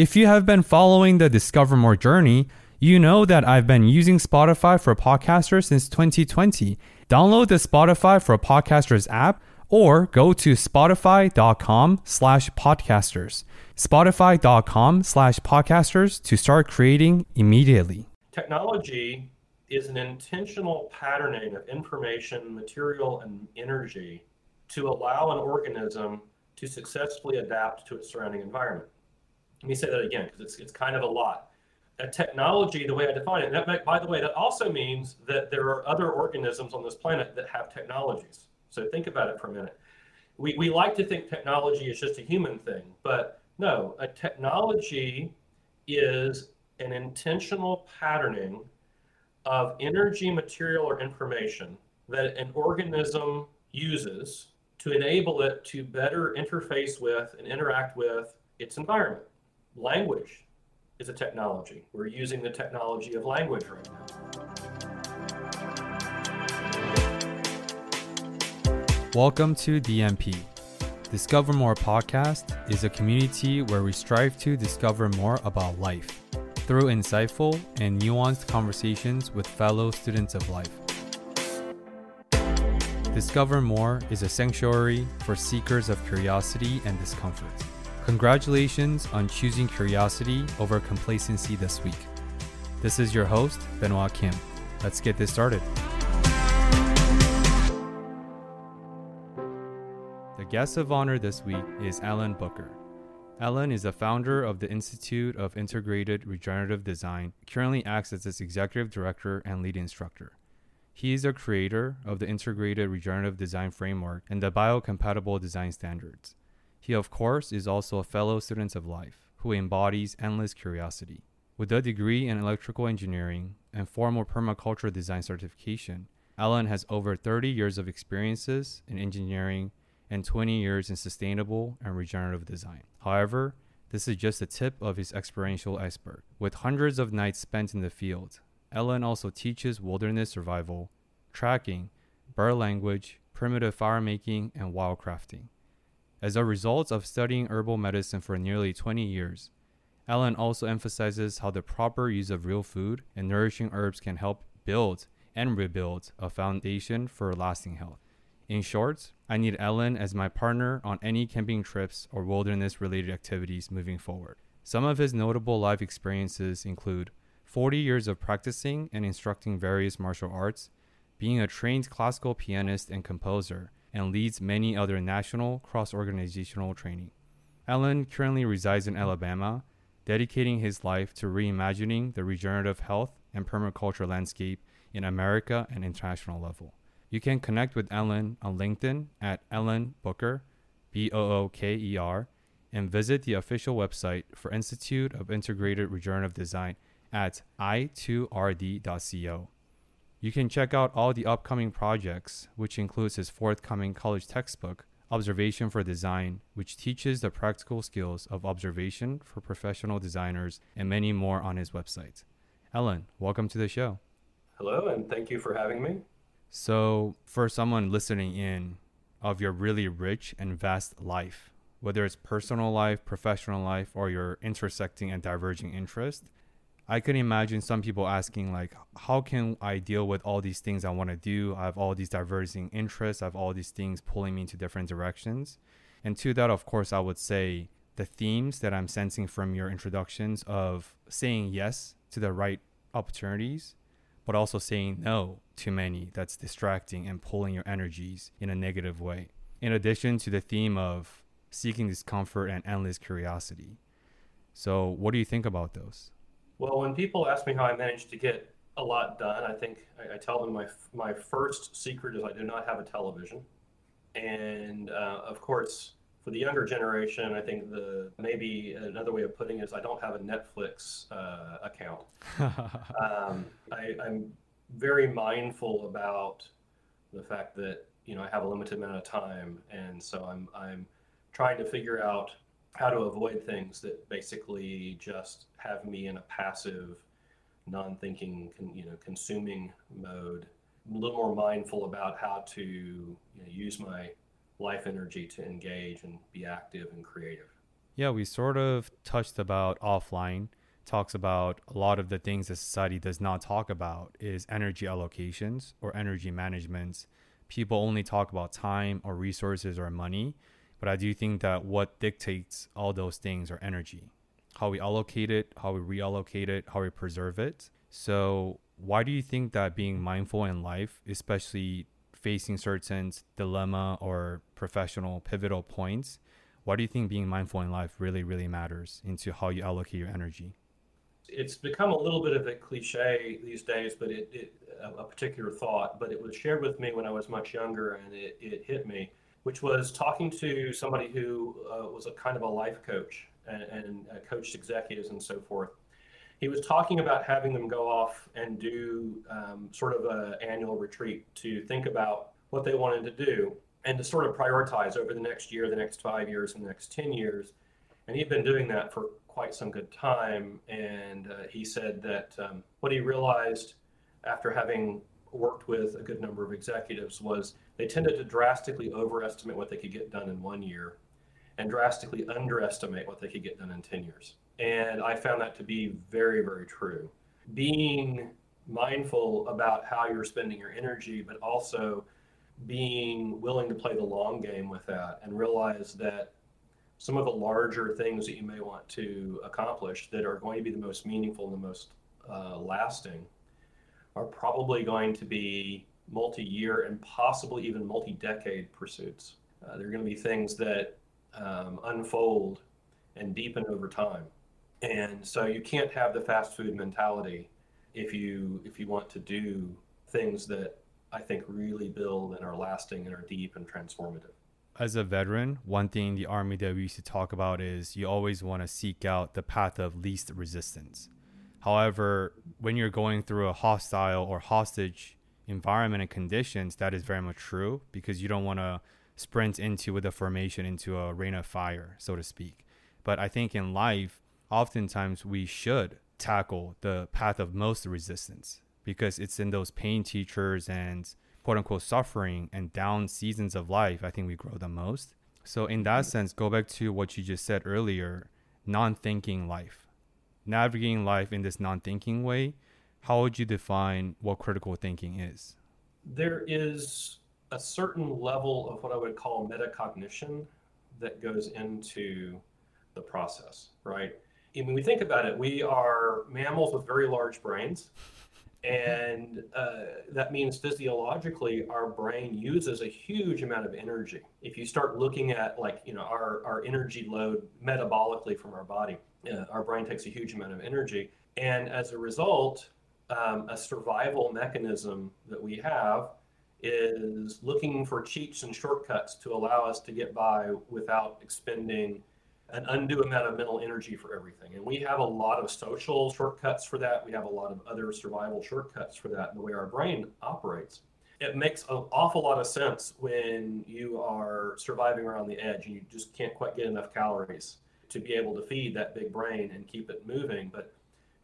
If you have been following the Discover More journey, you know that I've been using Spotify for Podcasters since 2020. Download the Spotify for Podcasters app or go to spotify.com slash podcasters. Spotify.com slash podcasters to start creating immediately. Technology is an intentional patterning of information, material, and energy to allow an organism to successfully adapt to its surrounding environment. Let me say that again because it's, it's kind of a lot. A technology, the way I define it, that, by the way, that also means that there are other organisms on this planet that have technologies. So think about it for a minute. We, we like to think technology is just a human thing, but no, a technology is an intentional patterning of energy, material, or information that an organism uses to enable it to better interface with and interact with its environment. Language is a technology. We're using the technology of language right now. Welcome to DMP. Discover More podcast is a community where we strive to discover more about life through insightful and nuanced conversations with fellow students of life. Discover More is a sanctuary for seekers of curiosity and discomfort. Congratulations on choosing curiosity over complacency this week. This is your host, Benoit Kim. Let's get this started. The guest of honor this week is Alan Booker. Alan is the founder of the Institute of Integrated Regenerative Design, currently acts as its executive director and lead instructor. He is a creator of the Integrated Regenerative Design Framework and the Biocompatible Design Standards. He, of course, is also a fellow student of life who embodies endless curiosity. With a degree in electrical engineering and formal permaculture design certification, Alan has over 30 years of experiences in engineering and 20 years in sustainable and regenerative design. However, this is just the tip of his experiential iceberg. With hundreds of nights spent in the field, Alan also teaches wilderness survival, tracking, bird language, primitive fire making, and wildcrafting. As a result of studying herbal medicine for nearly 20 years, Alan also emphasizes how the proper use of real food and nourishing herbs can help build and rebuild a foundation for lasting health. In short, I need Ellen as my partner on any camping trips or wilderness related activities moving forward. Some of his notable life experiences include 40 years of practicing and instructing various martial arts, being a trained classical pianist and composer, and leads many other national cross organizational training. Alan currently resides in Alabama, dedicating his life to reimagining the regenerative health and permaculture landscape in America and international level. You can connect with Ellen on LinkedIn at Ellen Booker, B O O K E R, and visit the official website for Institute of Integrated Regenerative Design at i2rd.co. You can check out all the upcoming projects, which includes his forthcoming college textbook, Observation for Design, which teaches the practical skills of observation for professional designers, and many more on his website. Ellen, welcome to the show. Hello, and thank you for having me. So, for someone listening in of your really rich and vast life, whether it's personal life, professional life, or your intersecting and diverging interest, I can imagine some people asking like, how can I deal with all these things I want to do? I have all these diverging interests. I have all these things pulling me into different directions. And to that, of course, I would say the themes that I'm sensing from your introductions of saying yes to the right opportunities, but also saying no to many that's distracting and pulling your energies in a negative way. In addition to the theme of seeking discomfort and endless curiosity. So, what do you think about those? Well, when people ask me how I managed to get a lot done, I think I, I tell them my my first secret is I do not have a television, and uh, of course, for the younger generation, I think the maybe another way of putting it is I don't have a Netflix uh, account. um, I, I'm very mindful about the fact that you know I have a limited amount of time, and so I'm I'm trying to figure out how to avoid things that basically just have me in a passive, non-thinking, you know, consuming mode. I'm a little more mindful about how to you know, use my life energy to engage and be active and creative. Yeah, we sort of touched about offline talks about a lot of the things that society does not talk about is energy allocations or energy management. People only talk about time or resources or money, but I do think that what dictates all those things are energy. How we allocate it, how we reallocate it, how we preserve it. So, why do you think that being mindful in life, especially facing certain dilemma or professional pivotal points, why do you think being mindful in life really, really matters into how you allocate your energy? it's become a little bit of a cliche these days, but it, it a, particular thought, but it was shared with me when I was much younger, and it, it hit me, which was talking to somebody who uh, was a kind of a life coach and, and uh, coached executives and so forth. He was talking about having them go off and do um, sort of an annual retreat to think about what they wanted to do and to sort of prioritize over the next year, the next five years, and the next 10 years. And he'd been doing that for quite some good time. And uh, he said that um, what he realized after having worked with a good number of executives was they tended to drastically overestimate what they could get done in one year and drastically underestimate what they could get done in 10 years. And I found that to be very, very true. Being mindful about how you're spending your energy, but also being willing to play the long game with that and realize that some of the larger things that you may want to accomplish that are going to be the most meaningful and the most uh, lasting are probably going to be multi-year and possibly even multi-decade pursuits. Uh, they're going to be things that um, unfold and deepen over time. And so you can't have the fast food mentality if you if you want to do things that I think really build and are lasting and are deep and transformative as a veteran, one thing the army that we used to talk about is you always want to seek out the path of least resistance. However, when you're going through a hostile or hostage environment and conditions, that is very much true because you don't want to sprint into with a formation into a rain of fire, so to speak. But I think in life, oftentimes we should tackle the path of most resistance because it's in those pain teachers and quote unquote suffering and down seasons of life, I think we grow the most. So, in that mm-hmm. sense, go back to what you just said earlier non thinking life. Navigating life in this non thinking way, how would you define what critical thinking is? There is a certain level of what I would call metacognition that goes into the process, right? And when we think about it, we are mammals with very large brains and uh, that means physiologically our brain uses a huge amount of energy if you start looking at like you know our, our energy load metabolically from our body uh, our brain takes a huge amount of energy and as a result um, a survival mechanism that we have is looking for cheats and shortcuts to allow us to get by without expending an undue amount of mental energy for everything. And we have a lot of social shortcuts for that. We have a lot of other survival shortcuts for that, the way our brain operates. It makes an awful lot of sense when you are surviving around the edge and you just can't quite get enough calories to be able to feed that big brain and keep it moving. But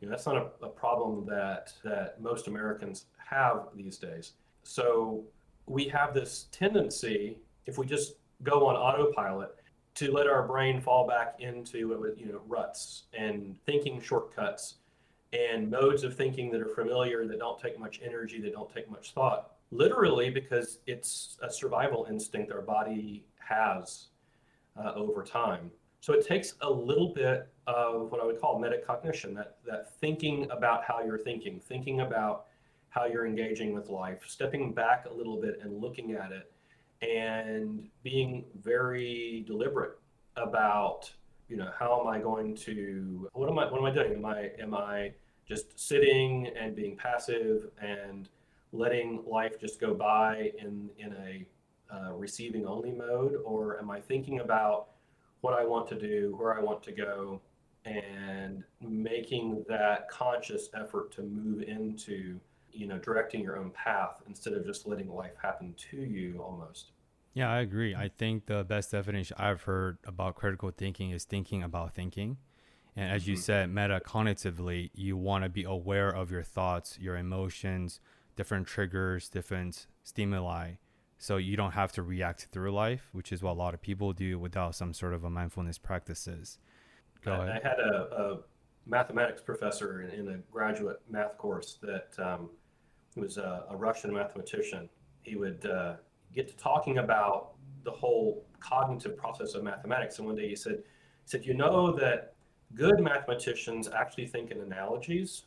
you know, that's not a, a problem that that most Americans have these days. So we have this tendency, if we just go on autopilot, to let our brain fall back into you know ruts and thinking shortcuts and modes of thinking that are familiar that don't take much energy that don't take much thought literally because it's a survival instinct our body has uh, over time so it takes a little bit of what i would call metacognition that that thinking about how you're thinking thinking about how you're engaging with life stepping back a little bit and looking at it and being very deliberate about you know how am I going to what am I what am I doing? Am I am I just sitting and being passive and letting life just go by in in a uh, receiving only mode, or am I thinking about what I want to do, where I want to go, and making that conscious effort to move into, you know, directing your own path instead of just letting life happen to you almost. Yeah, I agree. I think the best definition I've heard about critical thinking is thinking about thinking. And as mm-hmm. you said, metacognitively, you want to be aware of your thoughts, your emotions, different triggers, different stimuli. So you don't have to react through life, which is what a lot of people do without some sort of a mindfulness practices. Go I. I had a, a mathematics professor in, in, a graduate math course that um, was a, a, Russian mathematician. He would uh, get to talking about the whole cognitive process of mathematics. And one day he said, he said, you know that good mathematicians actually think in analogies,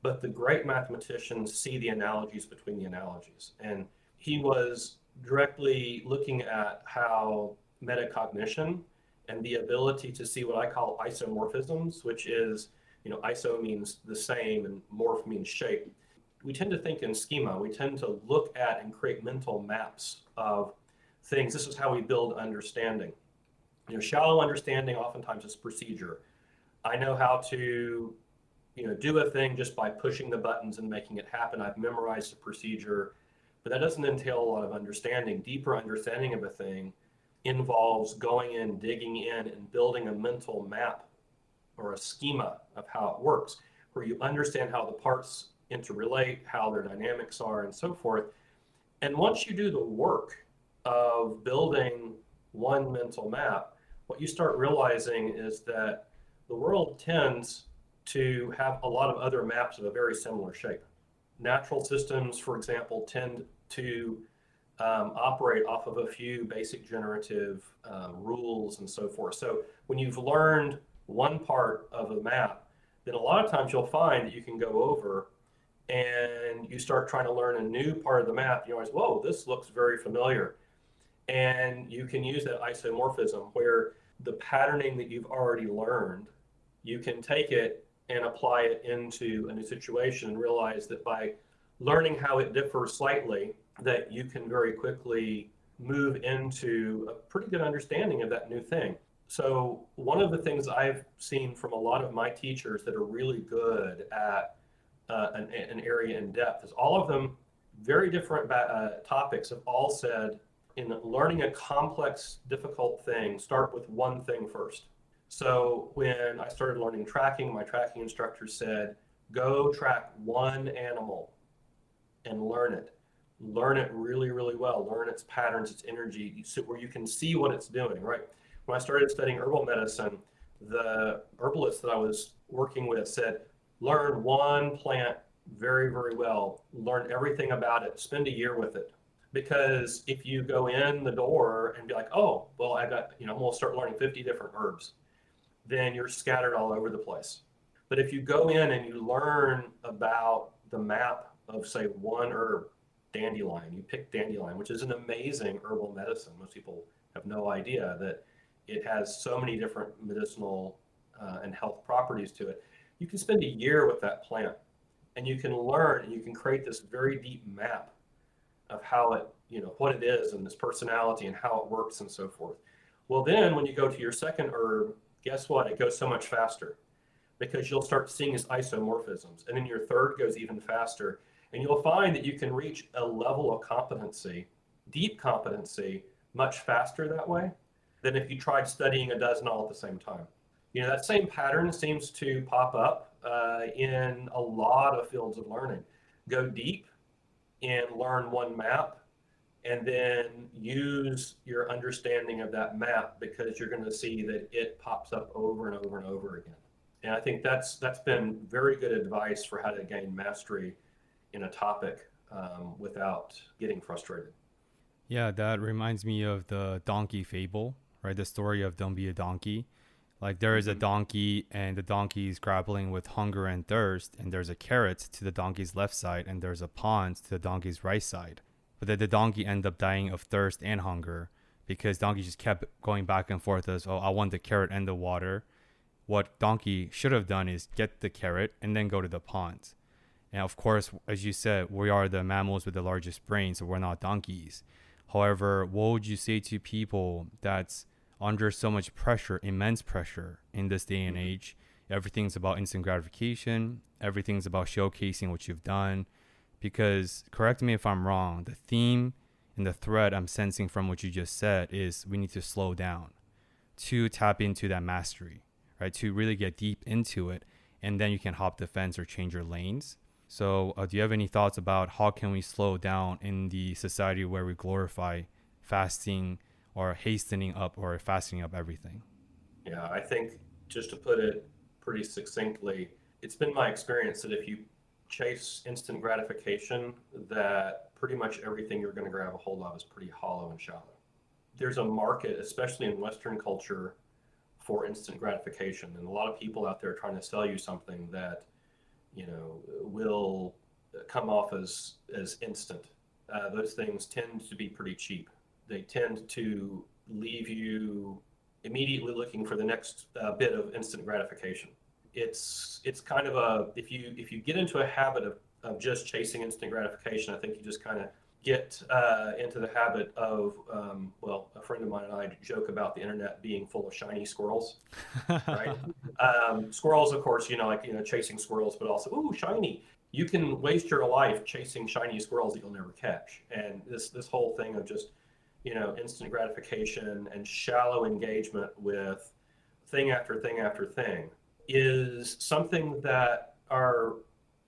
but the great mathematicians see the analogies between the analogies. And he was directly looking at how metacognition and the ability to see what I call isomorphisms, which is, you know, iso means the same and morph means shape. We tend to think in schema. We tend to look at and create mental maps of things. This is how we build understanding. You know, shallow understanding oftentimes is procedure. I know how to, you know, do a thing just by pushing the buttons and making it happen. I've memorized the procedure, but that doesn't entail a lot of understanding. Deeper understanding of a thing involves going in, digging in, and building a mental map or a schema of how it works, where you understand how the parts interrelate, how their dynamics are, and so forth. And once you do the work of building one mental map, what you start realizing is that the world tends to have a lot of other maps of a very similar shape. Natural systems, for example, tend to um, operate off of a few basic generative um, rules and so forth. So when you've learned one part of a map, then a lot of times you'll find that you can go over and you start trying to learn a new part of the map. You realize, whoa, this looks very familiar. And you can use that isomorphism where the patterning that you've already learned, you can take it and apply it into a new situation and realize that by learning how it differs slightly, that you can very quickly move into a pretty good understanding of that new thing. So, one of the things I've seen from a lot of my teachers that are really good at uh, an, an, area in depth is all of them, very different uh, topics, have all said in learning a complex, difficult thing, start with one thing first. So, when I started learning tracking, my tracking instructor said, go track one animal and learn it learn it really, really well, learn its patterns, its energy, so where you can see what it's doing, right? When I started studying herbal medicine, the herbalist that I was working with said, learn one plant very, very well, learn everything about it, spend a year with it. Because if you go in the door and be like, oh, well, I got, you know, to start learning 50 different herbs, then you're scattered all over the place. But if you go in and you learn about the map of, say, one herb, dandelion. You pick dandelion, which is an amazing herbal medicine. Most people have no idea that it has so many different medicinal uh, and health properties to it. You can spend a year with that plant and you can learn and you can create this very deep map of how it, you know, what it is and its personality and how it works and so forth. Well, then when you go to your second herb, guess what? It goes so much faster because you'll start seeing its isomorphisms. And then your third goes even faster and you'll find that you can reach a level of competency, deep competency, much faster that way than if you tried studying a dozen all at the same time. You know, that same pattern seems to pop up uh, in a lot of fields of learning. Go deep and learn one map and then use your understanding of that map because you're going to see that it pops up over and over and over again. And I think that's that's been very good advice for how to gain mastery in a topic um, without getting frustrated. Yeah, that reminds me of the donkey fable, right? The story of don't be a donkey. Like there is a mm-hmm. donkey and the donkey is grappling with hunger and thirst, and there's a carrot to the donkey's left side, and there's a pond to the donkey's right side. But then the donkey ended up dying of thirst and hunger because donkey just kept going back and forth as, oh, I want the carrot and the water. What donkey should have done is get the carrot and then go to the pond. And of course, as you said, we are the mammals with the largest brain, so we're not donkeys. However, what would you say to people that's under so much pressure, immense pressure in this day and mm-hmm. age. Everything's about instant gratification, everything's about showcasing what you've done. Because, correct me if I'm wrong, the theme and the thread I'm sensing from what you just said is we need to slow down to tap into that mastery, right? To really get deep into it, and then you can hop the fence or change your lanes. So, uh, do you have any thoughts about how can we slow down in the society where we glorify fasting or hastening up or fasting up everything? Yeah, I think just to put it pretty succinctly, it's been my experience that if you chase instant gratification, that pretty much everything you're going to grab a hold of is pretty hollow and shallow. There's a market, especially in Western culture, for instant gratification, and a lot of people out there trying to sell you something that, you know, will come off as as instant. Uh, those things tend to be pretty cheap they tend to leave you immediately looking for the next uh, bit of instant gratification. It's it's kind of a if you if you get into a habit of, of just chasing instant gratification, I think you just kind of get uh, into the habit of um, well, a friend of mine and I joke about the internet being full of shiny squirrels, right? um, squirrels, of course, you know, like you know, chasing squirrels, but also ooh, shiny. You can waste your life chasing shiny squirrels that you'll never catch, and this this whole thing of just you know, instant gratification and shallow engagement with thing after thing after thing is something that our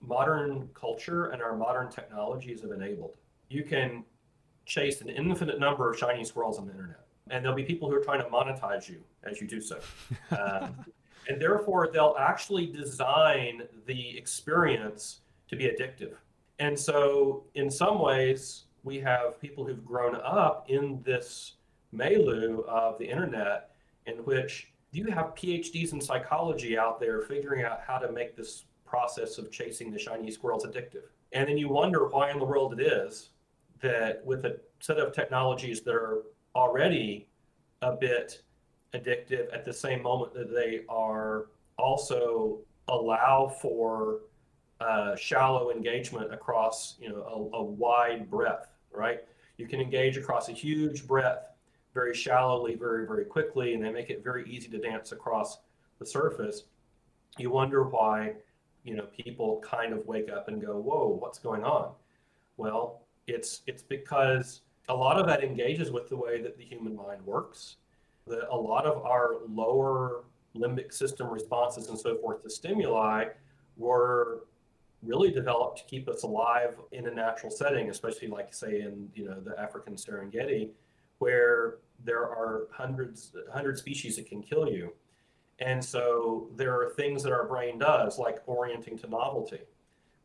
modern culture and our modern technologies have enabled. You can chase an infinite number of shiny squirrels on the internet, and there'll be people who are trying to monetize you as you do so. Um, and therefore, they'll actually design the experience to be addictive. And so, in some ways, we have people who've grown up in this milieu of the internet in which you have PhDs in psychology out there figuring out how to make this process of chasing the shiny squirrels addictive. And then you wonder why in the world it is that with a set of technologies that are already a bit addictive at the same moment that they are also allow for uh, shallow engagement across you know a, a wide breadth right? You can engage across a huge breadth very shallowly, very, very quickly, and they make it very easy to dance across the surface. You wonder why, you know, people kind of wake up and go, "Whoa, what's going on?" Well, it's it's because a lot of that engages with the way that the human mind works. That a lot of our lower limbic system responses and so forth to stimuli were really developed to keep us alive in a natural setting, especially like say in you know the African Serengeti, where there are hundreds hundred species that can kill you. And so there are things that our brain does, like orienting to novelty.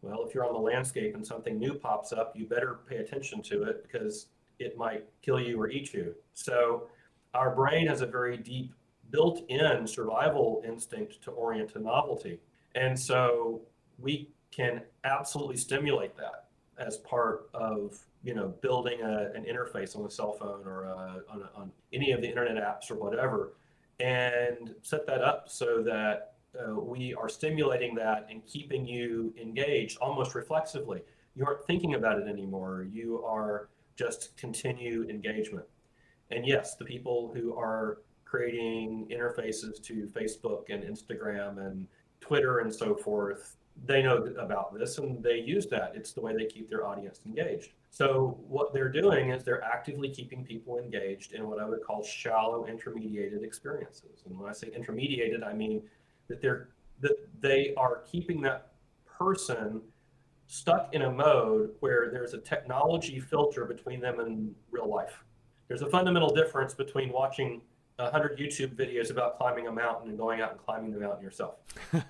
Well, if you're on the landscape and something new pops up, you better pay attention to it because it might kill you or eat you. So our brain has a very deep built-in survival instinct to orient to novelty. And so we can absolutely stimulate that as part of you know building a, an interface on a cell phone or a, uh, on, a, on, any of the internet apps or whatever and set that up so that uh, we are stimulating that and keeping you engaged almost reflexively you aren't thinking about it anymore you are just continue engagement and yes the people who are creating interfaces to facebook and instagram and twitter and so forth they know about this and they use that. It's the way they keep their audience engaged. So what they're doing is they're actively keeping people engaged in what I would call shallow intermediated experiences. And when I say intermediated, I mean that they're that they are keeping that person stuck in a mode where there's a technology filter between them and real life. There's a fundamental difference between watching 100 YouTube videos about climbing a mountain and going out and climbing the mountain yourself.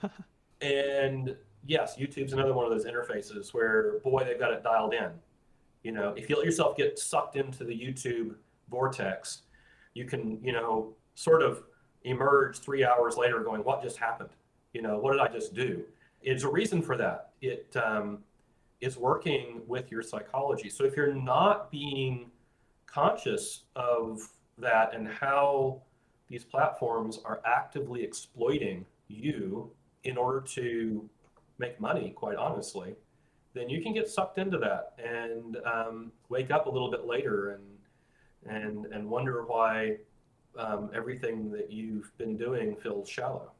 and yes, YouTube's another one of those interfaces where, boy, they've got it dialed in. You know, if you let yourself get sucked into the YouTube vortex, you can, you know, sort of emerge three hours later going, what just happened? You know, what did I just do? It's a reason for that. It um, is working with your psychology. So if you're not being conscious of that and how these platforms are actively exploiting you in order to make money, quite honestly, then you can get sucked into that and um, wake up a little bit later and and and wonder why um, everything that you've been doing feels shallow.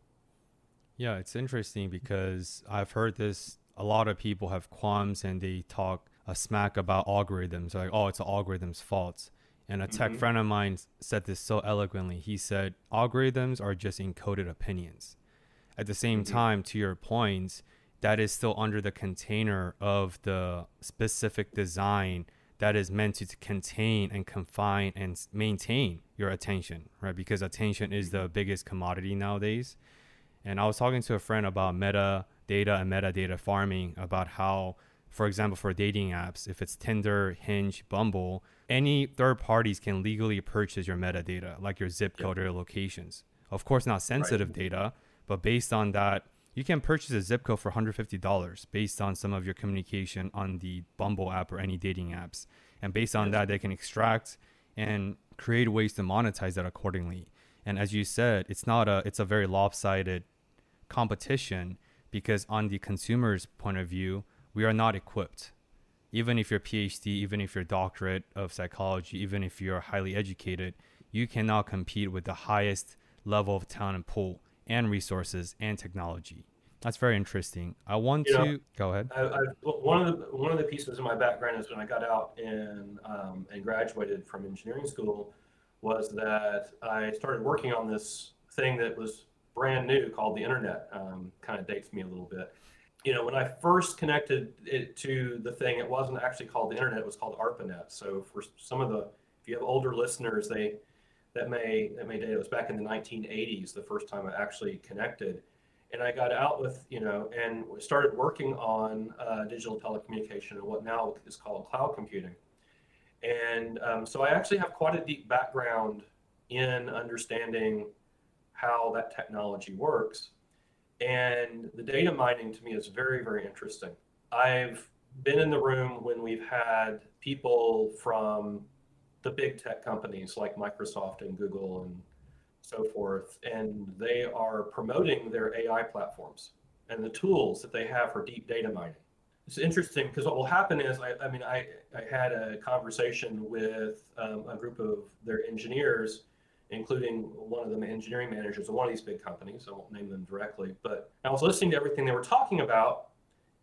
Yeah, it's interesting because I've heard this. A lot of people have qualms and they talk a smack about algorithms, like, oh, it's an algorithm's fault. And a tech Mhm. friend of mine said this so eloquently. He said, algorithms are just encoded opinions. At the same Mhm. time, to your point, that is still under the container of the specific design that is meant to contain and confine and maintain your attention, right? Because attention is the biggest commodity nowadays. And I was talking to a friend about meta data and metadata farming about how, for example, for dating apps, if it's Tinder, Hinge, Bumble, any third parties can legally purchase your metadata, like your zip code or your locations. Of course, not sensitive data, but based on that, you can purchase a zip code for $150 based on some of your communication on the Bumble app or any dating apps. And based on that, they can extract and create ways to monetize that accordingly. And as you said, it's not a it's a very lopsided competition because on the consumer's point of view, we are not equipped. Even if you're PhD, even if you're doctorate of psychology, even if you're highly educated, you cannot compete with the highest level of talent pool and resources and technology. That's very interesting. I want You know, to go ahead. I, I, one of the one of the pieces of my background is when I got out and um, and graduated from engineering school, was that I started working on this thing that was brand new called the internet. Um, kind of dates me a little bit. You know, when I first connected it to the thing, it wasn't actually called the internet; it was called ARPANET. So for some of the, if you have older listeners, they that may that may date it was back in the 1980s, the first time I actually connected and I got out with, you know, and started working on uh, digital telecommunication and what now is called cloud computing. And um, so I actually have quite a deep background in understanding how that technology works. And the data mining to me is very, very interesting. I've been in the room when we've had people from the big tech companies like Microsoft and Google and so forth, and they are promoting their AI platforms and the tools that they have for deep data mining. It's interesting because what will happen is, I, I mean, I, I had a conversation with um, a group of their engineers, including one of them engineering managers of one of these big companies. I won't name them directly, but I was listening to everything they were talking about,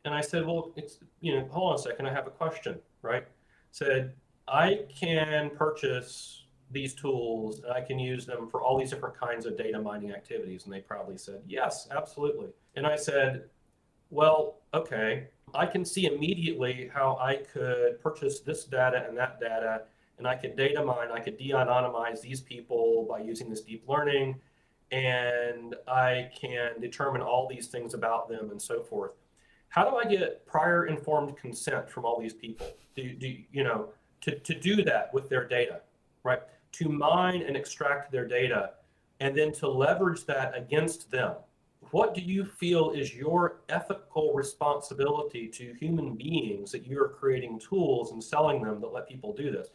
and I said, well, it's you know, hold on a second, I have a question, right? Said I can purchase these tools and I can use them for all these different kinds of data mining activities. And they probably said, yes, absolutely. And I said, well, okay, I can see immediately how I could purchase this data and that data, and I could data mine, I could de anonymize these people by using this deep learning, and I can determine all these things about them and so forth. How do I get prior informed consent from all these people? Do, do you know to, to do that with their data, right? To mine and extract their data and then to leverage that against them. What do you feel is your ethical responsibility to human beings that you're creating tools and selling them that let people do this?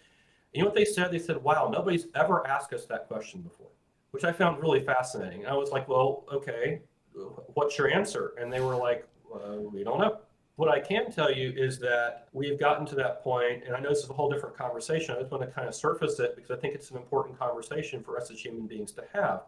You know what they said? They said, wow, nobody's ever asked us that question before, which I found really fascinating. I was like, well, okay, what's your answer? And they were like, we don't know. What I can tell you is that we've gotten to that point, and I know this is a whole different conversation. I just want to kind of surface it because I think it's an important conversation for us as human beings to have.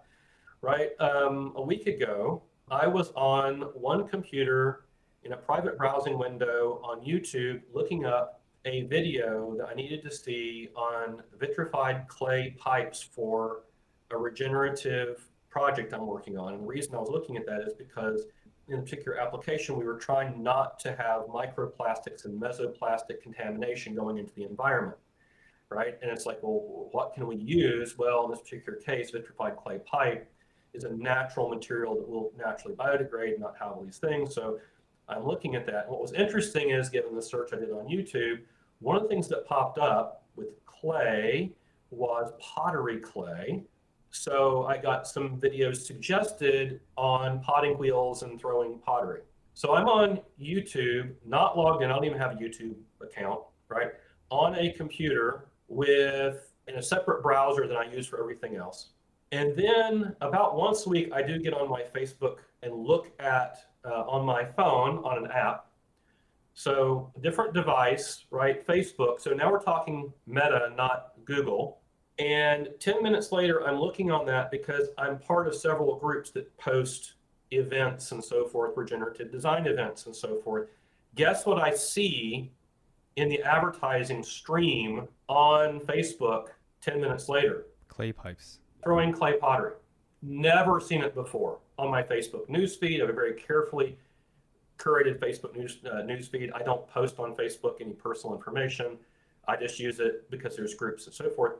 Right? Um, a week ago, I was on one computer in a private browsing window on YouTube looking up a video that I needed to see on vitrified clay pipes for a regenerative project I'm working on. And the reason I was looking at that is because in particular application, we were trying not to have microplastics and mesoplastic contamination going into the environment, right? And it's like, well, what can we use? Well, in this particular case, vitrified clay pipe is a natural material that will naturally biodegrade, not have all these things. So I'm looking at that. And what was interesting is, given the search I did on YouTube, one of the things that popped up with clay was pottery clay. So I got some videos suggested on potting wheels and throwing pottery. So I'm on YouTube, not logged in. I don't even have a YouTube account, right? On a computer with in a separate browser that I use for everything else. And then about once a week, I do get on my Facebook and look at uh, on my phone on an app. So different device, right? Facebook. So now we're talking Meta, not Google. And 10 minutes later, I'm looking on that because I'm part of several groups that post events and so forth, regenerative design events and so forth. Guess what I see in the advertising stream on Facebook 10 minutes later? Clay pipes. Throwing clay pottery. Never seen it before on my Facebook newsfeed. I have a very carefully curated Facebook news uh, newsfeed. I don't post on Facebook any personal information. I just use it because there's groups and so forth.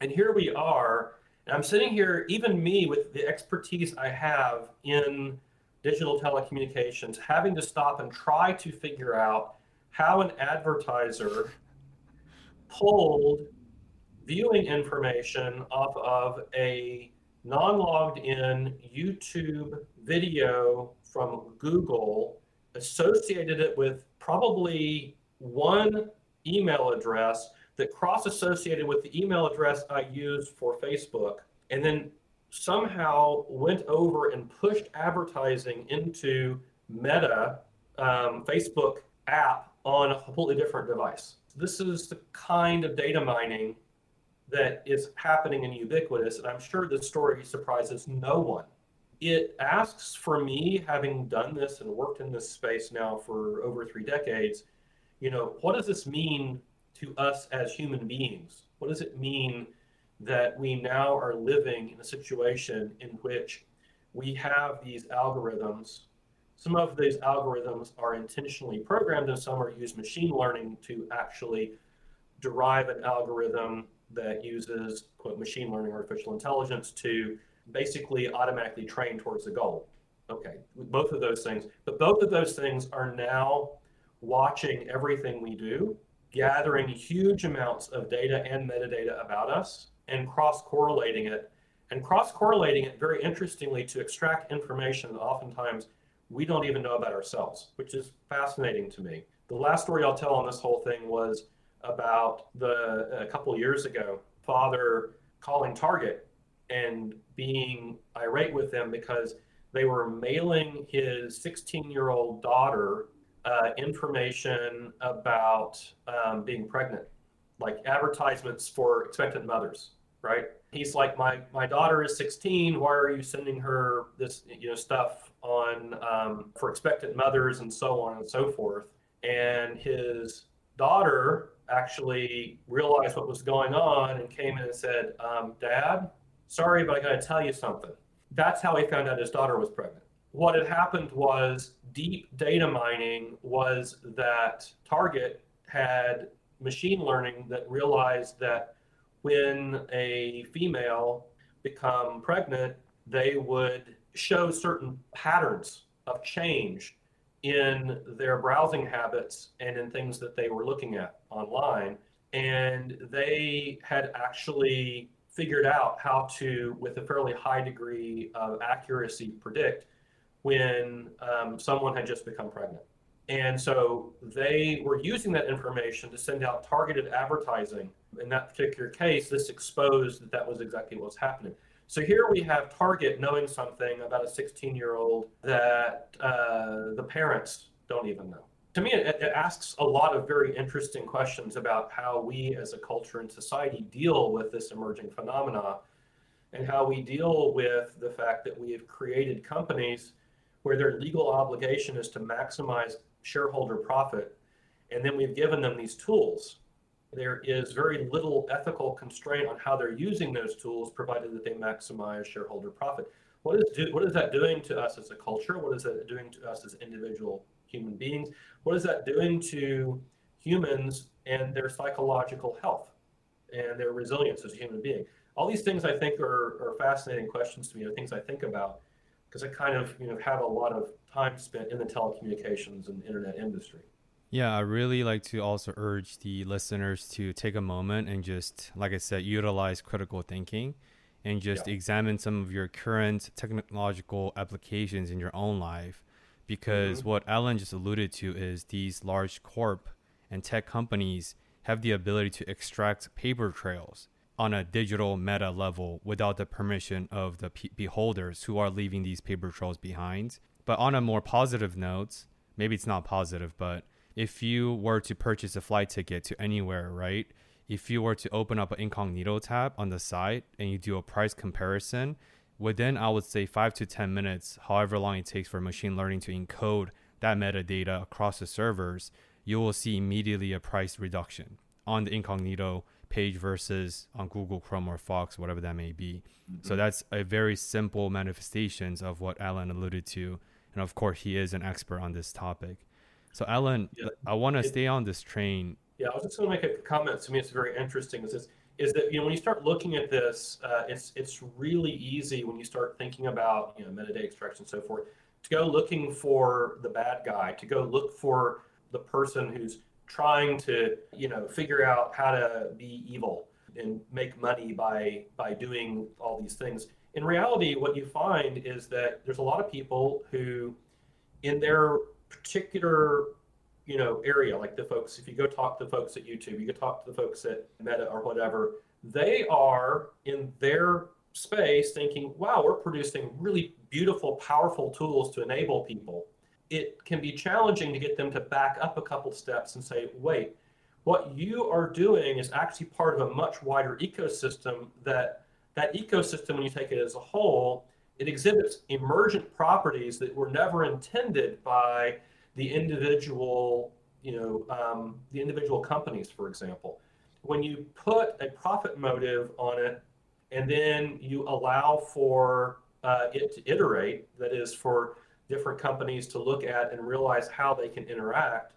And here we are. And I'm sitting here, even me, with the expertise I have in digital telecommunications, having to stop and try to figure out how an advertiser pulled viewing information off of a non logged in YouTube video from Google, associated it with probably one email address that cross associated with the email address I used for Facebook, and then somehow went over and pushed advertising into Meta um, Facebook app on a completely different device. This is the kind of data mining that is happening in Ubiquitous, and I'm sure this story surprises no one. It asks for me, having done this and worked in this space now for over three decades, you know, what does this mean to us as human beings? What does it mean that we now are living in a situation in which we have these algorithms? Some of these algorithms are intentionally programmed, and some are used machine learning to actually derive an algorithm that uses quote machine learning artificial intelligence to basically automatically train towards the goal okay both of those things but both of those things are now watching everything we do gathering huge amounts of data and metadata about us and cross correlating it and cross correlating it very interestingly to extract information that oftentimes we don't even know about ourselves which is fascinating to me. The last story i'll tell on this whole thing was about the a couple years ago father calling target and being irate with them because they were mailing his 16 year old daughter uh, information about um, being pregnant like advertisements for expectant mothers right he's like my my daughter is 16 why are you sending her this you know stuff on um, for expectant mothers and so on and so forth and his daughter actually realized what was going on and came in and said, um, Dad, sorry, but I got to tell you something. That's how he found out his daughter was pregnant. What had happened was deep data mining was that Target had machine learning that realized that when a female become pregnant, they would show certain patterns of change in their browsing habits and in things that they were looking at online. And they had actually figured out how to, with a fairly high degree of accuracy, predict when um, someone had just become pregnant. And so they were using that information to send out targeted advertising. In that particular case, this exposed that that was exactly what was happening. So here we have Target knowing something about a 16 year old that uh, the parents don't even know. To me, it, it, asks a lot of very interesting questions about how we as a culture and society deal with this emerging phenomena and how we deal with the fact that we have created companies where their legal obligation is to maximize shareholder profit. And then we've given them these tools there is very little ethical constraint on how they're using those tools, provided that they maximize shareholder profit. What is, do, what is that doing to us as a culture? What is that doing to us as individual human beings? What is that doing to humans and their psychological health and their resilience as a human being? All these things I think are, are fascinating questions to me, are things I think about because I kind of you know have a lot of time spent in the telecommunications and internet industry. Yeah, I really like to also urge the listeners to take a moment and just, like I said, utilize critical thinking and just yeah. examine some of your current technological applications in your own life. Because mm-hmm. what Alan just alluded to is these large corp and tech companies have the ability to extract paper trails on a digital meta level without the permission of the beholders who are leaving these paper trails behind. But on a more positive note, maybe it's not positive, but if you were to purchase a flight ticket to anywhere, right? if you were to open up an incognito tab on the site and you do a price comparison, within I would say five to 10 minutes, however long it takes for machine learning to encode that metadata across the servers, you will see immediately a price reduction on the incognito page versus on Google Chrome or Fox, whatever that may be. Mm-hmm. So that's a very simple manifestations of what Alan alluded to. And of course, he is an expert on this topic. So Alan, yeah. I want to stay on this train. Yeah, I was just going to make a comment. To me, it's very interesting. Is this, is that you know when you start looking at this, uh, it's it's really easy when you start thinking about you know metadata extraction and so forth to go looking for the bad guy, to go look for the person who's trying to you know figure out how to be evil and make money by by doing all these things. In reality what you find is that there's a lot of people who in their particular you know area like the folks if you go talk to the folks at youtube you go talk to the folks at meta or whatever they are in their space thinking wow we're producing really beautiful powerful tools to enable people it can be challenging to get them to back up a couple steps and say, wait, what you are doing is actually part of a much wider ecosystem that that ecosystem, when you take it as a whole, it exhibits emergent properties that were never intended by the individual, you know, um, the individual companies, for example. When you put a profit motive on it, and then you allow for uh, it to iterate, that is, for different companies to look at and realize how they can interact,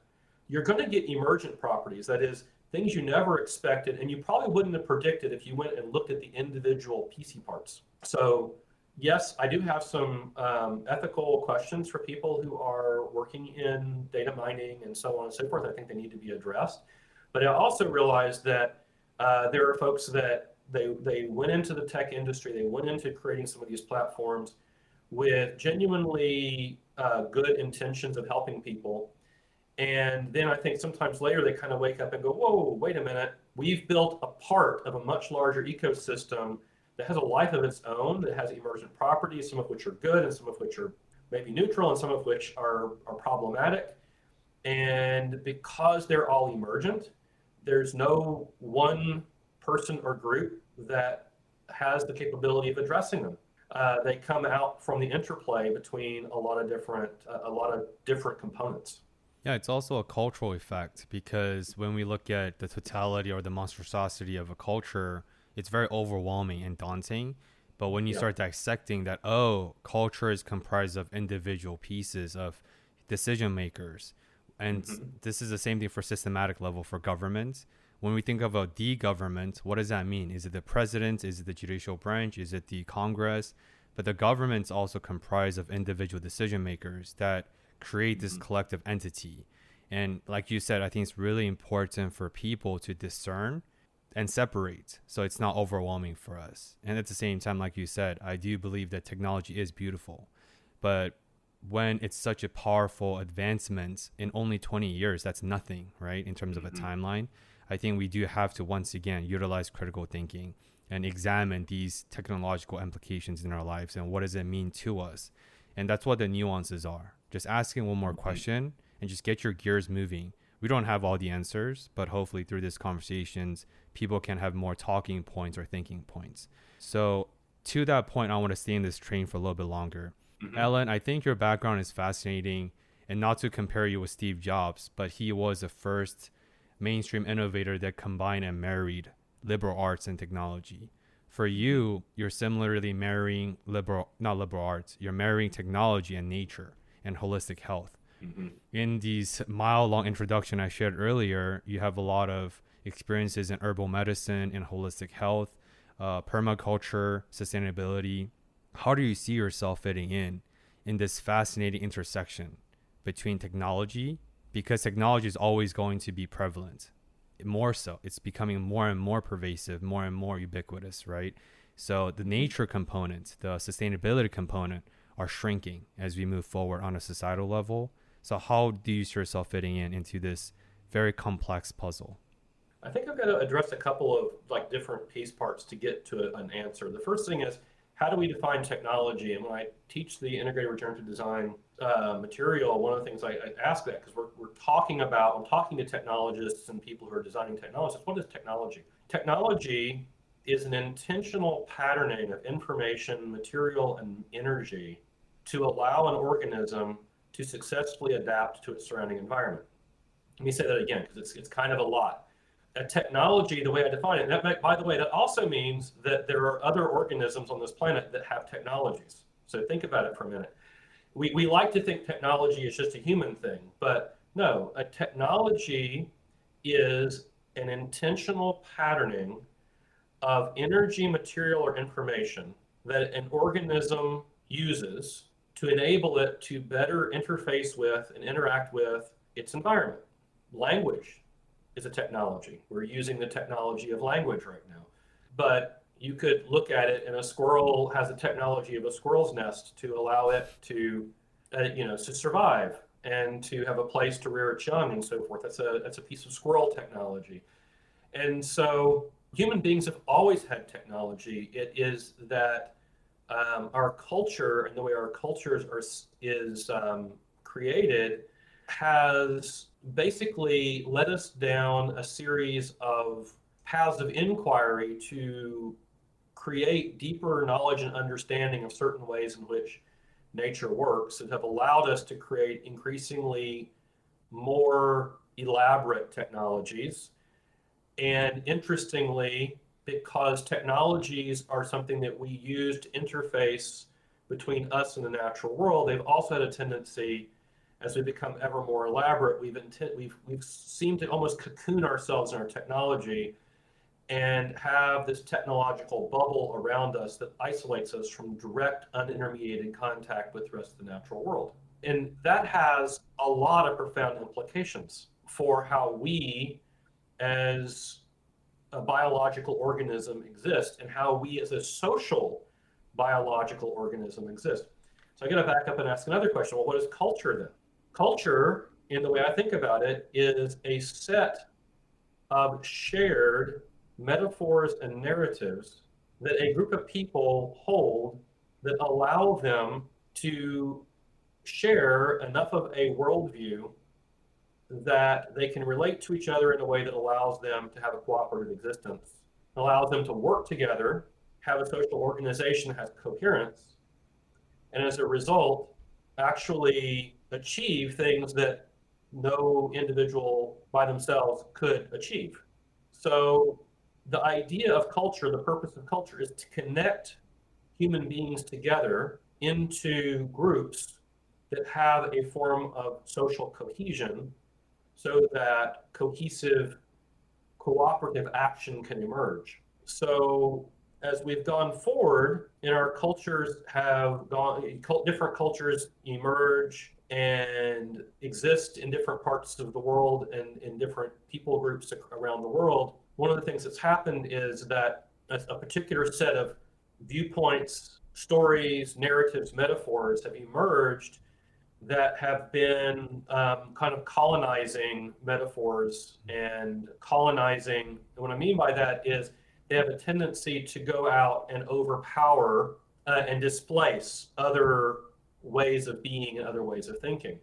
you're going to get emergent properties. That is, things you never expected, and you probably wouldn't have predicted if you went and looked at the individual piece parts. So, yes, I do have some um, ethical questions for people who are working in data mining and so on and so forth. I think they need to be addressed. But I also realize that uh, there are folks that they, they went into the tech industry, they went into creating some of these platforms with genuinely uh, good intentions of helping people. And then I think sometimes later they kind of wake up and go, whoa, wait a minute. We've built a part of a much larger ecosystem that has a life of its own, that has emergent properties, some of which are good and some of which are maybe neutral and some of which are, are problematic. And because they're all emergent, there's no one person or group that has the capability of addressing them uh, they come out from the interplay between a lot of different uh, a lot of different components. Yeah, it's also a cultural effect because when we look at the totality or the monstrosity of a culture, it's very overwhelming and daunting. But when you yeah. start dissecting that, oh, culture is comprised of individual pieces of decision makers. And mm-hmm. this is the same thing for systematic level for government. When we think of a D government, what does that mean? Is it the president? Is it the judicial branch? Is it the Congress? But the government's also comprised of individual decision makers that create this mm-hmm. collective entity. And like you said, I think it's really important for people to discern and separate so it's not overwhelming for us. And at the same time, like you said, I do believe that technology is beautiful. But when it's such a powerful advancement in only 20 years, that's nothing, right? In terms mm-hmm. of a mm-hmm. timeline. I think we do have to once again utilize critical thinking and examine these technological implications in our lives and what does it mean to us. And that's what the nuances are. Just asking one more mm-hmm. question and just get your gears moving. We don't have all the answers, but hopefully through these conversations, people can have more talking points or thinking points. So to that point, I want to stay in this train for a little bit longer. Mm-hmm. Alan, I think your background is fascinating and not to compare you with Steve Jobs, but he was the first mainstream innovator that combined and married liberal arts and technology. For you, you're similarly marrying liberal, not liberal arts, you're marrying technology and nature and holistic health. Mm-hmm. In these mile long introduction I shared earlier, you have a lot of experiences in herbal medicine and holistic health, uh, permaculture, sustainability. How do you see yourself fitting in in this fascinating intersection between technology because technology is always going to be prevalent. More so, it's becoming more and more pervasive, more and more ubiquitous, right? So the nature component, the sustainability component are shrinking as we move forward on a societal level. So how do you see yourself fitting in into this very complex puzzle? I think I've got to address a couple of like different piece parts to get to an answer. The first thing is how do we define technology? And when I teach the integrated regenerative design uh, material, one of the things I, I ask that because we're, we're talking about, I'm talking to technologists and people who are designing technologies. What is technology? Technology is an intentional patterning of information, material, and energy to allow an organism to successfully adapt to its surrounding environment. Let me say that again because it's, it's kind of a lot a technology, the way I define it, that, by the way, that also means that there are other organisms on this planet that have technologies. So think about it for a minute. We, we like to think technology is just a human thing, but no, a technology is an intentional patterning of energy, material, or information that an organism uses to enable it to better interface with and interact with its environment. Language, is a technology. We're using the technology of language right now. But you could look at it and a squirrel has a technology of a squirrel's nest to allow it to, uh, you know, to survive and to have a place to rear its young and so forth. That's a, that's a piece of squirrel technology. And so human beings have always had technology. It is that um, our culture and the way our cultures are is um, created has basically led us down a series of paths of inquiry to create deeper knowledge and understanding of certain ways in which nature works that have allowed us to create increasingly more elaborate technologies. And interestingly, because technologies are something that we use to interface between us and the natural world, they've also had a tendency as we become ever more elaborate, we've intent, we've we've seemed to almost cocoon ourselves in our technology and have this technological bubble around us that isolates us from direct unintermediated contact with the rest of the natural world. And that has a lot of profound implications for how we as a biological organism exist and how we as a social biological organism exist. So I got to back up and ask another question. Well, what is culture then? Culture, in the way I think about it, is a set of shared metaphors and narratives that a group of people hold that allow them to share enough of a worldview that they can relate to each other in a way that allows them to have a cooperative existence, allows them to work together, have a social organization that has coherence, and as a result, actually achieve things that no individual by themselves could achieve. So the idea of culture, the purpose of culture is to connect human beings together into groups that have a form of social cohesion so that cohesive cooperative action can emerge. So as we've gone forward and our cultures have gone different cultures emerge and exist in different parts of the world and in different people groups around the world, one of the things that's happened is that a, a particular set of viewpoints, stories, narratives, metaphors have emerged that have been um, kind of colonizing metaphors and colonizing. And what I mean by that is they have a tendency to go out and overpower uh, and displace other ways of being and other ways of thinking.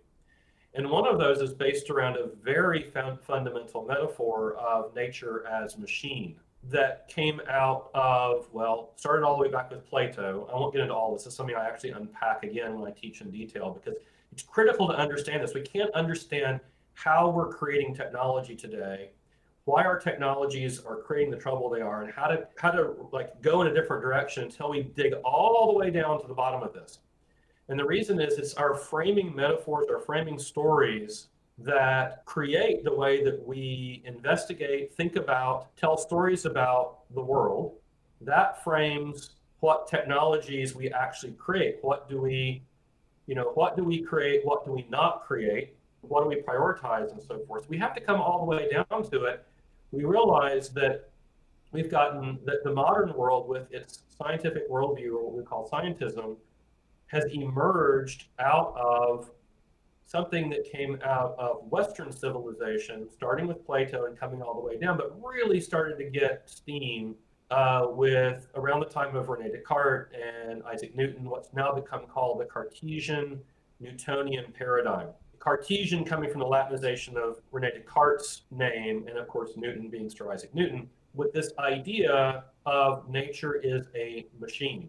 And one of those is based around a very fundamental metaphor of nature as machine that came out of, well, started all the way back with Plato. I won't get into all this. This is something I actually unpack again when I teach in detail because it's critical to understand this. We can't understand how we're creating technology today, why our technologies are creating the trouble they are, and how to how to like go in a different direction until we dig all the way down to the bottom of this. And the reason is it's our framing metaphors, our framing stories that create the way that we investigate, think about, tell stories about the world. That frames what technologies we actually create. What do we, you know, what do we create? What do we not create? What do we prioritize and so forth? We have to come all the way down to it. We realize that we've gotten that the modern world with its scientific worldview, or what we call scientism, has emerged out of something that came out of Western civilization, starting with Plato and coming all the way down, but really started to get steam uh, with around the time of Rene Descartes and Isaac Newton, what's now become called the Cartesian Newtonian paradigm. Cartesian coming from the Latinization of Rene Descartes' name, and of course Newton being Sir Isaac Newton, with this idea of nature is a machine,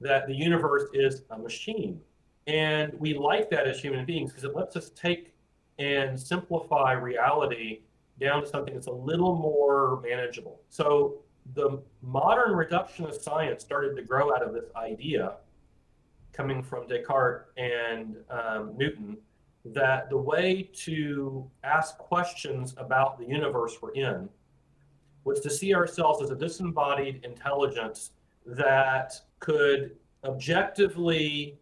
that the universe is a machine. And we like that as human beings because it lets us take and simplify reality down to something that's a little more manageable. So the modern reductionist science started to grow out of this idea coming from Descartes and um, Newton that the way to ask questions about the universe we're in was to see ourselves as a disembodied intelligence that could objectively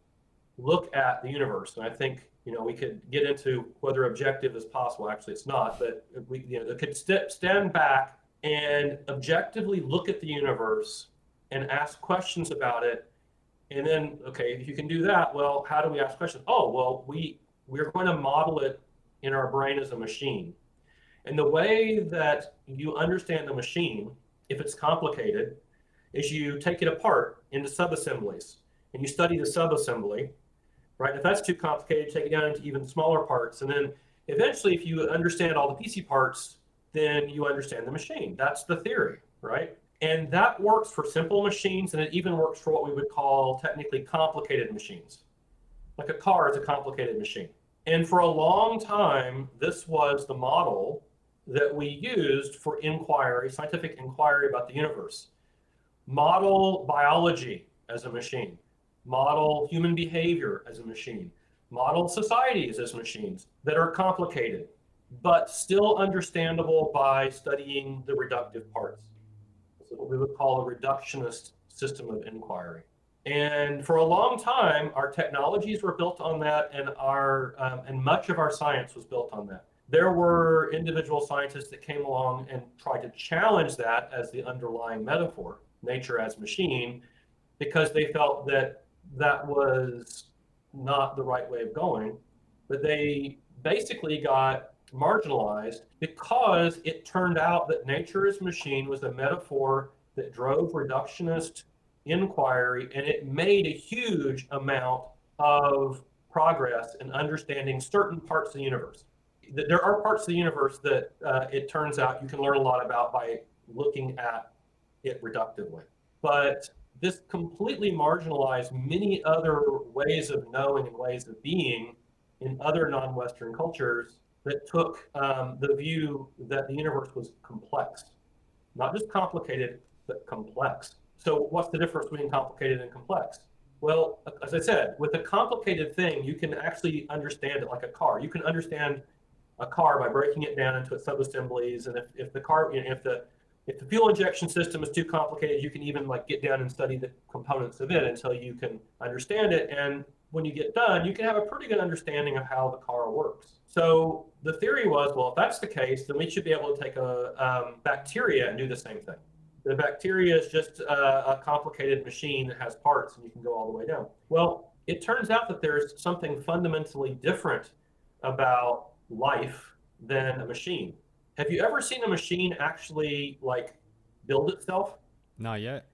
look at the universe. And I think you know we could get into whether objective is possible. Actually, it's not, but we you know could st- stand back and objectively look at the universe and ask questions about it. And then, okay, if you can do that, well, how do we ask questions? Oh, well, we we're going to model it in our brain as a machine. And the way that you understand the machine, if it's complicated, is you take it apart into subassemblies and you study the subassembly, right? If that's too complicated, take it down into even smaller parts. And then eventually, if you understand all the piece parts, then you understand the machine. That's the theory, right? And that works for simple machines, and it even works for what we would call technically complicated machines. Like a car is a complicated machine. And for a long time, this was the model that we used for inquiry, scientific inquiry about the universe. Model biology as a machine, model human behavior as a machine, model societies as machines that are complicated, but still understandable by studying the reductive parts. So what we would call a reductionist system of inquiry. And for a long time, our technologies were built on that, and our um, and much of our science was built on that. There were individual scientists that came along and tried to challenge that as the underlying metaphor, nature as machine, because they felt that that was not the right way of going. But they basically got marginalized because it turned out that nature as machine was a metaphor that drove reductionist inquiry, and it made a huge amount of progress in understanding certain parts of the universe. There are parts of the universe that uh, it turns out you can learn a lot about by looking at it reductively. But this completely marginalized many other ways of knowing and ways of being in other non Western cultures that took um, the view that the universe was complex, not just complicated, but complex. So what's the difference between complicated and complex? Well, as I said, with a complicated thing, you can actually understand it like a car. You can understand a car by breaking it down into its subassemblies. And if, if the car, you know, if the if the fuel injection system is too complicated, you can even like get down and study the components of it until you can understand it. And when you get done, you can have a pretty good understanding of how the car works. So the theory was, well, if that's the case, then we should be able to take a um, bacteria and do the same thing. The bacteria is just a, a complicated machine that has parts and you can go all the way down. Well, it turns out that there's something fundamentally different about life than a machine. Have you ever seen a machine actually like build itself? Not yet.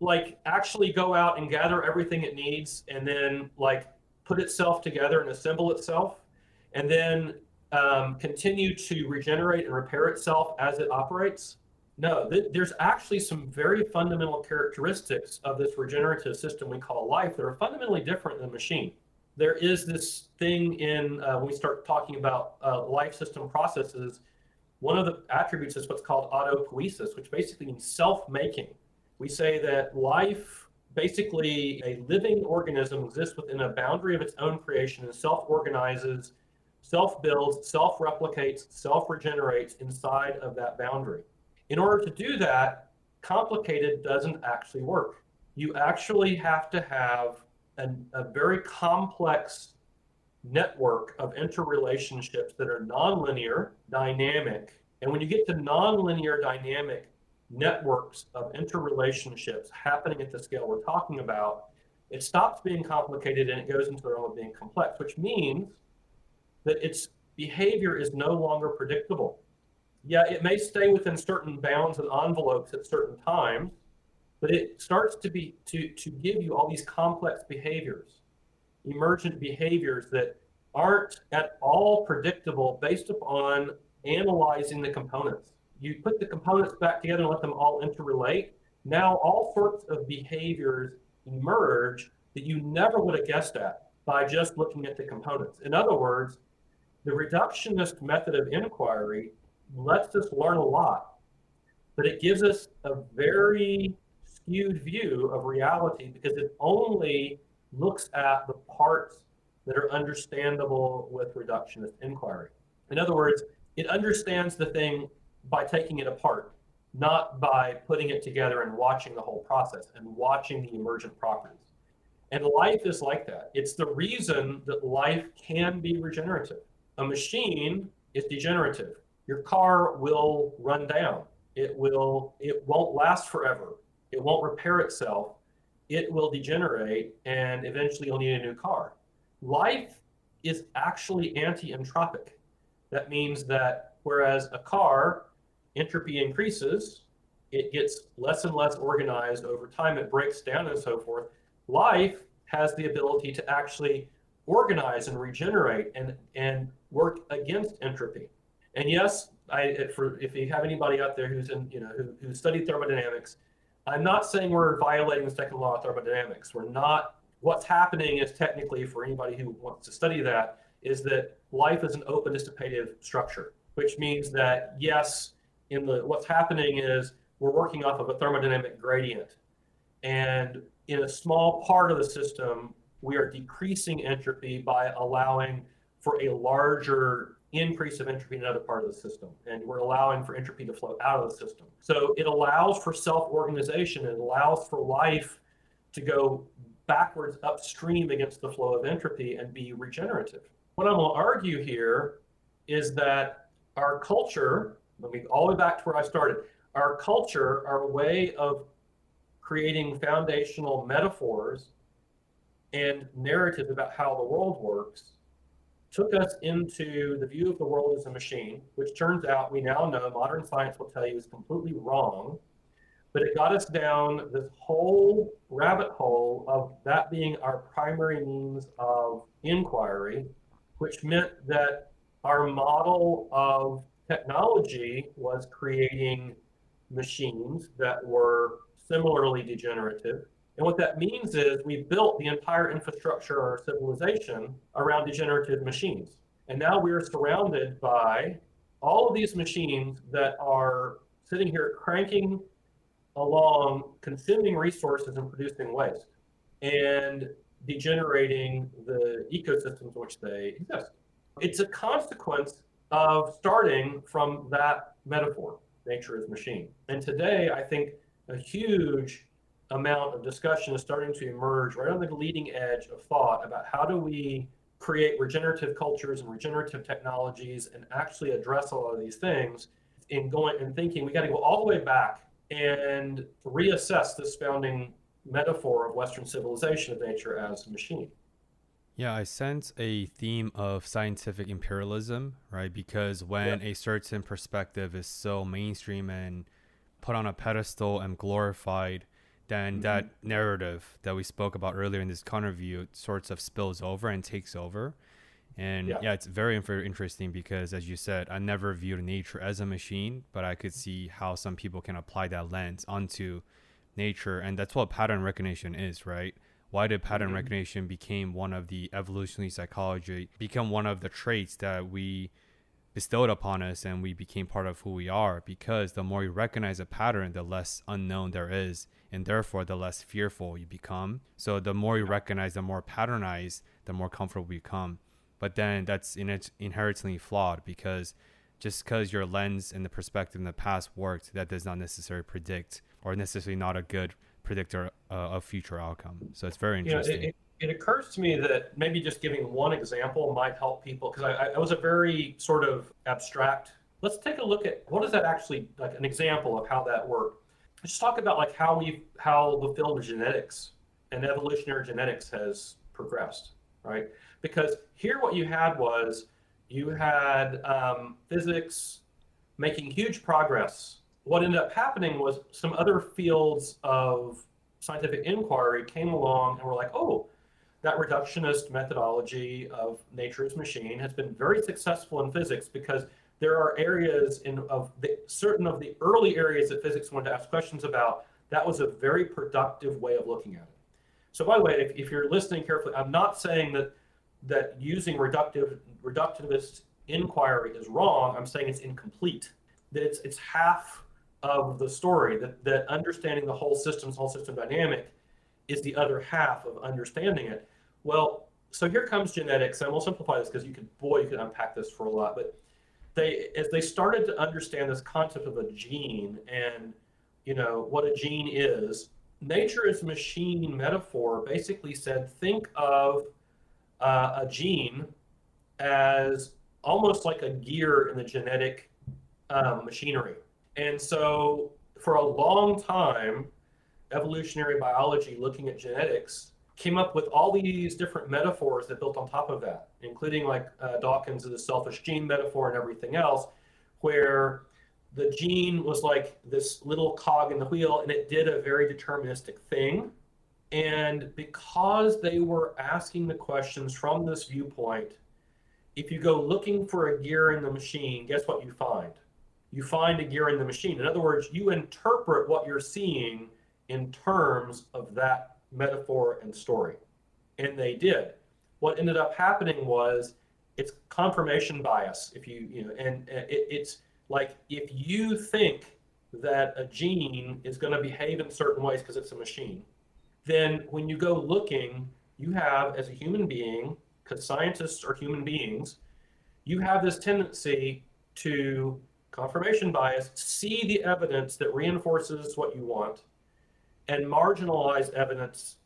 Like actually go out and gather everything it needs and then like put itself together and assemble itself and then um, continue to regenerate and repair itself as it operates? No, th- there's actually some very fundamental characteristics of this regenerative system we call life that are fundamentally different than a machine. There is this thing in uh, when we start talking about uh, life system processes. One of the attributes is what's called autopoiesis, which basically means self-making. We say that life, basically, a living organism exists within a boundary of its own creation and self-organizes, self-builds, self-replicates, self-regenerates inside of that boundary. In order to do that, complicated doesn't actually work. You actually have to have an, a very complex network of interrelationships that are nonlinear, dynamic. And when you get to nonlinear, dynamic networks of interrelationships happening at the scale we're talking about, it stops being complicated and it goes into the realm of being complex, which means that its behavior is no longer predictable yeah, it may stay within certain bounds and envelopes at certain times, but it starts to be to to give you all these complex behaviors, emergent behaviors that aren't at all predictable based upon analyzing the components. You put the components back together and let them all interrelate. Now all sorts of behaviors emerge that you never would have guessed at by just looking at the components. In other words, the reductionist method of inquiry lets us learn a lot, but it gives us a very skewed view of reality because it only looks at the parts that are understandable with reductionist inquiry. In other words, it understands the thing by taking it apart, not by putting it together and watching the whole process and watching the emergent properties. And life is like that. It's the reason that life can be regenerative. A machine is degenerative. Your car will run down. It will it won't last forever. It won't repair itself. It will degenerate and eventually you'll need a new car. Life is actually anti-entropic. That means that whereas a car entropy increases, it gets less and less organized over time, it breaks down and so forth life has the ability to actually organize and regenerate and, and work against entropy. And yes, I, for, if you have anybody out there who's in, you know, who, who studied thermodynamics, I'm not saying we're violating the second law of thermodynamics. We're not. What's happening is technically, for anybody who wants to study that, is that life is an open dissipative structure, which means that yes, in the what's happening is we're working off of a thermodynamic gradient, and in a small part of the system, we are decreasing entropy by allowing for a larger increase of entropy in another part of the system. And we're allowing for entropy to flow out of the system. So it allows for self organization, it allows for life to go backwards upstream against the flow of entropy and be regenerative. What I'm going to argue here is that our culture, let me go all the way back to where I started, our culture, our way of creating foundational metaphors and narratives about how the world works took us into the view of the world as a machine, which turns out we now know modern science will tell you is completely wrong. But it got us down this whole rabbit hole of that being our primary means of inquiry, which meant that our model of technology was creating machines that were similarly degenerative. And what that means is we built the entire infrastructure of our civilization around degenerative machines. And now we are surrounded by all of these machines that are sitting here cranking along, consuming resources and producing waste, and degenerating the ecosystems which they exist. It's a consequence of starting from that metaphor, nature is machine. And today, I think a huge amount of discussion is starting to emerge right on the leading edge of thought about how do we create regenerative cultures and regenerative technologies and actually address a lot of these things in going and thinking we got to go all the way back and reassess this founding metaphor of western civilization of nature as a machine yeah, I sense a theme of scientific imperialism, right? Because when yeah. a certain perspective is so mainstream and put on a pedestal and glorified, then mm-hmm. that narrative that we spoke about earlier in this view sorts of spills over and takes over. And yeah. yeah, it's very, very interesting because, as you said, I never viewed nature as a machine, but I could see how some people can apply that lens onto nature. And that's what pattern recognition is, right? Why did pattern mm-hmm. recognition became one of the evolutionary psychology, become one of the traits that we bestowed upon us and we became part of who we are because the more you recognize a pattern the less unknown there is and therefore the less fearful you become so the more you recognize the more patternized the more comfortable you become but then that's in inherently flawed because just because your lens and the perspective in the past worked that does not necessarily predict or necessarily not a good predictor uh, of future outcome so it's very interesting it, it, it occurs to me that maybe just giving one example might help people because I, I was a very sort of abstract. Let's take a look at what does that actually like an example of how that worked. Let's talk about like how we how the field of genetics and evolutionary genetics has progressed, right? Because here what you had was you had um, physics making huge progress what ended up happening was some other fields of scientific inquiry came along and were like, oh, that reductionist methodology of nature's machine has been very successful in physics because there are areas in of the, certain of the early areas that physics wanted to ask questions about. That was a very productive way of looking at it. So by the way, if, if you're listening carefully, I'm not saying that that using reductive reductivist inquiry is wrong. I'm saying it's incomplete. That it's it's half of the story. That that understanding the whole system's whole system dynamic is the other half of understanding it. Well, so here comes genetics, and we'll simplify this because you could boy you could unpack this for a lot. But they as they started to understand this concept of a gene and you know what a gene is, nature is machine metaphor basically said think of uh, a gene as almost like a gear in the genetic um, machinery. And so, for a long time, evolutionary biology looking at genetics came up with all these different metaphors that built on top of that, including like uh, Dawkins' the selfish gene metaphor and everything else, where the gene was like this little cog in the wheel and it did a very deterministic thing and because they were asking the questions from this viewpoint, if you go looking for a gear in the machine, guess what you find? You find a gear in the machine. In other words, you interpret what you're seeing in terms of that metaphor and story. And they did. What ended up happening was it's confirmation bias. If you, you know, and it, it's like if you think that a gene is going to behave in certain ways because it's a machine, then when you go looking, you have, as a human being, because scientists are human beings, you have this tendency to confirmation bias, see the evidence that reinforces what you want, and marginalize evidence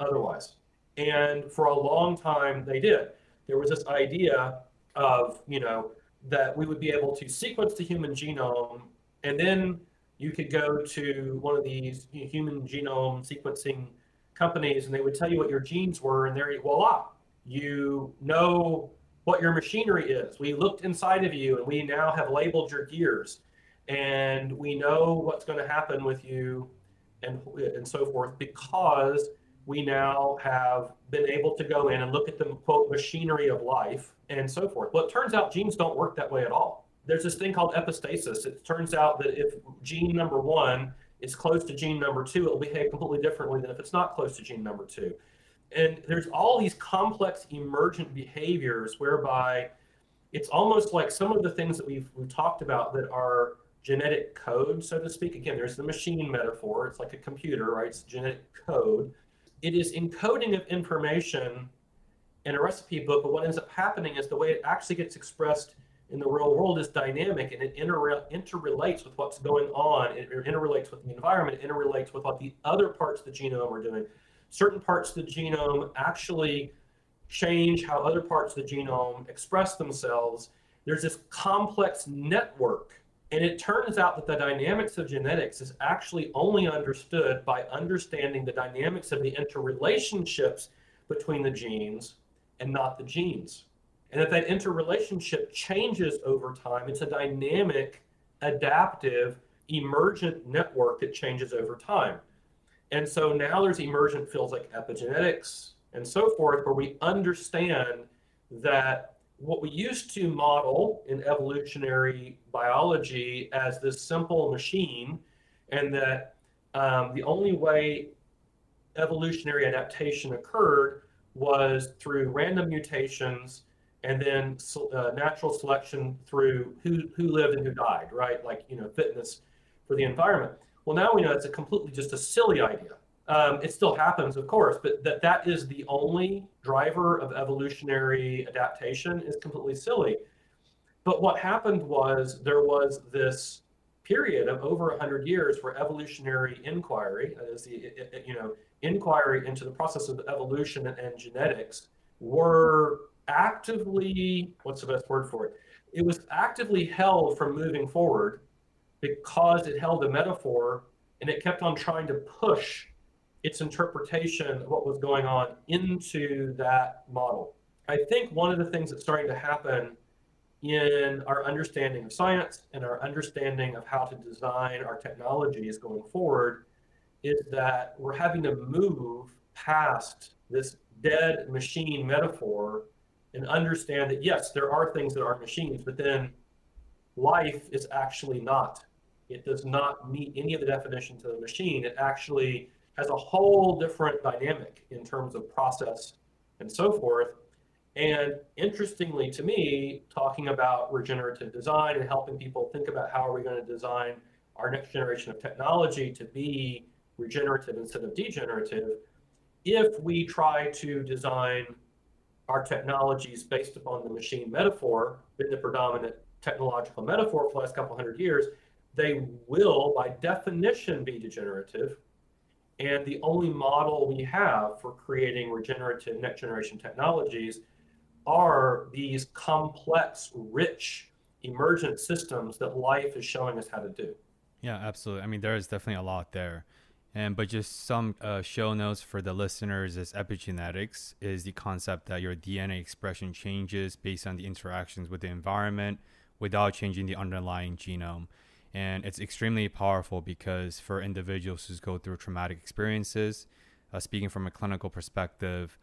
otherwise. And for a long time, they did. There was this idea of, you know, that we would be able to sequence the human genome and then you could go to one of these human genome sequencing companies and they would tell you what your genes were, and there, you voila, you know what your machinery is. We looked inside of you and we now have labeled your gears and we know what's going to happen with you and, and so forth because we now have been able to go in and look at the quote machinery of life and so forth. Well, it turns out genes don't work that way at all. There's this thing called epistasis. It turns out that if gene number one is close to gene number two, it'll behave completely differently than if it's not close to gene number two. And there's all these complex emergent behaviors whereby it's almost like some of the things that we've, we've talked about that are genetic code, so to speak. Again, there's the machine metaphor. It's like a computer, right? It's genetic code. It is encoding of information in a recipe book, but what ends up happening is the way it actually gets expressed in the real world is dynamic and it inter- interrelates with what's going on. It interrelates with the environment, it interrelates with what the other parts of the genome are doing. Certain parts of the genome actually change how other parts of the genome express themselves. There's this complex network. And it turns out that the dynamics of genetics is actually only understood by understanding the dynamics of the interrelationships between the genes and not the genes. And if that interrelationship changes over time, it's a dynamic, adaptive, emergent network that changes over time. And so now there's emergent fields like epigenetics and so forth, where we understand that what we used to model in evolutionary biology as this simple machine, and that um, the only way evolutionary adaptation occurred was through random mutations and then uh, natural selection through who who lived and who died, right? Like you know, fitness for the environment. Well, now we know it's a completely just a silly idea. Um, it still happens, of course, but that that is the only driver of evolutionary adaptation is completely silly. But what happened was there was this period of over 100 years where evolutionary inquiry, is the you know inquiry into the process of evolution and genetics, were actively, what's the best word for it? It was actively held from moving forward because it held a metaphor and it kept on trying to push its interpretation of what was going on into that model. I think one of the things that's starting to happen in our understanding of science and our understanding of how to design our technologies going forward is that we're having to move past this dead machine metaphor and understand that yes, there are things that are machines, but then life is actually not. It does not meet any of the definitions of the machine. It actually has a whole different dynamic in terms of process and so forth. And interestingly to me, talking about regenerative design and helping people think about how are we going to design our next generation of technology to be regenerative instead of degenerative, if we try to design our technologies based upon the machine metaphor, been the predominant technological metaphor for the last couple hundred years, they will, by definition, be degenerative. And the only model we have for creating regenerative next generation technologies are these complex, rich, emergent systems that life is showing us how to do. Yeah, absolutely. I mean, there is definitely a lot there. And but just some uh, show notes for the listeners is epigenetics is the concept that your DNA expression changes based on the interactions with the environment without changing the underlying genome. And it's extremely powerful because for individuals who go through traumatic experiences, uh, speaking from a clinical perspective,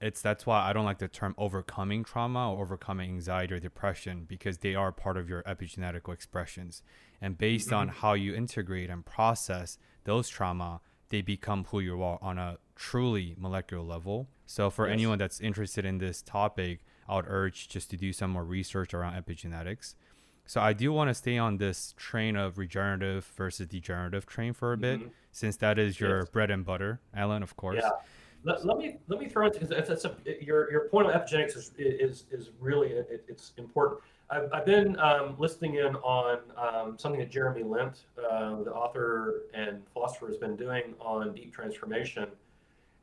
it's that's why I don't like the term overcoming trauma or overcoming anxiety or depression because they are part of your epigenetic expressions. And based mm-hmm. on how you integrate and process those trauma, they become who you are on a truly molecular level. So for yes. anyone that's interested in this topic, I would urge just to do some more research around epigenetics. So I do want to stay on this train of regenerative versus degenerative train for a bit, mm-hmm. since that is your yes. bread and butter, Alan, of course. Yeah. Let, let me let me throw it because a, your your point on epigenetics is is is really it, it's important. I've, I've been um, listening in on um, something that Jeremy Lent, uh, the author and philosopher, has been doing on deep transformation,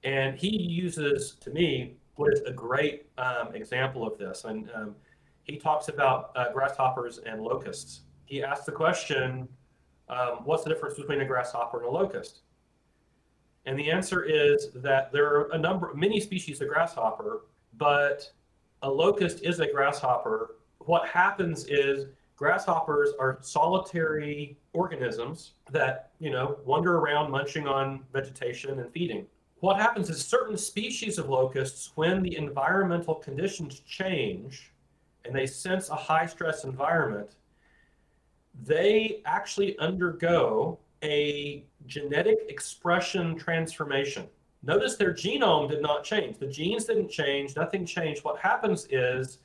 and he uses to me what is a great um, example of this. And um, he talks about uh, grasshoppers and locusts. He asks the question, um, what's the difference between a grasshopper and a locust? And the answer is that there are a number, many species of grasshopper, but a locust is a grasshopper. What happens is grasshoppers are solitary organisms that, you know, wander around munching on vegetation and feeding. What happens is certain species of locusts, when the environmental conditions change and they sense a high stress environment, they actually undergo a genetic expression transformation. Notice their genome did not change. The genes didn't change, nothing changed. What happens is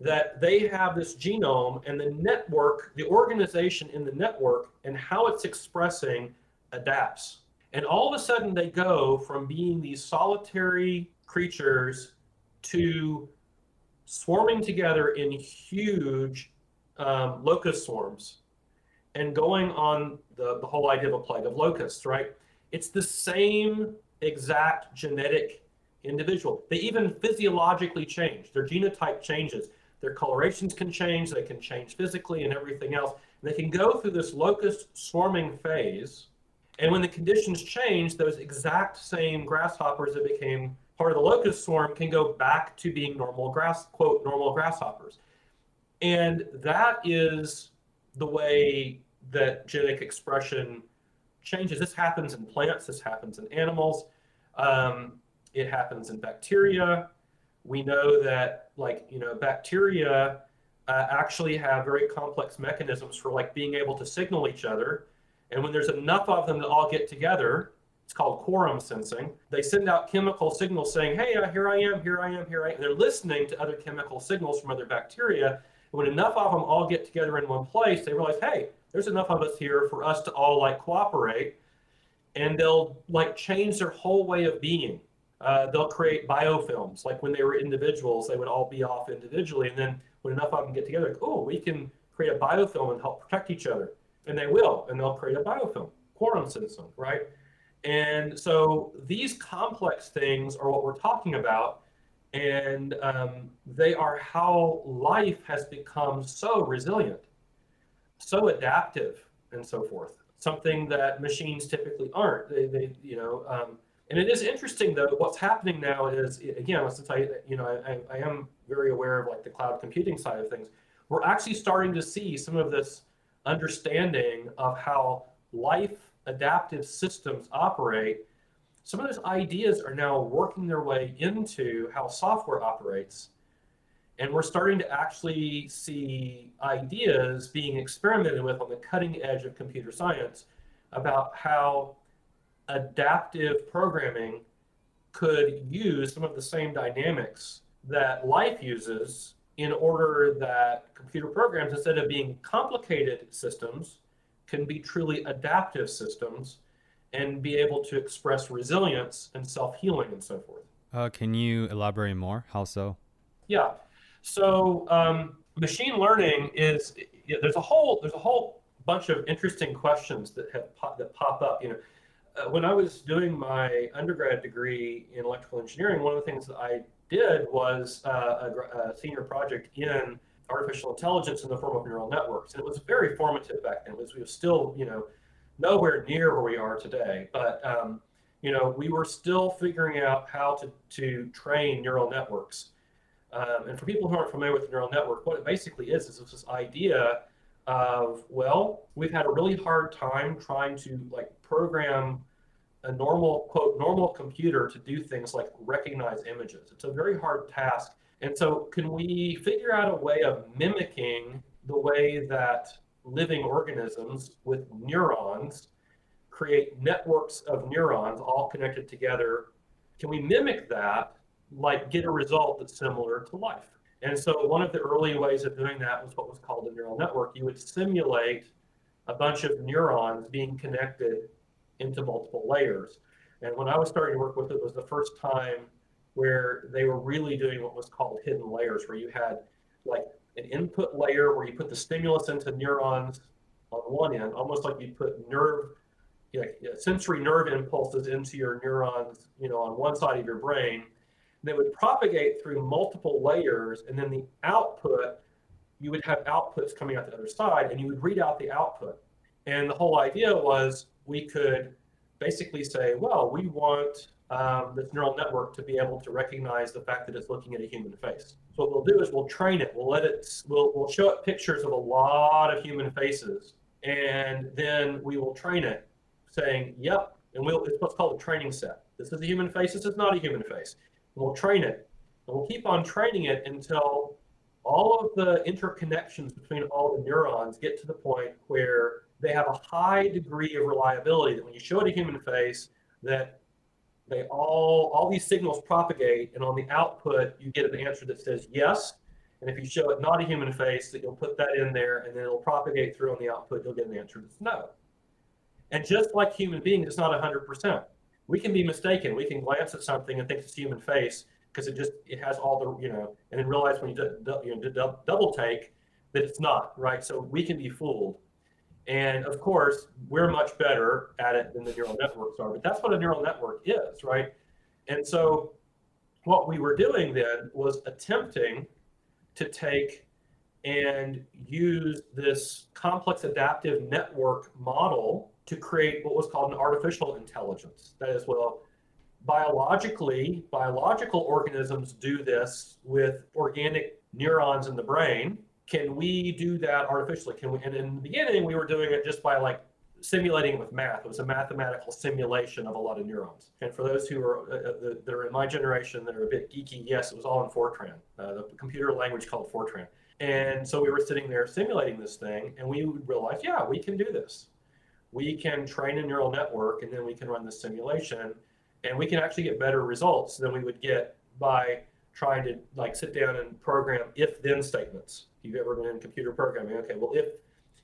that they have this genome and the network, the organization in the network, and how it's expressing adapts. And all of a sudden, they go from being these solitary creatures to swarming together in huge um, locust swarms and going on the, the whole idea of a plague of locusts, right? It's the same exact genetic individual. They even physiologically change. Their genotype changes. Their colorations can change. They can change physically and everything else. And they can go through this locust swarming phase. And when the conditions change, those exact same grasshoppers that became part of the locust swarm can go back to being normal grass, quote, normal grasshoppers. And that is the way that genetic expression changes. This happens in plants, this happens in animals, um, it happens in bacteria. We know that, like, you know, bacteria uh, actually have very complex mechanisms for like being able to signal each other. And when there's enough of them that all get together, it's called quorum sensing. They send out chemical signals saying, hey, uh, here I am, here I am, here I am. They're listening to other chemical signals from other bacteria. And when enough of them all get together in one place, they realize, hey, there's enough of us here for us to all like cooperate and they'll like change their whole way of being uh, they'll create biofilms like when they were individuals they would all be off individually and then when enough of them get together oh we can create a biofilm and help protect each other and they will and they'll create a biofilm quorum sensing right and so these complex things are what we're talking about and um, they are how life has become so resilient so adaptive and so forth. Something that machines typically aren't. They, they you know, um, and it is interesting though. What's happening now is again, tell you, you know, I, I am very aware of like the cloud computing side of things. we're actually starting to see some of this understanding of how life adaptive systems operate. Some of those ideas are now working their way into how software operates. And we're starting to actually see ideas being experimented with on the cutting edge of computer science about how adaptive programming could use some of the same dynamics that life uses in order that computer programs, instead of being complicated systems, can be truly adaptive systems and be able to express resilience and self-healing and so forth. Uh, can you elaborate more? How so? Yeah. So um, machine learning is there's a whole there's a whole bunch of interesting questions that have pop, that pop up. You know, uh, when I was doing my undergrad degree in electrical engineering, one of the things that I did was uh, a, a, senior project in artificial intelligence in the form of neural networks, and it was very formative back then. Was we were still you know nowhere near where we are today, but um, you know we were still figuring out how to to train neural networks. Um, and for people who aren't familiar with the neural network, what it basically is is this idea of well, we've had a really hard time trying to like program a normal quote normal computer to do things like recognize images. It's a very hard task. And so can we figure out a way of mimicking the way that living organisms with neurons create networks of neurons all connected together? Can we mimic that like get a result that's similar to life? And so one of the early ways of doing that was what was called a neural network. You would simulate a bunch of neurons being connected into multiple layers. And when I was starting to work with it, it was the first time where they were really doing what was called hidden layers, where you had like an input layer where you put the stimulus into neurons on one end, almost like you put nerve, you know, sensory nerve impulses into your neurons, you know, on one side of your brain. They would propagate through multiple layers, and then the output, you would have outputs coming out the other side, and you would read out the output. And the whole idea was we could basically say, well, we want um, this neural network to be able to recognize the fact that it's looking at a human face. So what we'll do is we'll train it. We'll let it. We'll, we'll show it pictures of a lot of human faces, and then we will train it, saying, "Yep." And we'll. It's what's called a training set. This is a human face. This is not a human face. And we'll train it, and we'll keep on training it until all of the interconnections between all the neurons get to the point where they have a high degree of reliability that when you show it a human face, that they all all these signals propagate, and on the output you get an answer that says yes. And if you show it not a human face, that you'll put that in there, and then it'll propagate through on the output. You'll get an answer that's no. And just like human beings, it's not 100%. We can be mistaken. We can glance at something and think it's a human face because it just it has all the you know, and then realize when you, do, you know, double take that it's not right. So we can be fooled. And of course, we're much better at it than the neural networks are, but that's what a neural network is, right? And so what we were doing then was attempting to take and use this complex adaptive network model to create what was called an artificial intelligence. That is, well, biologically, biological organisms do this with organic neurons in the brain can we do that artificially? Can we? And in the beginning, we were doing it just by like simulating it with math. It was a mathematical simulation of a lot of neurons. And for those who are uh, uh that are in my generation that are a bit geeky, yes, it was all in Fortran, uh, the computer language called Fortran. And so we were sitting there simulating this thing, and we would realize, yeah, we can do this. We can train a neural network, and then we can run the simulation, and we can actually get better results than we would get by trying to like sit down and program if then statements you've ever been in computer programming. Okay, well, if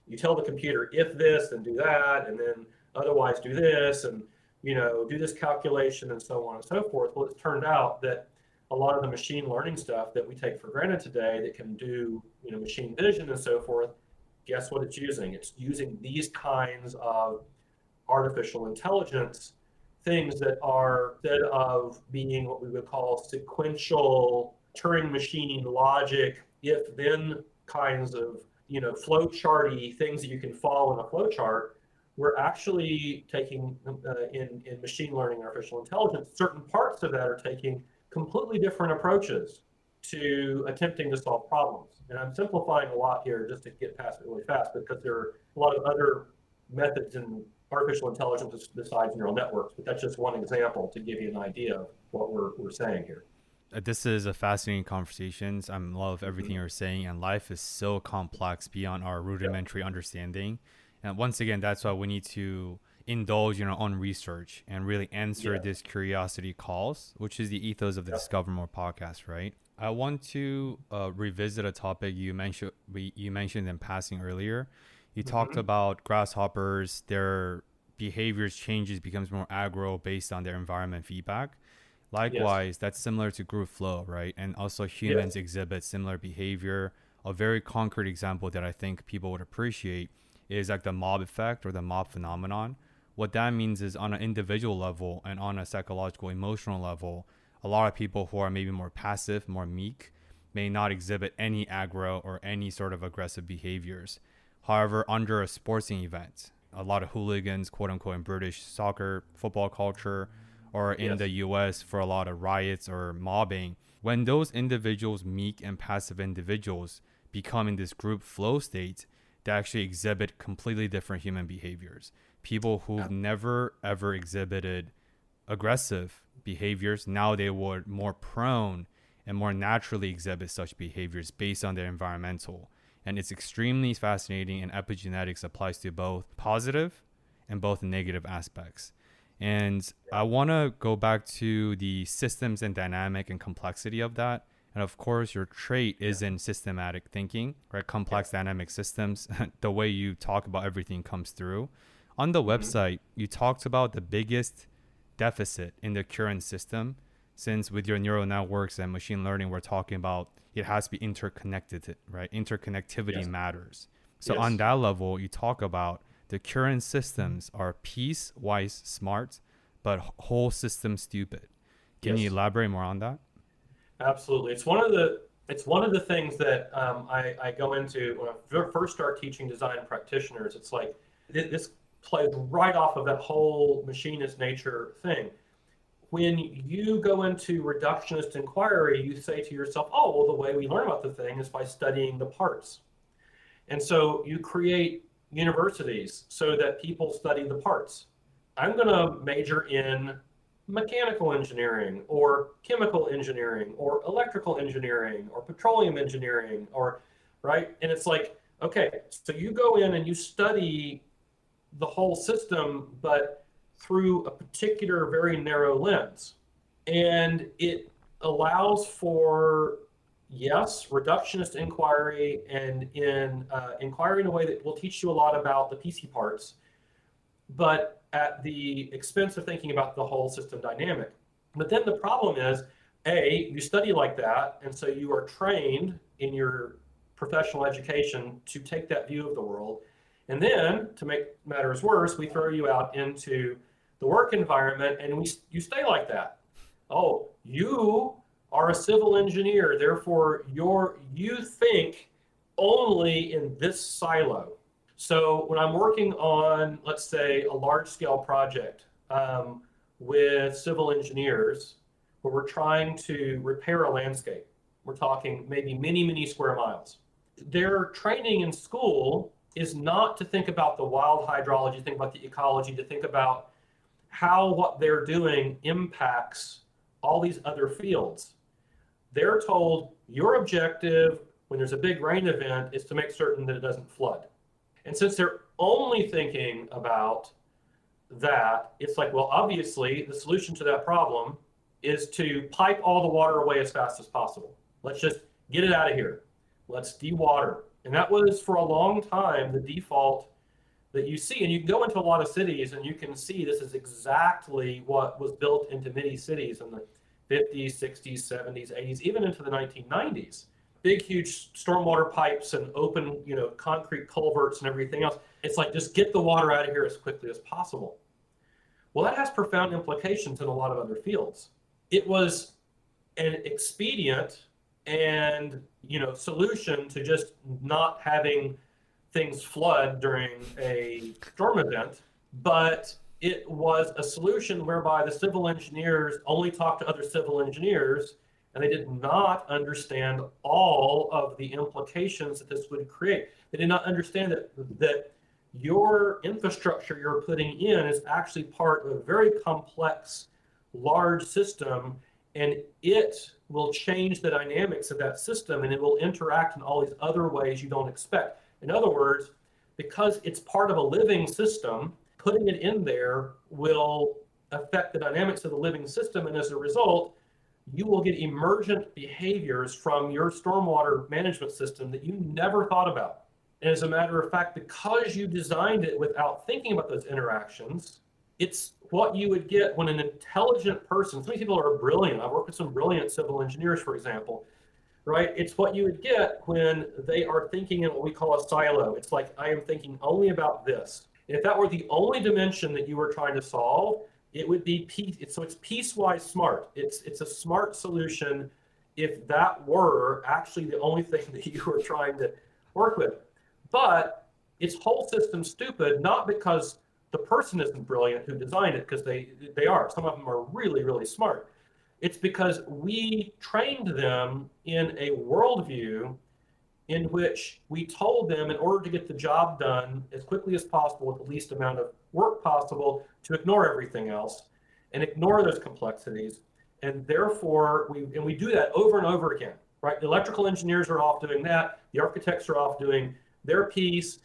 you tell the computer if this, then do that, and then otherwise do this, and you know, do this calculation and so on and so forth. Well, it turned out that a lot of the machine learning stuff that we take for granted today that can do, you know, machine vision and so forth, guess what it's using? It's using these kinds of artificial intelligence things that are instead of being what we would call sequential Turing machine logic, if then kinds of you know flow charty things that you can follow in a flow chart we're actually taking uh, in, in machine learning artificial intelligence certain parts of that are taking completely different approaches to attempting to solve problems. And I'm simplifying a lot here just to get past it really fast because there are a lot of other methods in artificial intelligence besides neural networks, but that's just one example to give you an idea of what we're, we're saying here. Uh, this is a fascinating conversation. I love everything mm-hmm. you're saying, and life is so complex beyond our rudimentary yeah. understanding. And once again, that's why we need to indulge in our own research and really answer yeah. this curiosity calls, which is the ethos of the yeah. Discover More podcast, right? I want to uh, revisit a topic you mentioned. We, you mentioned in passing earlier. You mm-hmm. talked about grasshoppers. Their behaviors changes becomes more aggro based on their environment feedback. Likewise, yes. that's similar to group flow, right? And also humans yes. exhibit similar behavior. A very concrete example that I think people would appreciate is like the mob effect or the mob phenomenon. What that means is on an individual level and on a psychological, emotional level, a lot of people who are maybe more passive, more meek, may not exhibit any aggro or any sort of aggressive behaviors. However, under a sporting event, a lot of hooligans, quote unquote, in British soccer, football culture, or in yes. the US for a lot of riots or mobbing, when those individuals, meek and passive individuals, become in this group flow state, they actually exhibit completely different human behaviors. People who've yeah. never ever exhibited aggressive behaviors, now they were more prone and more naturally exhibit such behaviors based on their environmental. And it's extremely fascinating, and epigenetics applies to both positive and both negative aspects. And I want to go back to the systems and dynamic and complexity of that. And of course, your trait is in systematic thinking, right? Complex yeah. dynamic systems. the way you talk about everything comes through. On the mm-hmm. website, you talked about the biggest deficit in the current system, since with your neural networks and machine learning, we're talking about it has to be interconnected, right? Interconnectivity yes. matters. So yes. on that level, you talk about the current systems are piece-wise smart, but whole system stupid. Can yes. you elaborate more on that? Absolutely. It's one of the it's one of the things that um, I, I, go into when I first start teaching design practitioners. It's like this plays right off of that whole machinist nature thing. When you go into reductionist inquiry, you say to yourself, "Oh, well, the way we learn about the thing is by studying the parts," and so you create universities so that people study the parts. I'm going to major in mechanical engineering or chemical engineering or electrical engineering or petroleum engineering or right and it's like okay so you go in and you study the whole system but through a particular very narrow lens and it allows for yes, reductionist inquiry and in uh, inquiry in a way that will teach you a lot about the piece parts, but at the expense of thinking about the whole system dynamic. But then the problem is, A, you study like that, and so you are trained in your professional education to take that view of the world. And then, to make matters worse, we throw you out into the work environment and we, you stay like that. Oh, you are a civil engineer. Therefore, you you think only in this silo. So when I'm working on, let's say, a large scale project um, with civil engineers, where we're trying to repair a landscape, we're talking maybe many, many square miles. Their training in school is not to think about the wild hydrology, to think about the ecology, to think about how what they're doing impacts all these other fields they're told your objective when there's a big rain event is to make certain that it doesn't flood. And since they're only thinking about that, it's like, well, obviously, the solution to that problem is to pipe all the water away as fast as possible. Let's just get it out of here. Let's dewater. And that was for a long time the default that you see. And you can go into a lot of cities and you can see this is exactly what was built into many cities in the 50s, 60s, 70s, 80s, even into the 1990s. Big, huge stormwater pipes and open, you know, concrete culverts and everything else. It's like just get the water out of here as quickly as possible. Well, that has profound implications in a lot of other fields. It was an expedient and you know solution to just not having things flood during a storm event, but it was a solution whereby the civil engineers only talked to other civil engineers and they did not understand all of the implications that this would create. They did not understand that that your infrastructure you're putting in is actually part of a very complex, large system, and it will change the dynamics of that system and it will interact in all these other ways you don't expect. In other words, because it's part of a living system, putting it in there will affect the dynamics of the living system. And as a result, you will get emergent behaviors from your stormwater management system that you never thought about. And as a matter of fact, because you designed it without thinking about those interactions, it's what you would get when an intelligent person, some people are brilliant. I work with some brilliant civil engineers, for example, right? It's what you would get when they are thinking in what we call a silo. It's like, I am thinking only about this. If that were the only dimension that you were trying to solve, it would be piece. So it's piecewise smart. It's it's a smart solution if that were actually the only thing that you were trying to work with. But it's whole system stupid, not because the person isn't brilliant who designed it, because they they are. Some of them are really really smart. It's because we trained them in a worldview in which we told them in order to get the job done as quickly as possible with the least amount of work possible to ignore everything else and ignore those complexities. And therefore, we and we do that over and over again, right? The electrical engineers are off doing that. The architects are off doing their piece.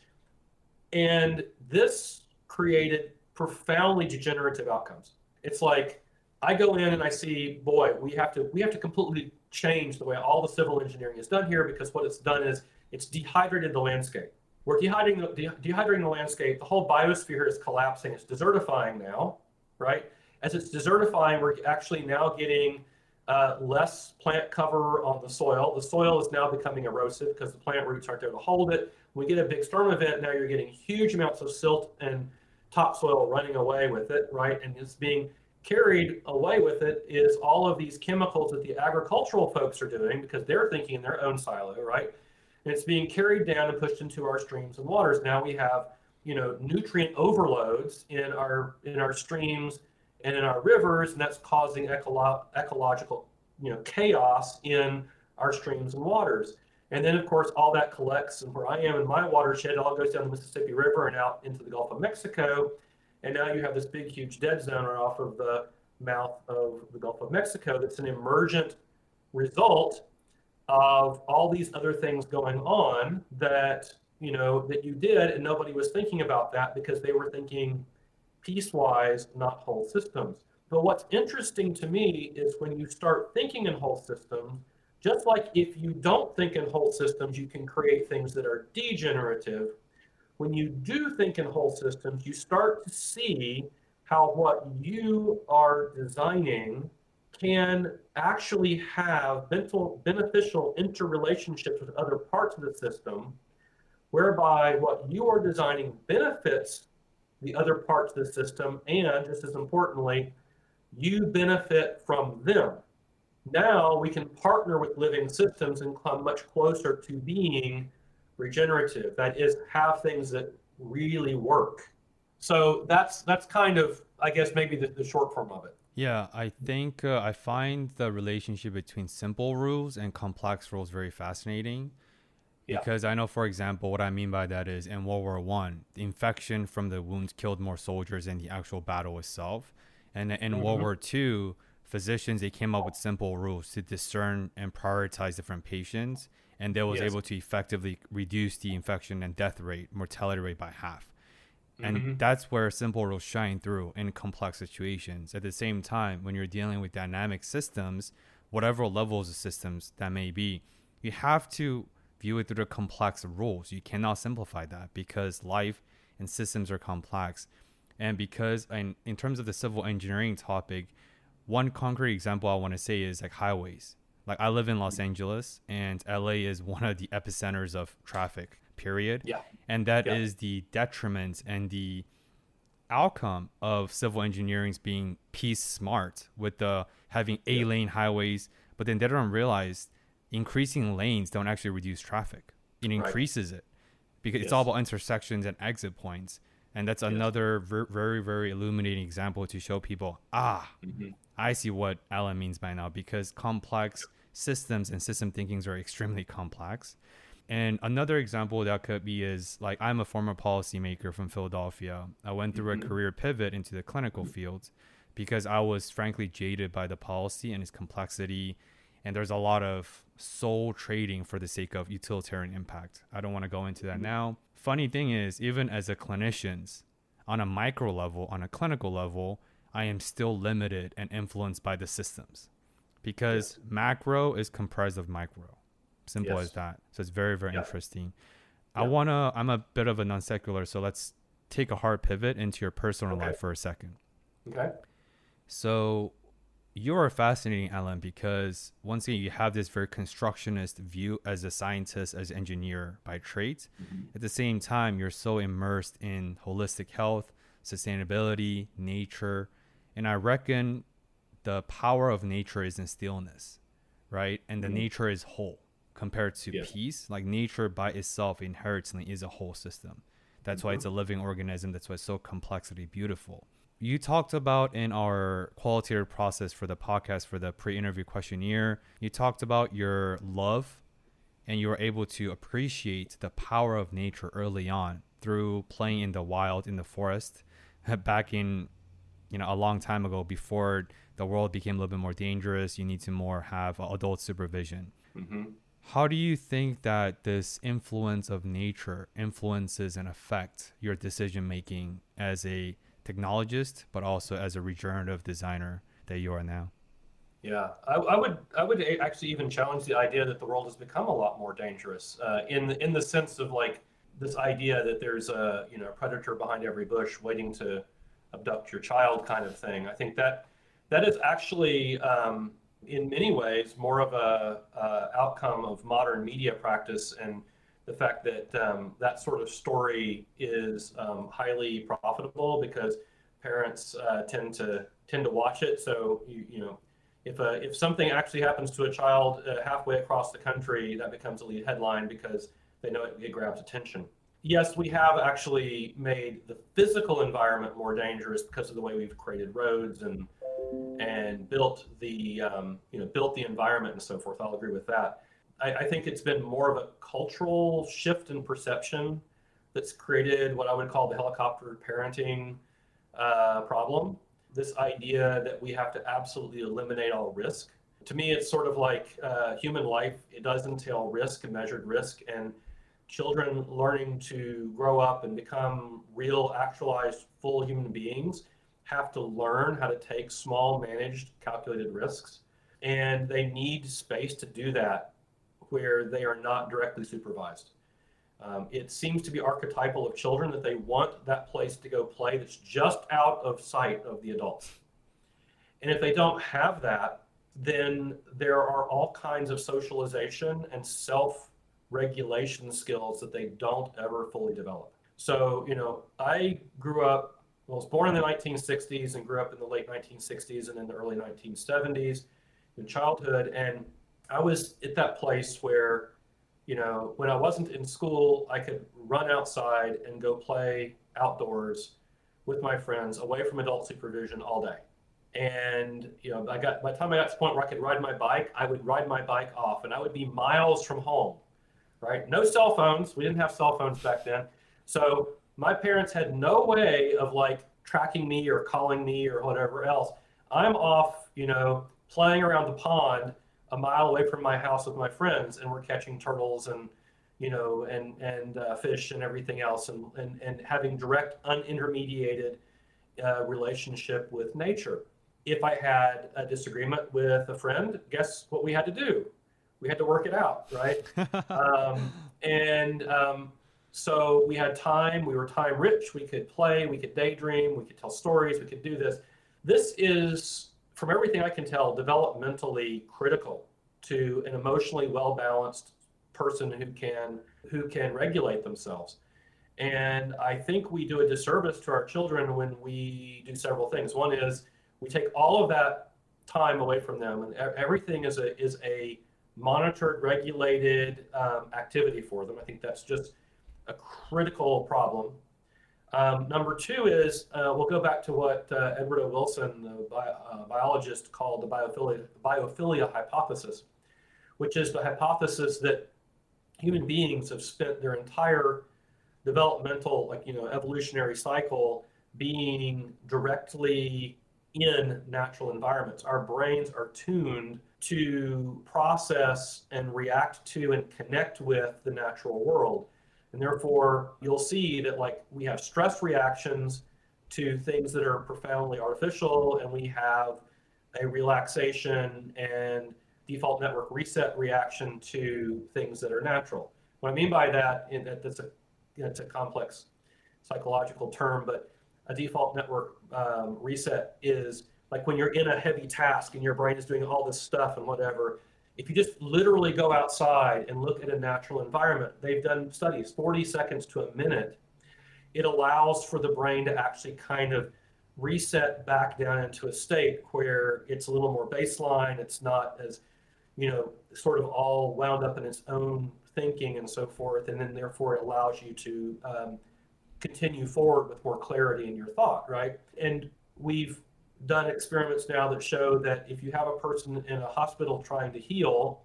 And this created profoundly degenerative outcomes. It's like I go in and I see, boy, we have to we have to completely change the way all the civil engineering is done here because what it's done is it's dehydrated the landscape. We're dehydrating the, dehydrating the landscape. The whole biosphere is collapsing. It's desertifying now, right? As it's desertifying, we're actually now getting uh, less plant cover on the soil. The soil is now becoming erosive because the plant roots aren't there to hold it. When we get a big storm event, now you're getting huge amounts of silt and topsoil running away with it, right? And it's being carried away with it is all of these chemicals that the agricultural folks are doing because they're thinking in their own silo, right? And it's being carried down and pushed into our streams and waters. Now we have, you know, nutrient overloads in our in our streams and in our rivers, and that's causing ecolo- ecological, you know, chaos in our streams and waters. And then, of course, all that collects, and where I am in my watershed, it all goes down the Mississippi River and out into the Gulf of Mexico. And now you have this big, huge dead zone right off of the mouth of the Gulf of Mexico that's an emergent result of all these other things going on that you know that you did and nobody was thinking about that because they were thinking piecewise not whole systems. But what's interesting to me is when you start thinking in whole systems just like if you don't think in whole systems you can create things that are degenerative when you do think in whole systems, you start to see how what you are designing can actually have beneficial interrelationships with other parts of the system, whereby what you are designing benefits the other parts of the system, and just as importantly, you benefit from them. Now we can partner with living systems and come much closer to being regenerative. That is, have things that really work. So that's that's kind of, I guess, maybe the, the short form of it. Yeah, I think uh, I find the relationship between simple rules and complex rules very fascinating. Yeah. Because I know, for example, what I mean by that is in World War One, the infection from the wounds killed more soldiers than the actual battle itself. And in mm-hmm. World War Two, physicians they came up with simple rules to discern and prioritize different patients and they was yes. able to effectively reduce the infection and death rate, mortality rate by half. And mm-hmm. that's where simple rules shine through in complex situations. At the same time, when you're dealing with dynamic systems, whatever levels of systems that may be, you have to view it through the complex rules. You cannot simplify that because life and systems are complex. And because in, in terms of the civil engineering topic, one concrete example I want to say is like highways. Like I live in Los Angeles, and LA is one of the epicenters of traffic. Period. Yeah. And that yeah. is the detriment and the outcome of civil engineering being piece smart with the having a lane highways, but then they don't realize increasing lanes don't actually reduce traffic. It increases right. it because yes. it's all about intersections and exit points. And that's yes. another ver- very, very illuminating example to show people, ah, mm-hmm. I see what Alan means by now because complex systems and system thinkings are extremely complex. And another example that could be is like I'm a former policymaker from Philadelphia. I went through mm-hmm. a career pivot into the clinical field because I was frankly jaded by the policy and its complexity. And there's a lot of soul trading for the sake of utilitarian impact. I don't want to go into that mm-hmm. now. Funny thing is, even as a clinicians, on a micro level, on a clinical level, I am still limited and influenced by the systems because macro is comprised of micro. Simple yes. as that. So it's very, very yeah. interesting. Yeah. I want to, I'm a bit of a non secular, so let's take a hard pivot into your personal okay. life for a second. Okay. So you're fascinating, Alan, because once again, you have this very constructionist view as a scientist, as an engineer by trade. Mm-hmm. At the same time, you're so immersed in holistic health, sustainability, nature. And I reckon the power of nature is in stillness, right? And the mm-hmm. nature is whole compared to yeah. peace. Like nature by itself inherently is a whole system. That's mm-hmm. why it's a living organism. That's why it's so complexly beautiful. You talked about in our qualitative process for the podcast for the pre-interview questionnaire, you talked about your love and you were able to appreciate the power of nature early on through playing in the wild in the forest back in you know a long time ago before the world became a little bit more dangerous you need to more have adult supervision mm-hmm. How do you think that this influence of nature influences and affects your decision making as a technologist, but also as a regenerative designer that you are now? Yeah, I, I, would I would actually even challenge the idea that the world has become a lot more dangerous uh, in the, in the sense of like this idea that there's a you know a predator behind every bush waiting to abduct your child kind of thing. I think that that is actually um, in many ways more of a uh, outcome of modern media practice and the fact that um, that sort of story is um, highly profitable because parents uh, tend to tend to watch it. So you, you know, if a, if something actually happens to a child uh, halfway across the country, that becomes a lead headline because they know it, it grabs attention. Yes, we have actually made the physical environment more dangerous because of the way we've created roads and and built the um, you know built the environment and so forth. I'll agree with that. I, I, think it's been more of a cultural shift in perception that's created what I would call the helicopter parenting uh, problem. This idea that we have to absolutely eliminate all risk. To me, it's sort of like uh, human life. It does entail risk and measured risk, and children learning to grow up and become real, actualized, full human beings have to learn how to take small, managed, calculated risks. And they need space to do that where they are not directly supervised. Um, it seems to be archetypal of children that they want that place to go play that's just out of sight of the adults. And if they don't have that, then there are all kinds of socialization and self regulation skills that they don't ever fully develop. So, you know, I grew up I was born in the 1960s and grew up in the late 1960s and in the early 1970s in childhood. And I was at that place where, you know, when I wasn't in school, I could run outside and go play outdoors with my friends away from adult supervision all day. And, you know, I got, by the time I got to the point where I could ride my bike, I would ride my bike off and I would be miles from home, right? No cell phones. We didn't have cell phones back then. So my parents had no way of like tracking me or calling me or whatever else. I'm off, you know, playing around the pond a mile away from my house with my friends, and we're catching turtles and you know and and uh, fish and everything else, and and and having direct unintermediated uh, relationship with nature. If I had a disagreement with a friend, guess what we had to do? We had to work it out, right? um, and um, so we had time, we were time rich, we could play, we could daydream, we could tell stories, we could do this. This is, from everything I can tell, developmentally critical to an emotionally well balanced person who can who can regulate themselves. And I think we do a disservice to our children when we do several things. One is we take all of that time away from them, and everything is a is a monitored, regulated um, activity for them. I think that's just a critical problem. Um, number two is uh, we'll go back to what uh, Edward O. Wilson, the bi- uh, biologist, called the biophilia, biophilia hypothesis. which is the hypothesis that human beings have spent their entire developmental, like, you know, evolutionary cycle being directly in natural environments. Our brains are tuned to process and react to and connect with the natural world. And therefore, you'll see that like we have stress reactions to things that are profoundly artificial, and we have a relaxation and default network reset reaction to things that are natural. What I mean by that, that that's a, you know, it's a complex psychological term, but a default network um, reset is like when you're in a heavy task and your brain is doing all this stuff and whatever if you just literally go outside and look at a natural environment they've done studies 40 seconds to a minute it allows for the brain to actually kind of reset back down into a state where it's a little more baseline it's not as you know sort of all wound up in its own thinking and so forth and then therefore it allows you to um, continue forward with more clarity in your thought right? And we've done experiments now that show that if you have a person in a hospital trying to heal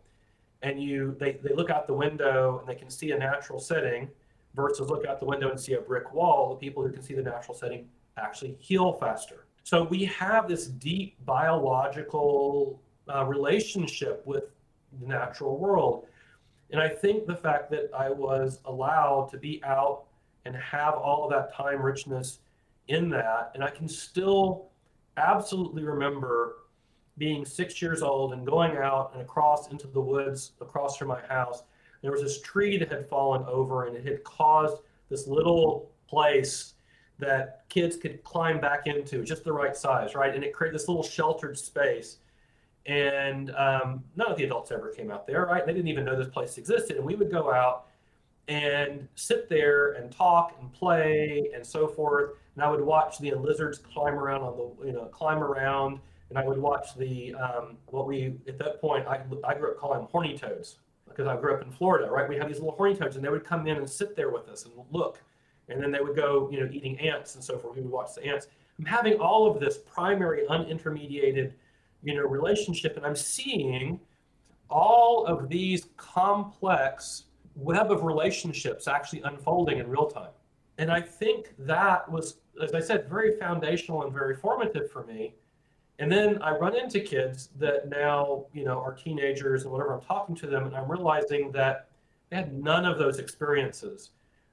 and you they, they look out the window and they can see a natural setting versus look out the window and see a brick wall the people who can see the natural setting actually heal faster. So we have this deep biological uh, relationship with the natural world. And i think the fact that i was allowed to be out and have all of that time richness in that and i can still absolutely remember being six years old and going out and across into the woods across from my house. There was this tree that had fallen over and it had caused this little place that kids could climb back into, just the right size, right? And it created this little sheltered space. And um, none of the adults ever came out there, right? They didn't even know this place existed. And we would go out and sit there and talk and play and so forth and I would watch the lizards climb around on the you know climb around, and I would watch the um, what we at that point I, I grew up calling them horny toads because I grew up in Florida, right? We had these little horny toads, and they would come in and sit there with us and look, and then they would go you know eating ants and so forth. We would watch the ants. I'm having all of this primary unintermediated you know relationship, and I'm seeing all of these complex web of relationships actually unfolding in real time. And I think that was as I said, very foundational and very formative for me. And then I run into kids that now, you know, are teenagers and whatever, I'm talking to them and I'm realizing that they had none of those experiences,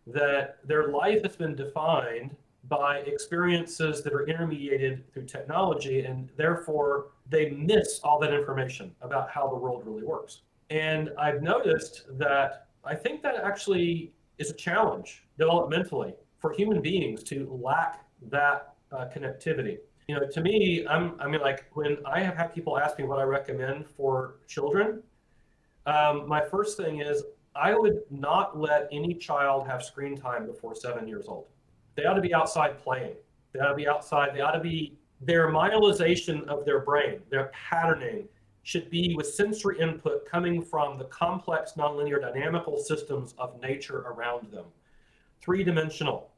that their life has been defined by experiences that are intermediated through technology, and therefore they miss all that information about how the world really works. And I've noticed that I think that actually is a challenge developmentally for human beings to lack that uh, connectivity. You know, to me, I'm, I mean, like when I have had people ask me what I recommend for children, um, my first thing is I would not let any child have screen time before seven years old. They ought to be outside playing. They ought to be outside. They ought to be, their myelization of their brain, their patterning should be with sensory input coming from the complex nonlinear dynamical systems of nature around them three dimensional,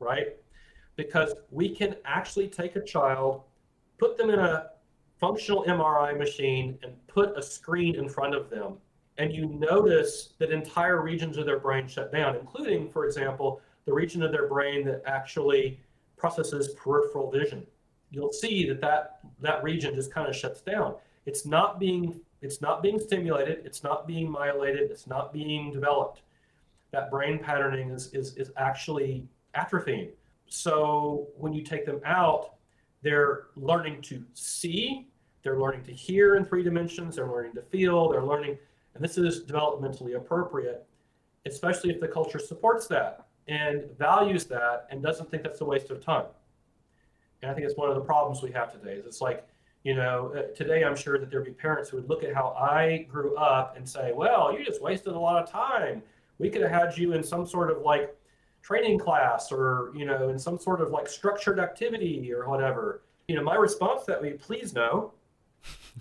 right? Because we can actually take a child, put them in a functional MRI machine, and put a screen in front of them. And you notice that entire regions of their brain shut down, including, for example, the region of their brain that actually processes peripheral vision. You'll see that that, that region just kind of shuts down. It's not being it's not being stimulated, it's not being myelated, it's not being developed that brain patterning is, is, is actually atrophying. So when you take them out, they're learning to see, they're learning to hear in three dimensions, they're learning to feel, they're learning, and this is developmentally appropriate, especially if the culture supports that and values that and doesn't think that's a waste of time. And I think it's one of the problems we have today. Is it's like, you know, uh, today I'm sure that there'd be parents who would look at how I grew up and say, well, you just wasted a lot of time. We could have had you in some sort of like training class or you know in some sort of like structured activity or whatever. You know my response to that would be please no.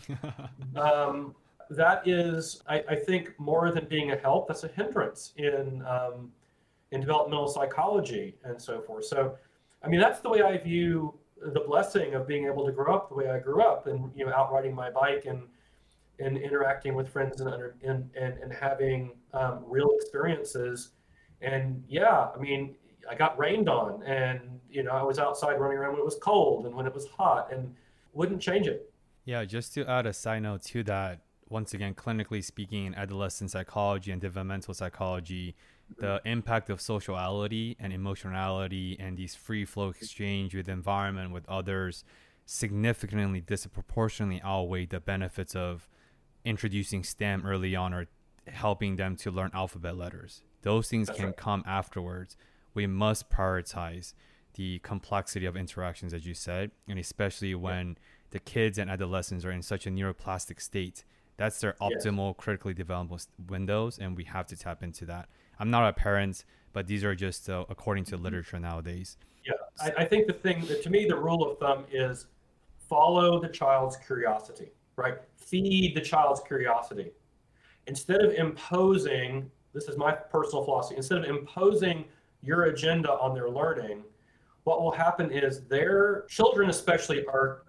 Um, that is I, I, think more than being a help. That's a hindrance in um, in developmental psychology and so forth. So i mean that's the way i view the blessing of being able to grow up the way i grew up and you know out riding my bike and and interacting with friends and under, and, and, and having um, real experiences. And yeah, I mean, I got rained on and, you know, I was outside running around when it was cold and when it was hot and wouldn't change it. Yeah, just to add a side note to that, once again, clinically speaking, in adolescent psychology and developmental psychology, the impact of sociality and emotionality and these free flow exchange with environment with others significantly disproportionately outweigh the benefits of introducing STEM early on or helping them to learn alphabet letters. Those things That's can right. come afterwards. We must prioritize the complexity of interactions, as you said, and especially when yeah. the kids and adolescents are in such a neuroplastic state. That's their optimal yes. critically developable windows, and we have to tap into that. I'm not a parent, but these are just uh, according to mm-hmm. literature nowadays. Yeah, I, I think the thing that to me, the rule of thumb is follow the child's curiosity, right? Feed the child's curiosity. Instead of imposing, this is my personal philosophy, instead of imposing your agenda on their learning, what will happen is their children, especially, are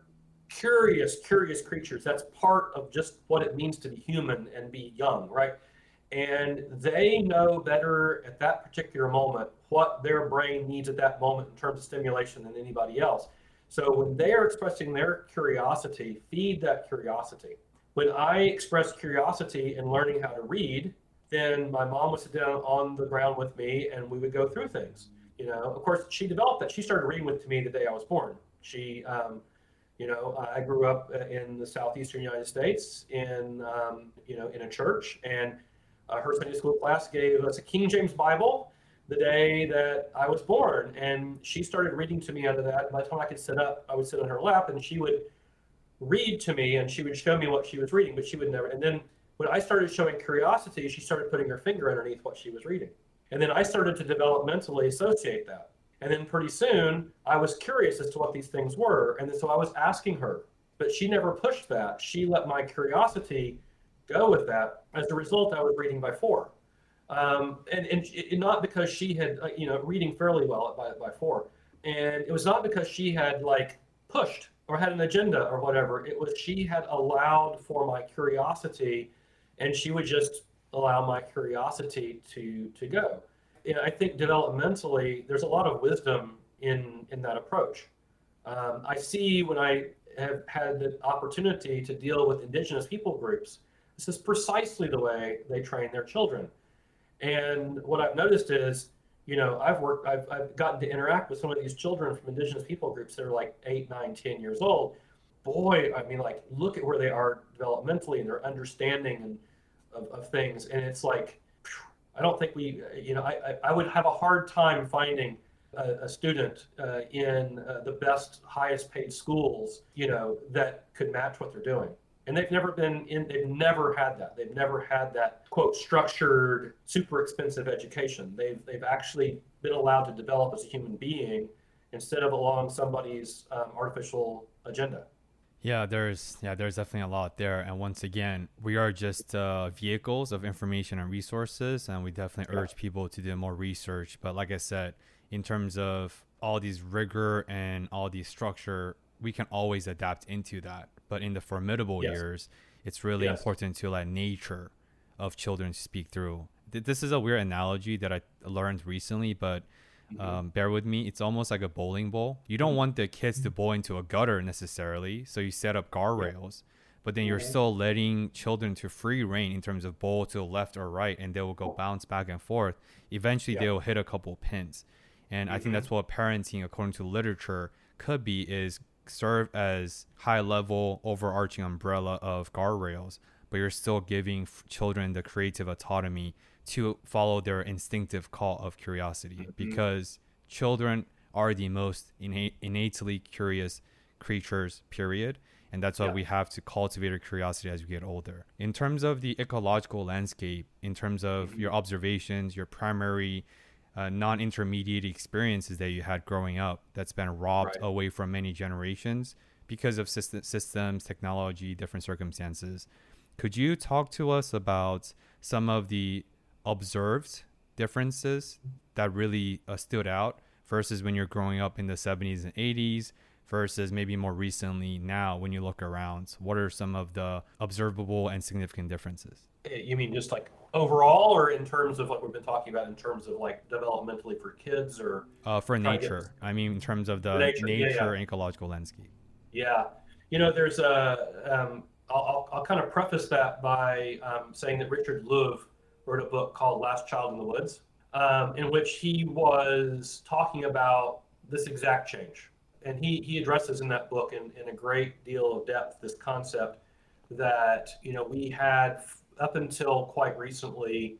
curious, curious creatures. That's part of just what it means to be human and be young, right? And they know better at that particular moment what their brain needs at that moment in terms of stimulation than anybody else. So when they are expressing their curiosity, feed that curiosity. When I express curiosity in learning how to read, then my mom would sit down on the ground with me and we would go through things. You know, of course, she developed that. She started reading with me the day I was born. She, um, you know, I grew up uh, in the southeastern United States in, um, you know, in a church, and uh, her Sunday school class gave us a King James Bible the day that I was born. And she started reading to me out of that. By the time I could sit up, I would sit on her lap and she would read to me and she would show me what she was reading, but she would never. And then when I started showing curiosity, she started putting her finger underneath what she was reading. And then I started to developmentally associate that. And then pretty soon I was curious as to what these things were. And so I was asking her, but she never pushed that. She let my curiosity go with that. As a result, I was reading by four. Um, and, and, and not because she had uh, you know reading fairly well by, by four. And it was not because she had like pushed or had an agenda or whatever. It was she had allowed for my curiosity and she would just allow my curiosity to to go. And i think developmentally there's a lot of wisdom in in that approach. Um, i see when i have had the opportunity to deal with indigenous people groups this is precisely the way they train their children and what I've noticed is, you know, I've worked, I've, I've gotten to interact with some of these children from indigenous people groups that are like eight, nine, ten years old. Boy, I mean, like, look at where they are developmentally and their understanding and of, of things. And it's like, I don't think we, you know, I, I would have a hard time finding a, a student uh, in uh, the best, highest paid schools, you know, that could match what they're doing and they've never been in they've never had that. They've never had that quote structured super expensive education. They've they've actually been allowed to develop as a human being instead of along somebody's um, artificial agenda. Yeah there's yeah there's definitely a lot there. And once again we are just uh, vehicles of information and resources and we definitely yeah. urge people to do more research. But like i said in terms of all these rigor and all these structure we can always adapt into that but in the formidable yes. years, it's really yes. important to let nature of children speak through. This is a weird analogy that I learned recently, but mm-hmm. um, bear with me. It's almost like a bowling ball. You don't mm-hmm. want the kids to bowl into a gutter necessarily, so you set up guardrails. Yeah. But then you're still letting children to free reign in terms of bowl to the left or right, and they will go bounce back and forth. Eventually, yeah. they will hit a couple pins, and mm-hmm. I think that's mm-hmm. what parenting, according to literature, could be: is serve as high level overarching umbrella of guardrails, but you're still giving f- children the creative autonomy to follow their instinctive call of curiosity mm-hmm. because children are the most innate, innately curious creatures period and that's why yeah. we have to cultivate our curiosity as we get older in terms of the ecological landscape in terms of mm-hmm. your observations your primary uh, non-intermediate experiences that you had growing up that's been robbed right. away from many generations because of system, systems technology different circumstances could you talk to us about some of the observed differences that really uh, stood out versus when you're growing up in the 70s and 80s versus maybe more recently now when you look around? What are some of the observable and significant differences? Eh, you mean just like overall or in terms of what we've been talking about in terms of like developmentally for kids or uh, for nature. I mean in terms of the nature, nature. Yeah, yeah. ecological landscape. Yeah. You know there's a um, I'll, I'll, kind of preface that by um, saying that richard louv wrote a book called last child in the woods um, in which he was talking about this exact change. And he, he addresses in that book in, in a great deal of depth this concept that you know we had up until quite recently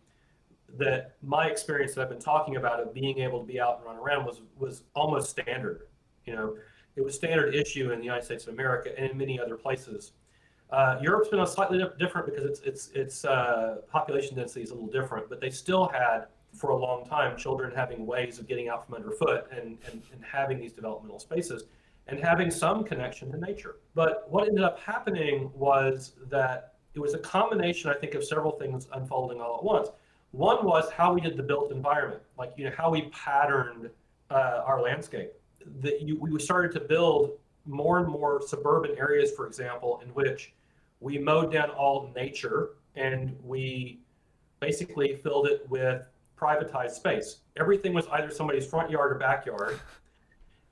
that my experience that I've been talking about of being able to be out and run around was was almost standard. You know, it was standard issue in the United States of America and in many other places. Uh, Europe's been a slightly different because its its its uh, population density is a little different, but they still had for a long time children having ways of getting out from underfoot and, and, and having these developmental spaces and having some connection to nature. But what ended up happening was that it was a combination, I think, of several things unfolding all at once. One was how we did the built environment, like you know how we patterned uh, our landscape. That we started to build more and more suburban areas, for example, in which we mowed down all nature and we basically filled it with privatized space. Everything was either somebody's front yard or backyard.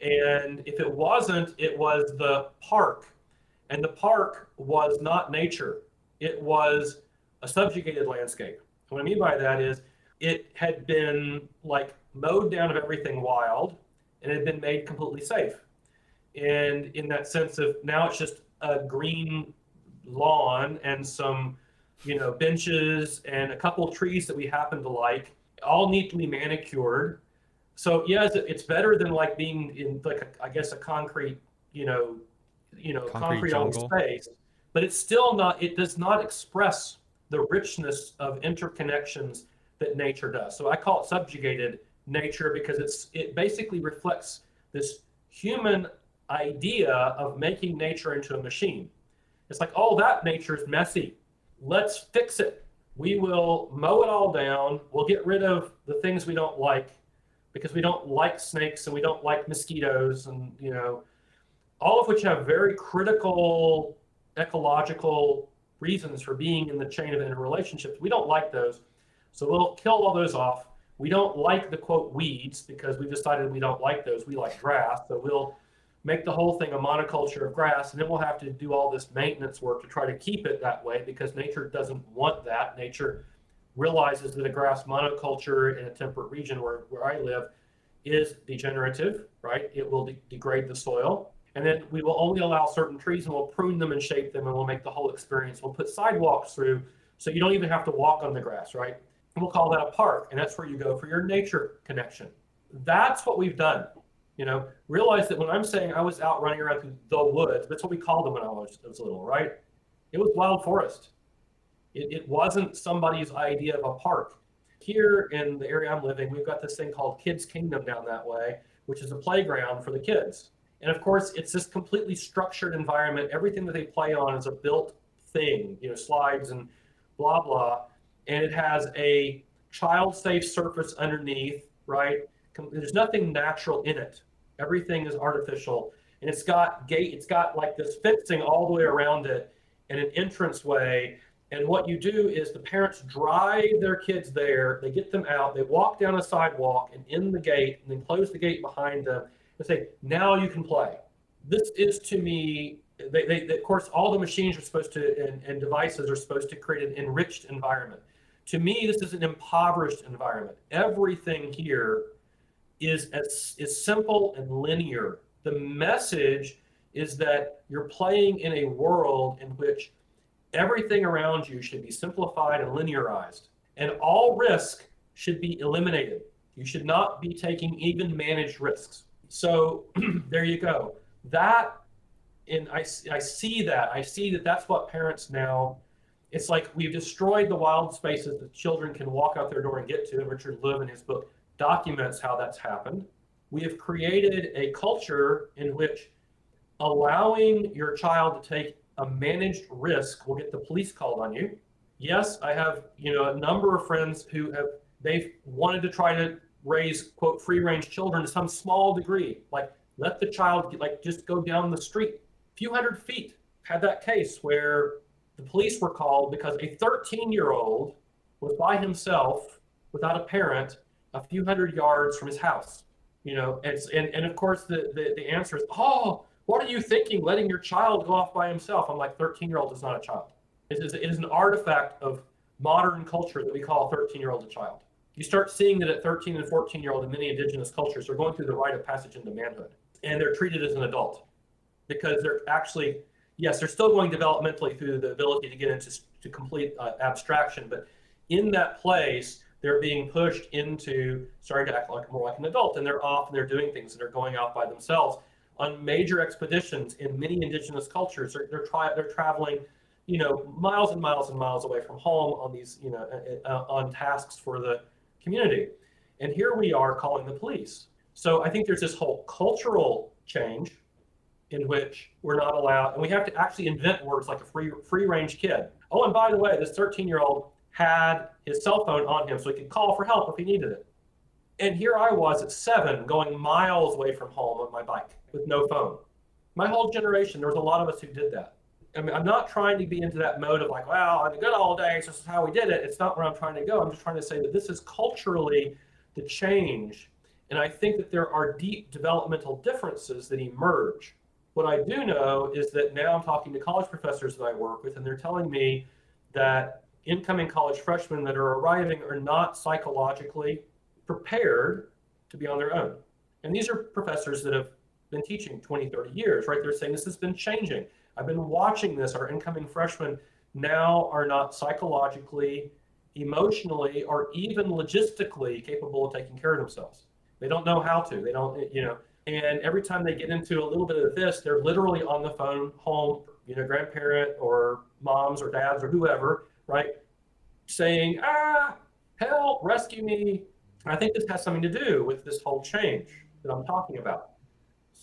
And if it wasn't, it was the park. And the park was not nature it was a subjugated landscape. What I mean by that is it had been like mowed down of everything wild and it had been made completely safe. And in that sense of now it's just a green lawn and some, you know, benches and a couple trees that we happen to like, all neatly manicured. So yes, it's better than like being in like a, I guess a concrete, you know, you know, concrete, concrete on space but it's still not, it does not express the richness of interconnections that nature does. So I call it subjugated nature because it's it basically reflects this human idea of making nature into a machine. It's like, oh, that nature's messy. Let's fix it. We will mow it all down. We'll get rid of the things we don't like because we don't like snakes and we don't like mosquitoes and you know all of which have very critical ecological reasons for being in the chain of interrelationships. We don't like those. So we'll kill all those off. We don't like the quote weeds because we decided we don't like those. We like grass. So we'll make the whole thing a monoculture of grass and then we'll have to do all this maintenance work to try to keep it that way because nature doesn't want that. Nature realizes that a grass monoculture in a temperate region where, where I live is degenerative, right? It will de- degrade the soil. And then we will only allow certain trees and we'll prune them and shape them and we'll make the whole experience. We'll put sidewalks through so you don't even have to walk on the grass, right? And we'll call that a park. And that's where you go for your nature connection. That's what we've done. You know, realize that when I'm saying I was out running around through the woods, that's what we called them when I was, was little, right? It was wild forest. It, it wasn't somebody's idea of a park. Here in the area I'm living, we've got this thing called Kids Kingdom down that way, which is a playground for the kids and of course, it's this completely structured environment. Everything that they play on is a built thing, you know, slides and blah, blah. And it has a child safe surface underneath, right? There's nothing natural in it. Everything is artificial. And it's got gate, it's got like this fencing all the way around it and an entrance way. And what you do is the parents drive their kids there, they get them out, they walk down a sidewalk and in the gate, and then close the gate behind them and say, now you can play. This is to me, they, they, they, of course, all the machines are supposed to, and, and devices are supposed to create an enriched environment. To me, this is an impoverished environment. Everything here is as is simple and linear. The message is that you're playing in a world in which everything around you should be simplified and linearized, and all risk should be eliminated. You should not be taking even managed risks. So there you go. That, and I, I see that. I see that that's what parents now, it's like we've destroyed the wild spaces that children can walk out their door and get to. And Richard Louv in his book documents how that's happened. We have created a culture in which allowing your child to take a managed risk will get the police called on you. Yes, I have, you know, a number of friends who have they've wanted to try to raise quote free range children to some small degree like let the child like just go down the street a few hundred feet. Had that case where the police were called because a 13 year old was by himself without a parent a few hundred yards from his house. You know, and, and, and of course the, the, the answer is, oh, what are you thinking letting your child go off by himself? I'm like, 13 year old is not a child. It is, it is an artifact of modern culture that we call a 13 year old a child. You start seeing that at 13 and 14 year old in many indigenous cultures, they're going through the rite of passage into manhood and they're treated as an adult because they're actually, yes, they're still going developmentally through the ability to get into to complete uh, abstraction, but in that place, they're being pushed into starting to act like more like an adult and they're off and they're doing things and they're going out by themselves on major expeditions in many indigenous cultures. They're, they're, tri- they're traveling, you know, miles and miles and miles away from home on these, you know, uh, uh, on tasks for the community. And here we are calling the police. So I think there's this whole cultural change in which we're not allowed, and we have to actually invent words like a free free range kid. Oh, and by the way, this 13 year old had his cell phone on him so he could call for help if he needed it. And here I was at seven, going miles away from home on my bike with no phone. My whole generation, there was a lot of us who did that. I mean, I'm not trying to be into that mode of like, well, I'm good old days, this is how we did it. It's not where I'm trying to go. I'm just trying to say that this is culturally the change. And I think that there are deep developmental differences that emerge. What I do know is that now I'm talking to college professors that I work with, and they're telling me that incoming college freshmen that are arriving are not psychologically prepared to be on their own. And these are professors that have been teaching 20, 30 years, right? They're saying this has been changing. I've been watching this. Our incoming freshmen now are not psychologically, emotionally, or even logistically capable of taking care of themselves. They don't know how to. They don't, you know, and every time they get into a little bit of this, they're literally on the phone home, you know, grandparent or moms or dads or whoever, right? Saying, ah, help, rescue me. I think this has something to do with this whole change that I'm talking about.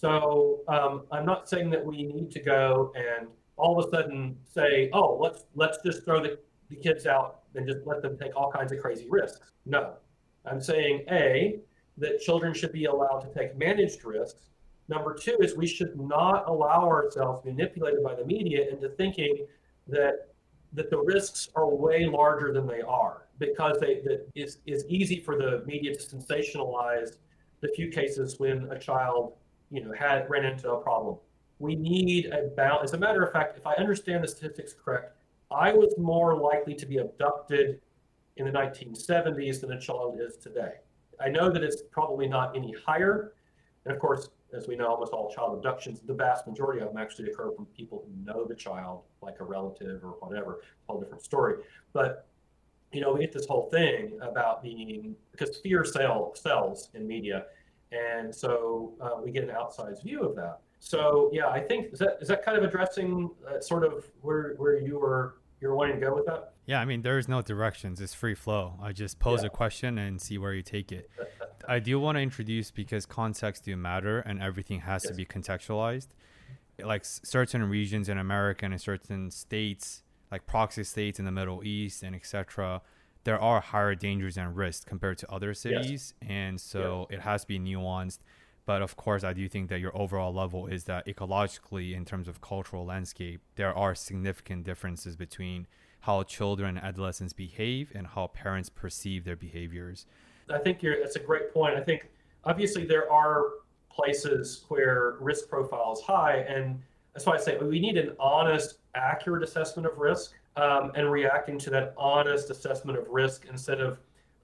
So um, I'm not saying that we need to go and all of a sudden say, oh, let's let's just throw the, the kids out and just let them take all kinds of crazy risks. No, I'm saying a that children should be allowed to take managed risks. Number two is we should not allow ourselves manipulated by the media into thinking that that the risks are way larger than they are because they that is is easy for the media to sensationalize the few cases when a child you know, had ran into a problem. We need a balance. As a matter of fact, if I understand the statistics correct, I was more likely to be abducted in the 1970s than a child is today. I know that it's probably not any higher. And of course, as we know, almost all child abductions, the vast majority of them actually occur from people who know the child, like a relative or whatever. Whole different story. But you know, we get this whole thing about being because fear sell, sells in media, and so uh, we get an outsized view of that. So yeah, I think is that is that kind of addressing uh, sort of where where you were you're wanting to go with that? Yeah, I mean, there's no directions. It's free flow. I just pose yeah. a question and see where you take it. I do want to introduce because context do matter and everything has yes. to be contextualized. Like certain regions in America and certain states, like proxy states in the Middle East and etc there are higher dangers and risks compared to other cities, yes. and so yeah. it has to be nuanced. But of course, I do think that your overall level is that ecologically, in terms of cultural landscape, there are significant differences between how children and adolescents behave and how parents perceive their behaviors. I think you're, that's a great point. I think obviously there are places where risk profile is high, and that's why I say we need an honest, accurate assessment of risk um, and reacting to that honest assessment of risk instead of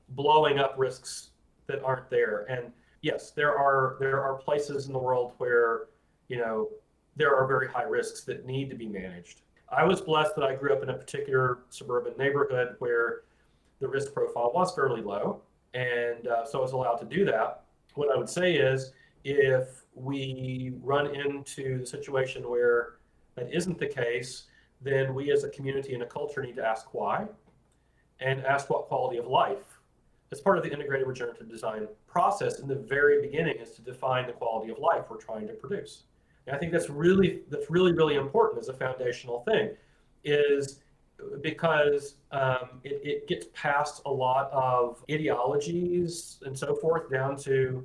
blowing up risks that aren't there. And yes, there are there are places in the world where you know there are very high risks that need to be managed. I was blessed that I grew up in a particular suburban neighborhood where the risk profile was fairly low, and uh, so I was allowed to do that. What I would say is, if we run into the situation where that isn't the case, then we as a community and a culture need to ask why and ask what quality of life. As part of the integrated regenerative design process in the very beginning is to define the quality of life we're trying to produce. And I think that's really that's really really important as a foundational thing, is because um, it, it, gets past a lot of ideologies and so forth down to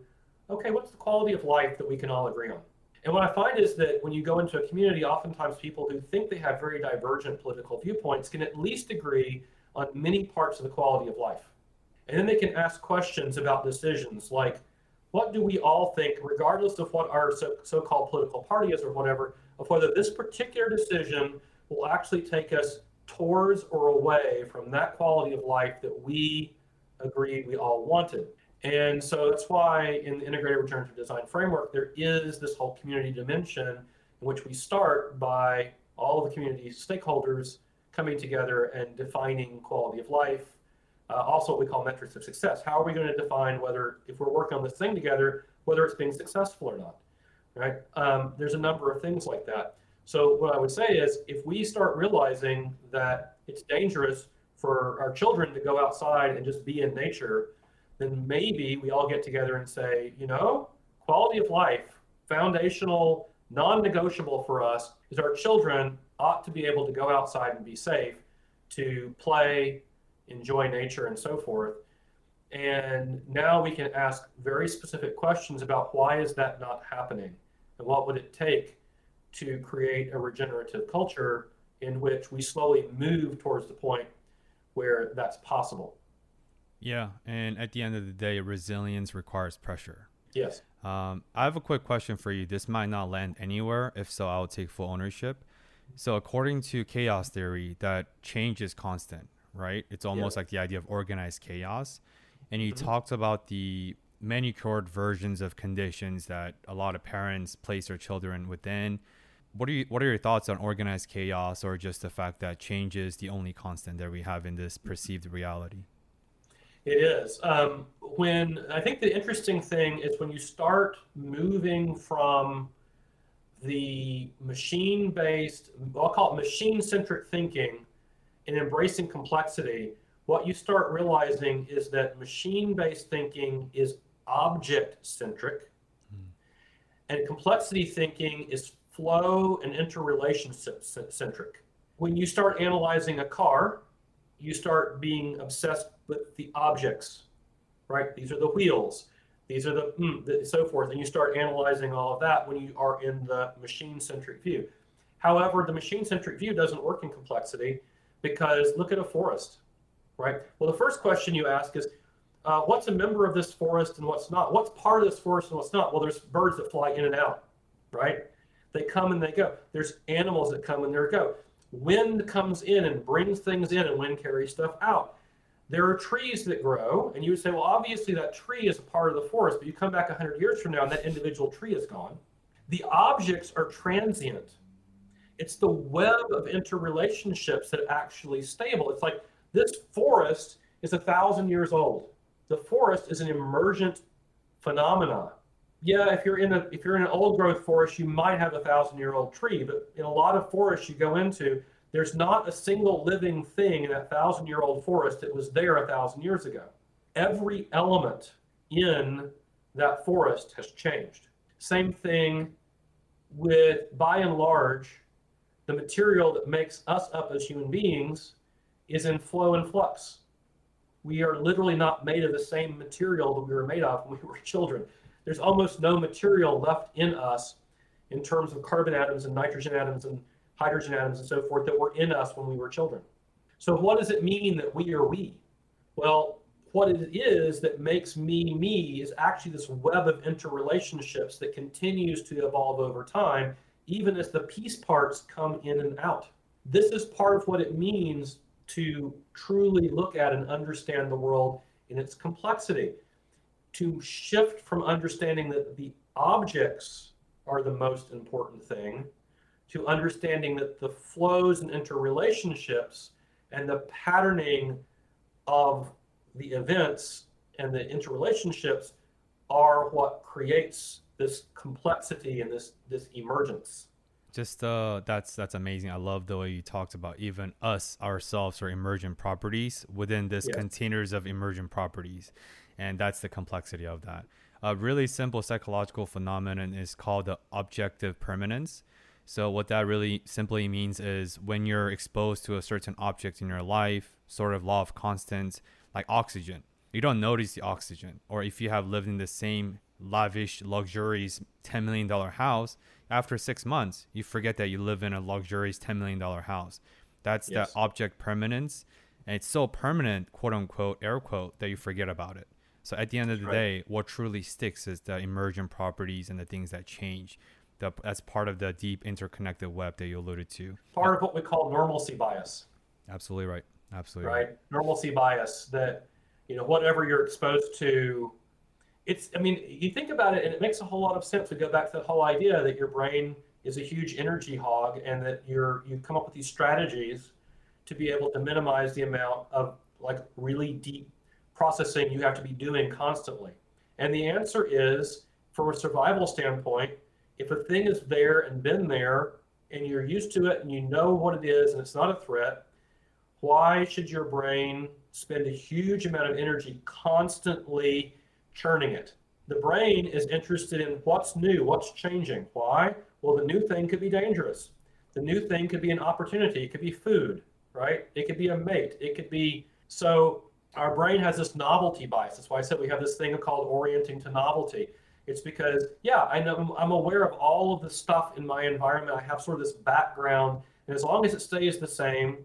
okay, what's the quality of life that we can all agree on? And what I find is that when you go into a community, oftentimes people who think they have very divergent political viewpoints can at least agree on many parts of the quality of life. And then they can ask questions about decisions like, what do we all think, regardless of what our so called political party is or whatever, of whether this particular decision will actually take us towards or away from that quality of life that we agreed we all wanted. And so that's why in the integrated regenerative design framework, there is this whole community dimension in which we start by all of the community stakeholders coming together and defining quality of life. Uh, also, what we call metrics of success. How are we going to define whether, if we're working on this thing together, whether it's being successful or not? Right? Um, there's a number of things like that. So, what I would say is if we start realizing that it's dangerous for our children to go outside and just be in nature, then maybe we all get together and say, you know, quality of life, foundational, non negotiable for us is our children ought to be able to go outside and be safe, to play, enjoy nature, and so forth. And now we can ask very specific questions about why is that not happening? And what would it take to create a regenerative culture in which we slowly move towards the point where that's possible? Yeah, and at the end of the day, resilience requires pressure. Yes. Um, I have a quick question for you. This might not land anywhere. If so, I'll take full ownership. So, according to chaos theory, that change is constant, right? It's almost yeah. like the idea of organized chaos. And you mm-hmm. talked about the manicured versions of conditions that a lot of parents place their children within. What are you, what are your thoughts on organized chaos or just the fact that change is the only constant that we have in this perceived reality? It is. Um, when I think the interesting thing is when you start moving from the machine based, I'll call it machine centric thinking and embracing complexity, what you start realizing is that machine based thinking is object centric mm. and complexity thinking is flow and interrelationship centric. When you start analyzing a car, you start being obsessed with the objects, right? These are the wheels, these are the, mm, the so forth, and you start analyzing all of that when you are in the machine-centric view. However, the machine-centric view doesn't work in complexity because look at a forest, right? Well, the first question you ask is, uh, what's a member of this forest and what's not? What's part of this forest and what's not? Well, there's birds that fly in and out, right? They come and they go. There's animals that come and they go. Wind comes in and brings things in, and wind carries stuff out. There are trees that grow, and you would say, well, obviously that tree is a part of the forest, but you come back 100 years from now and that individual tree is gone. The objects are transient. It's the web of interrelationships that actually stable. It's like this forest is a thousand years old. The forest is an emergent phenomenon. Yeah, if you're in a if you're in an old growth forest, you might have a thousand year old tree, but in a lot of forests you go into, there's not a single living thing in that thousand year old forest that was there a thousand years ago. Every element in that forest has changed. Same thing with, by and large, the material that makes us up as human beings is in flow and flux. We are literally not made of the same material that we were made of when we were children. There's almost no material left in us in terms of carbon atoms and nitrogen atoms and hydrogen atoms and so forth that were in us when we were children. So, what does it mean that we are we? Well, what it is that makes me me is actually this web of interrelationships that continues to evolve over time, even as the piece parts come in and out. This is part of what it means to truly look at and understand the world in its complexity. To shift from understanding that the objects are the most important thing to understanding that the flows and interrelationships and the patterning of the events and the interrelationships are what creates this complexity and this this emergence. Just uh that's that's amazing. I love the way you talked about even us ourselves are emergent properties within this yeah. containers of emergent properties and that's the complexity of that. A really simple psychological phenomenon is called the objective permanence so what that really simply means is when you're exposed to a certain object in your life, sort of law of constants, like oxygen, you don't notice the oxygen. Or if you have lived in the same lavish, luxurious $10 million house, after six months, you forget that you live in a luxurious $10 million house. That's yes. the object permanence. And it's so permanent, quote unquote, air quote, that you forget about it. So at the end of the right. day, what truly sticks is the emergent properties and the things that change. The, as part of the deep interconnected web that you alluded to. Part of what we call normalcy bias. Absolutely right. Absolutely right. Normalcy bias that you know whatever you're exposed to it's i mean you think about it and it makes a whole lot of sense to go back to the whole idea that your brain is a huge energy hog and that you're you come up with these strategies to be able to minimize the amount of like really deep processing you have to be doing constantly and the answer is from a survival standpoint if a thing is there and been there and you're used to it and you know what it is and it's not a threat why should your brain spend a huge amount of energy constantly churning it. The brain is interested in what's new, what's changing. Why? Well, the new thing could be dangerous. The new thing could be an opportunity. It could be food, right? It could be a mate. It could be so. Our brain has this novelty bias. That's why I said we have this thing called orienting to novelty. It's because, yeah, I know I'm aware of all of the stuff in my environment. I have sort of this background, and as long as it stays the same,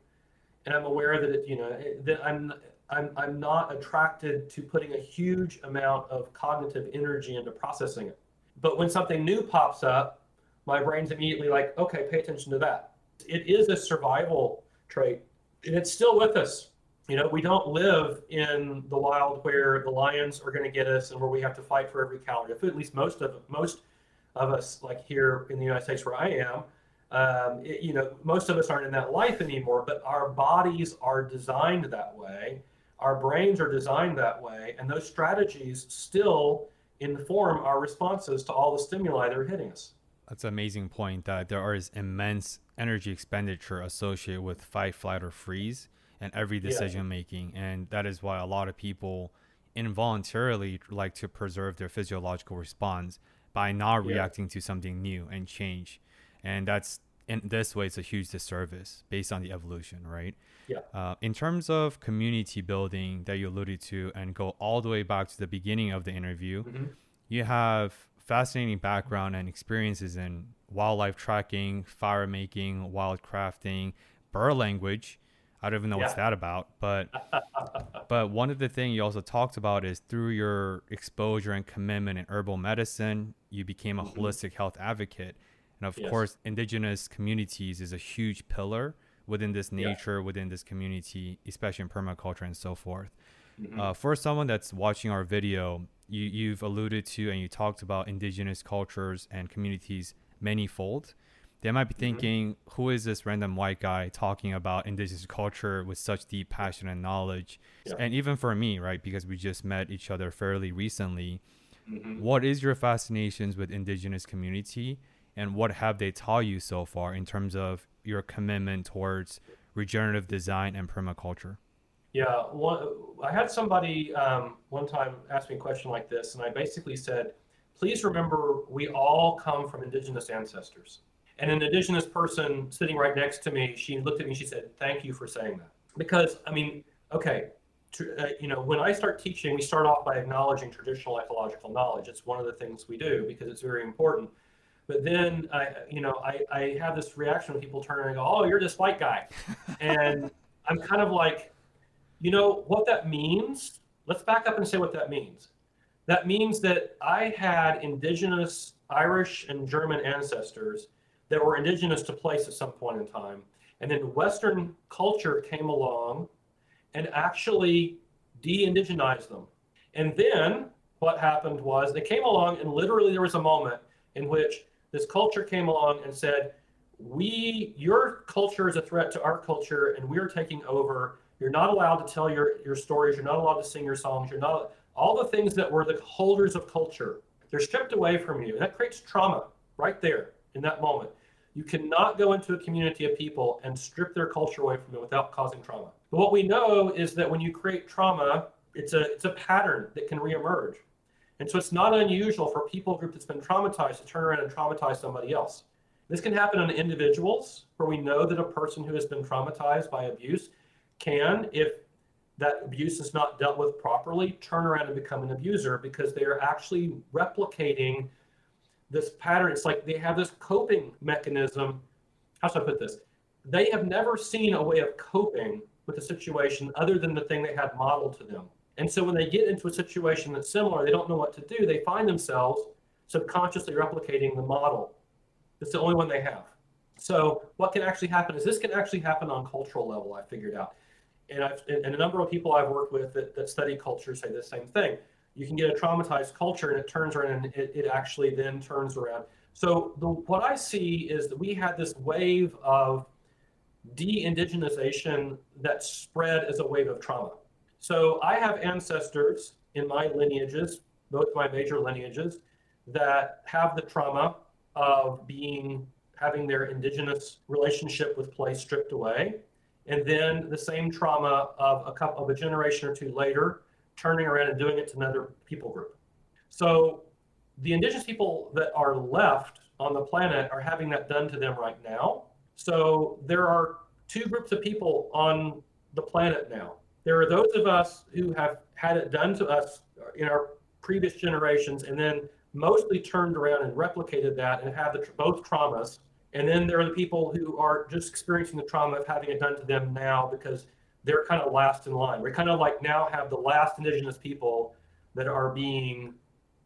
and I'm aware that it, you know, that I'm I'm, I'm not attracted to putting a huge amount of cognitive energy into processing it. But when something new pops up, my brain's immediately like, okay, pay attention to that. It is a survival trait, and it's still with us. You know, we don't live in the wild where the lions are going to get us and where we have to fight for every calorie of food. At least most of most of us, like here in the United States where I am, um, it, you know, most of us aren't in that life anymore. But our bodies are designed that way our brains are designed that way, and those strategies still inform our responses to all the stimuli that are hitting us. That's an amazing point that there is immense energy expenditure associated with fight, flight, or freeze and every decision yeah. making. And that is why a lot of people involuntarily like to preserve their physiological response by not yeah. reacting to something new and change. And that's in this way, it's a huge disservice based on the evolution, right? Yeah. Uh, in terms of community building that you alluded to, and go all the way back to the beginning of the interview, mm-hmm. you have fascinating background and experiences in wildlife tracking, fire making, wild crafting, bird language. I don't even know yeah. what's that about, but but one of the things you also talked about is through your exposure and commitment in herbal medicine, you became a mm-hmm. holistic health advocate. And of yes. course, indigenous communities is a huge pillar within this nature, yeah. within this community, especially in permaculture and so forth. Mm-hmm. Uh, for someone that's watching our video, you, you've alluded to and you talked about indigenous cultures and communities manyfold. They might be thinking, mm-hmm. who is this random white guy talking about indigenous culture with such deep passion and knowledge? Yeah. And even for me, right, because we just met each other fairly recently, mm-hmm. what is your fascinations with indigenous community? and what have they taught you so far in terms of your commitment towards regenerative design and permaculture? Yeah, one, I had somebody um, one time ask me a question like this, and I basically said, please remember we all come from indigenous ancestors. And an indigenous person sitting right next to me, she looked at me and she said, thank you for saying that. Because, I mean, okay, uh, you know, when I start teaching, we start off by acknowledging traditional ecological knowledge. It's one of the things we do because it's very important. But then I, you know, I, I have this reaction when people turn and go, "Oh, you're this white guy," and I'm kind of like, you know, what that means. Let's back up and say what that means. That means that I had indigenous Irish and German ancestors that were indigenous to place at some point in time, and then Western culture came along and actually de-indigenized them. And then what happened was they came along and literally there was a moment in which this culture came along and said, we, your culture is a threat to our culture and we're taking over. You're not allowed to tell your, your stories. You're not allowed to sing your songs. You're not, all the things that were the holders of culture, they're stripped away from you. That creates trauma right there in that moment. You cannot go into a community of people and strip their culture away from them without causing trauma. But what we know is that when you create trauma, it's a, it's a pattern that can reemerge. And so it's not unusual for a people group that's been traumatized to turn around and traumatize somebody else. This can happen on individuals where we know that a person who has been traumatized by abuse can, if that abuse is not dealt with properly turn around and become an abuser because they are actually replicating this pattern. It's like they have this coping mechanism. How should I put this? They have never seen a way of coping with a situation other than the thing they had modeled to them. And so when they get into a situation that's similar, they don't know what to do. They find themselves subconsciously replicating the model. It's the only one they have. So what can actually happen is this can actually happen on cultural level. I figured out, and I've and a number of people I've worked with that, that study culture say the same thing. You can get a traumatized culture, and it turns around, and it, it actually then turns around. So the, what I see is that we had this wave of de-indigenization that spread as a wave of trauma. So I have ancestors in my lineages, both my major lineages, that have the trauma of being having their indigenous relationship with place stripped away, and then the same trauma of a couple of a generation or two later, turning around and doing it to another people group. So the indigenous people that are left on the planet are having that done to them right now. So there are two groups of people on the planet now. There are those of us who have had it done to us in our previous generations and then mostly turned around and replicated that and have the, both traumas. And then there are the people who are just experiencing the trauma of having it done to them now because they're kind of last in line. We kind of like now have the last indigenous people that are being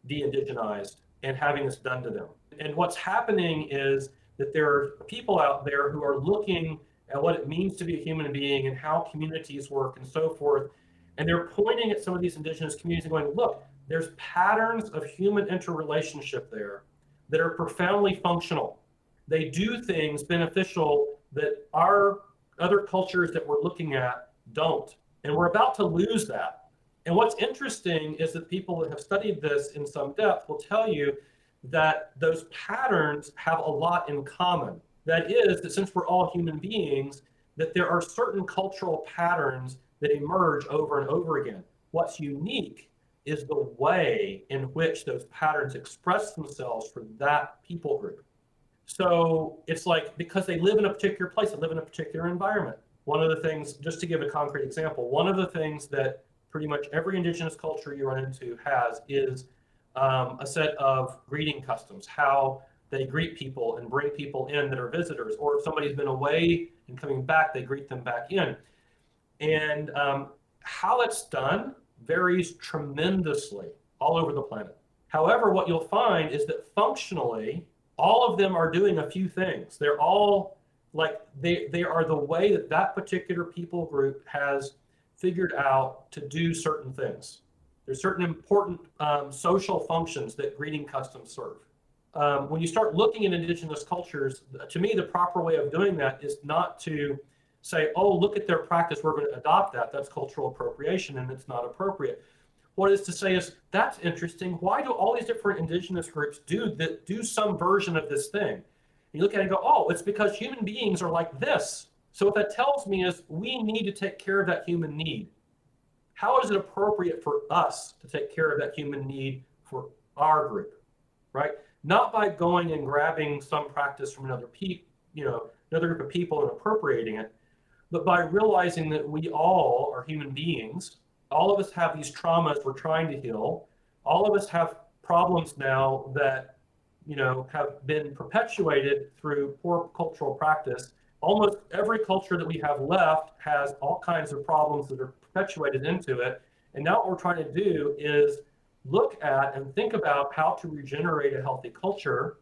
de-indigenized and having this done to them. And what's happening is that there are people out there who are looking at what it means to be a human being and how communities work and so forth. And they're pointing at some of these indigenous communities and going, look, there's patterns of human interrelationship there that are profoundly functional. They do things beneficial that our other cultures that we're looking at don't. And we're about to lose that. And what's interesting is that people that have studied this in some depth will tell you that those patterns have a lot in common. That is, that since we're all human beings, that there are certain cultural patterns that emerge over and over again. What's unique is the way in which those patterns express themselves for that people group. So it's like because they live in a particular place, they live in a particular environment. One of the things, just to give a concrete example, one of the things that pretty much every indigenous culture you run into has is um, a set of greeting customs, how they greet people and bring people in that are visitors, or if somebody's been away and coming back, they greet them back in. And um, how it's done varies tremendously all over the planet. However, what you'll find is that functionally, all of them are doing a few things. They're all like they they are the way that that particular people group has figured out to do certain things. There's certain important um, social functions that greeting customs serve. Um, when you start looking at indigenous cultures, to me, the proper way of doing that is not to say, oh, look at their practice, we're going to adopt that. That's cultural appropriation and it's not appropriate. What is to say is, that's interesting. Why do all these different indigenous groups do that do some version of this thing? You look at it and go, oh, it's because human beings are like this. So what that tells me is we need to take care of that human need. How is it appropriate for us to take care of that human need for our group, right? Not by going and grabbing some practice from another pe- you know, another group of people and appropriating it, but by realizing that we all are human beings, all of us have these traumas we're trying to heal. All of us have problems now that you know have been perpetuated through poor cultural practice. Almost every culture that we have left has all kinds of problems that are perpetuated into it. And now what we're trying to do is look at and think about how to regenerate a healthy culture.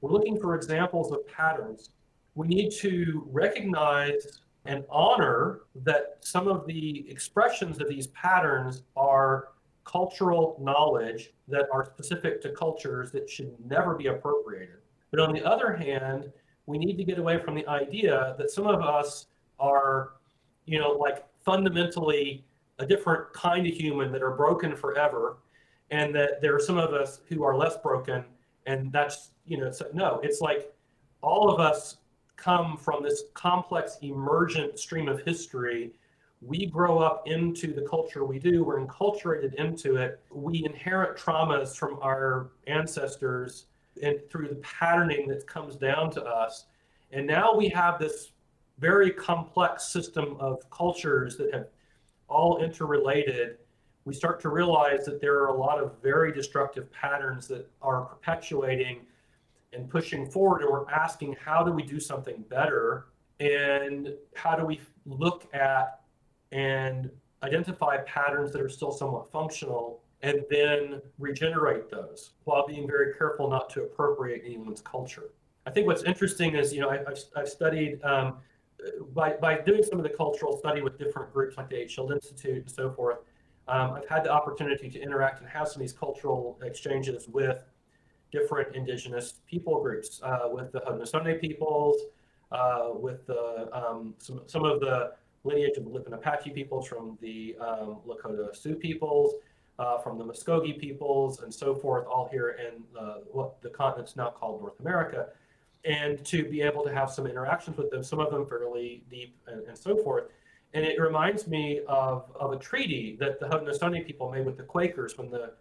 We're looking for examples of patterns. We need to recognize and honor that some of the expressions of these patterns are cultural knowledge that are specific to cultures that should never be appropriated. But on the other hand, we need to get away from the idea that some of us are, you know, like fundamentally a different kind of human that are broken forever, and that there are some of us who are less broken, and that's, you know, so, no, it's like all of us come from this complex emergent stream of history. We grow up into the culture we do, we're enculturated into it. We inherit traumas from our ancestors and through the patterning that comes down to us. And now we have this very complex system of cultures that have all interrelated, we start to realize that there are a lot of very destructive patterns that are perpetuating and pushing forward. And we're asking, how do we do something better? And how do we look at and identify patterns that are still somewhat functional and then regenerate those while being very careful not to appropriate anyone's culture. I think what's interesting is, you know, I, have I've studied um, by, by doing some of the cultural study with different groups like the 8 Shields Institute and so forth. Um, I've had the opportunity to interact and have some of these cultural exchanges with different indigenous people groups, uh, with the Haudenosaunee peoples, uh, with the, um, some, some of the lineage of the Lipan Apache peoples from the um, Lakota Sioux peoples, uh, from the Muskogee peoples, and so forth, all here in uh, what the continent's now called North America. And to be able to have some interactions with them, some of them fairly deep and, and so forth. And it reminds me of, of a treaty that the Haudenosaunee people made with the Quakers when the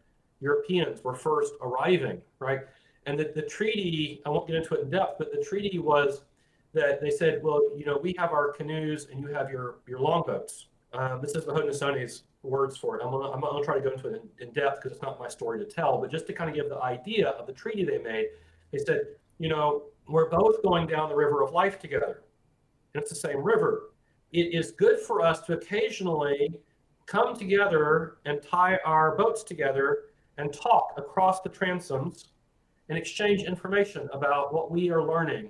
Europeans were first arriving, right? And the, the treaty, I won't get into it in depth, but the treaty was that they said, well, you know, we have our canoes and you have your, your longboats. Um, this is the Haudenosaunee's words for it. I'm gonna, I'm gonna try to go into it in, in depth because it's not my story to tell, but just to kind of give the idea of the treaty they made, they said, you know, we're both going down the river of life together. And it's the same river. It is good for us to occasionally come together and tie our boats together and talk across the transoms and exchange information about what we are learning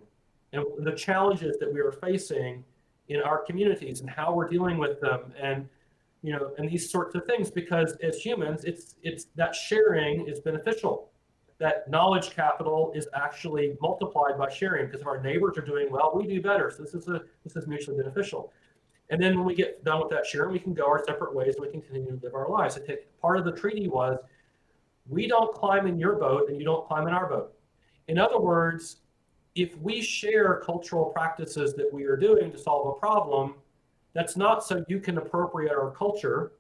and the challenges that we are facing in our communities and how we're dealing with them and you know and these sorts of things because as humans it's it's that sharing is beneficial. That knowledge capital is actually multiplied by sharing because if our neighbors are doing well we do better. So this is a this is mutually beneficial. And then when we get done with that sharing we can go our separate ways and we can continue to live our lives. Think part of the treaty was we don't climb in your boat and you don't climb in our boat. In other words if we share cultural practices that we are doing to solve a problem, that's not so you can appropriate our culture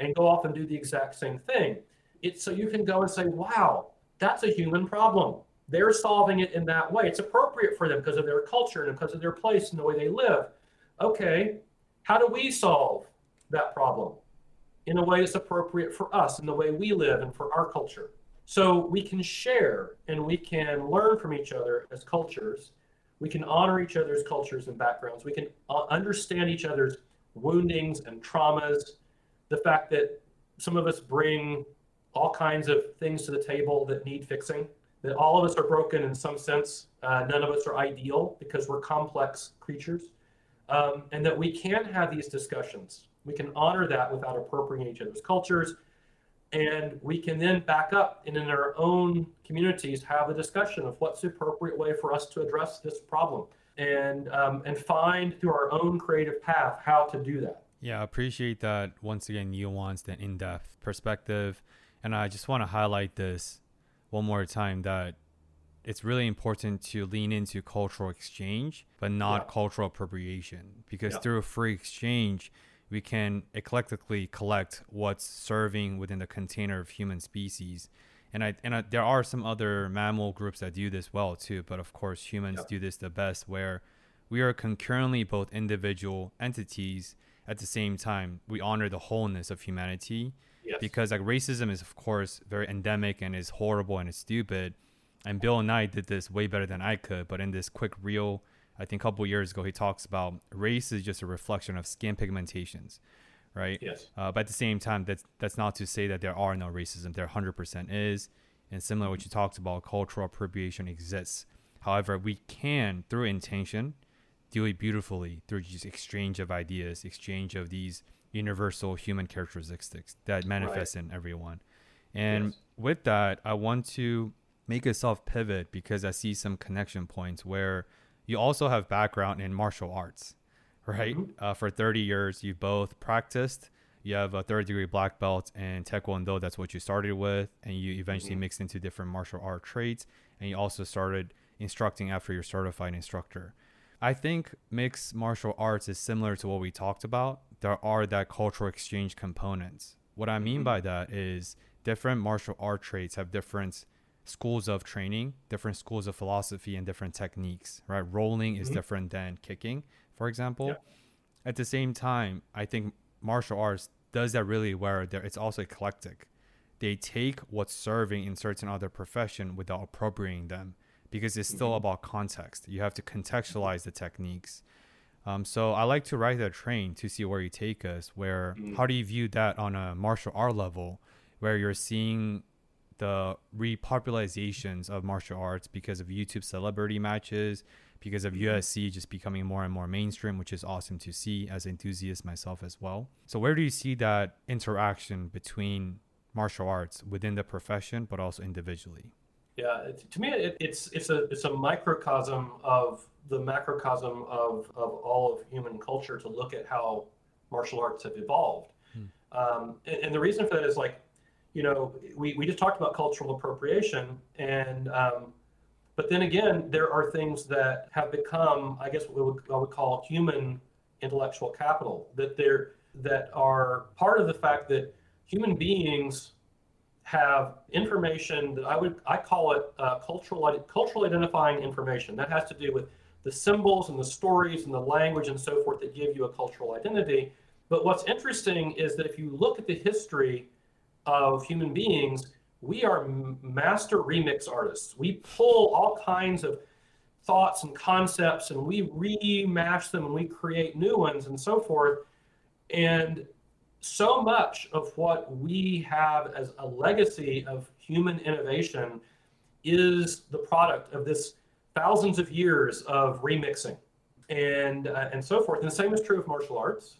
and go off and do the exact same thing. It's so you can go and say, wow, that's a human problem. They're solving it in that way. It's appropriate for them because of their culture and because of their place and the way they live. Okay, how do we solve that problem in a way that's appropriate for us and the way we live and for our culture? So we can share and we can learn from each other as cultures. We can honor each other's cultures and backgrounds. We can uh, understand each other's woundings and traumas. The fact that some of us bring all kinds of things to the table that need fixing, that all of us are broken in some sense. Uh, none of us are ideal because we're complex creatures. Um, and that we can have these discussions. We can honor that without appropriating each other's cultures and we can then back up and in our own communities have a discussion of what's the appropriate way for us to address this problem and um, and find through our own creative path how to do that yeah i appreciate that once again nuanced and in-depth perspective and i just want to highlight this one more time that it's really important to lean into cultural exchange but not yeah. cultural appropriation because yeah. through free exchange we can eclectically collect what's serving within the container of human species. And I and I, there are some other mammal groups that do this well too, but of course humans yep. do this the best where we are concurrently both individual entities at the same time we honor the wholeness of humanity yes. because like racism is of course very endemic and is horrible and is stupid and bill nye did this way better than i could but in this quick reel I think a couple years ago, he talks about race is just a reflection of skin pigmentations, right? Yes. Uh, but at the same time, that's that's not to say that there are no racism. There 100% is, and similar to what you talked about, cultural appropriation exists. However, we can through intention do it beautifully through just exchange of ideas, exchange of these universal human characteristics that manifest right. in everyone. And yes. with that, I want to make a soft pivot because I see some connection points where you also have background in martial arts, right? Mm-hmm. Uh, for 30 years, you both practiced. You have a third degree black belt in Taekwondo. That's what you started with. And you eventually mm-hmm. mixed into different martial art traits. And you also started instructing after you're certified instructor. I think mixed martial arts is similar to what we talked about. There are that cultural exchange components. What I mean mm-hmm. by that is different martial art traits have different schools of training, different schools of philosophy, and different techniques, right? Rolling is mm-hmm. different than kicking, for example. Yeah. At the same time, I think martial arts does that really where there it's also eclectic. They take what's serving in certain other profession without appropriating them because it's still mm-hmm. about context. You have to contextualize the techniques. Um, so I like to ride that train to see where you take us. Where mm-hmm. how do you view that on a martial art level, where you're seeing the repopularizations of martial arts because of YouTube celebrity matches, because of mm-hmm. Just becoming more and more mainstream, which is awesome to see as an enthusiast myself as well. So where do you see that interaction between martial arts within the profession, but also individually? Yeah, to me, it, it's it's a it's a microcosm of the macrocosm of of all of human culture to look at how martial arts have evolved. Hmm. Um, and, and, the reason for that is like, you know, we, we just talked about cultural appropriation, and um, but then again, there are things that have become, I guess, what we would, I would call human intellectual capital that they're that are part of the fact that human beings have information that I would I call it uh, cultural cultural identifying information that has to do with the symbols and the stories and the language and so forth that give you a cultural identity. But what's interesting is that if you look at the history of human beings, we are master remix artists. We pull all kinds of thoughts and concepts and we remash them and we create new ones and so forth. And so much of what we have as a legacy of human innovation is the product of this thousands of years of remixing and uh, and so forth. And the same is true of martial arts.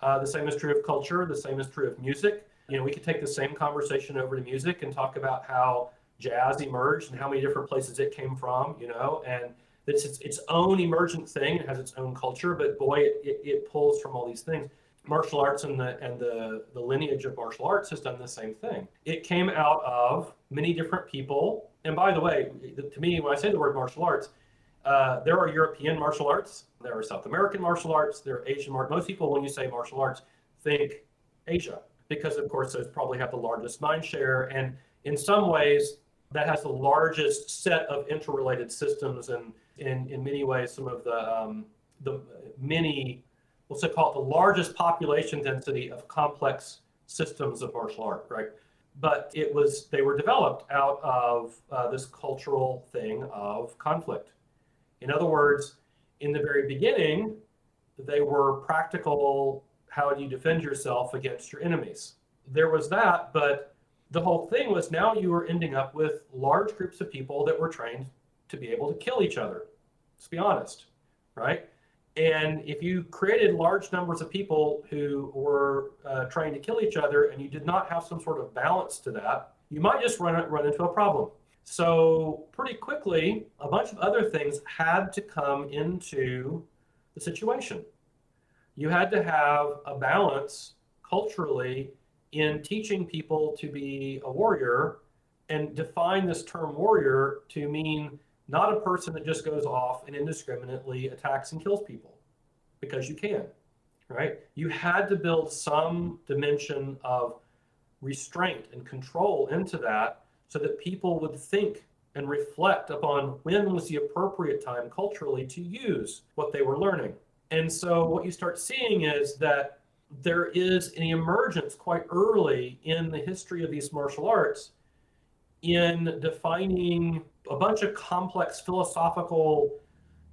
Uh, the same is true of culture. The same is true of music. You know, we could take the same conversation over to music and talk about how jazz emerged and how many different places it came from. You know, and it's its, its own emergent thing. It has its own culture, but boy, it, it, it pulls from all these things martial arts and the and the the lineage of martial arts has done the same thing. It came out of many different people. And by the way, to me, when I say the word martial arts, uh, there are European martial arts, there are South American martial arts, there are Asian martial. Most people, when you say martial arts, think Asia because, of course, those probably have the largest mind share, and in some ways, that has the largest set of interrelated systems, and in in many ways, some of the um, the many we'll say call it the largest population density of complex systems of martial art, right? But it was they were developed out of uh, this cultural thing of conflict. In other words, in the very beginning, they were practical. How do you defend yourself against your enemies? There was that, but the whole thing was now you were ending up with large groups of people that were trained to be able to kill each other. Let's be honest, right? And if you created large numbers of people who were uh, trying to kill each other and you did not have some sort of balance to that, you might just run, run into a problem. So, pretty quickly, a bunch of other things had to come into the situation. You had to have a balance culturally in teaching people to be a warrior and define this term warrior to mean not a person that just goes off and indiscriminately attacks and kills people because you can, right? You had to build some dimension of restraint and control into that so that people would think and reflect upon when was the appropriate time culturally to use what they were learning. And so what you start seeing is that there is an emergence quite early in the history of these martial arts in defining a bunch of complex philosophical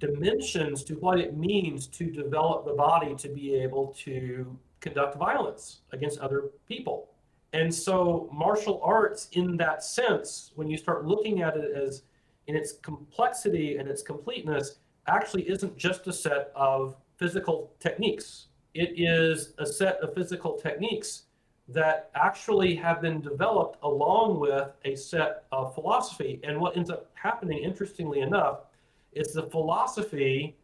dimensions to what it means to develop the body to be able to conduct violence against other people. And so, martial arts, in that sense, when you start looking at it as in its complexity and its completeness, actually isn't just a set of physical techniques. It is a set of physical techniques that actually have been developed along with a set of philosophy. And what ends up happening, interestingly enough, is the philosophy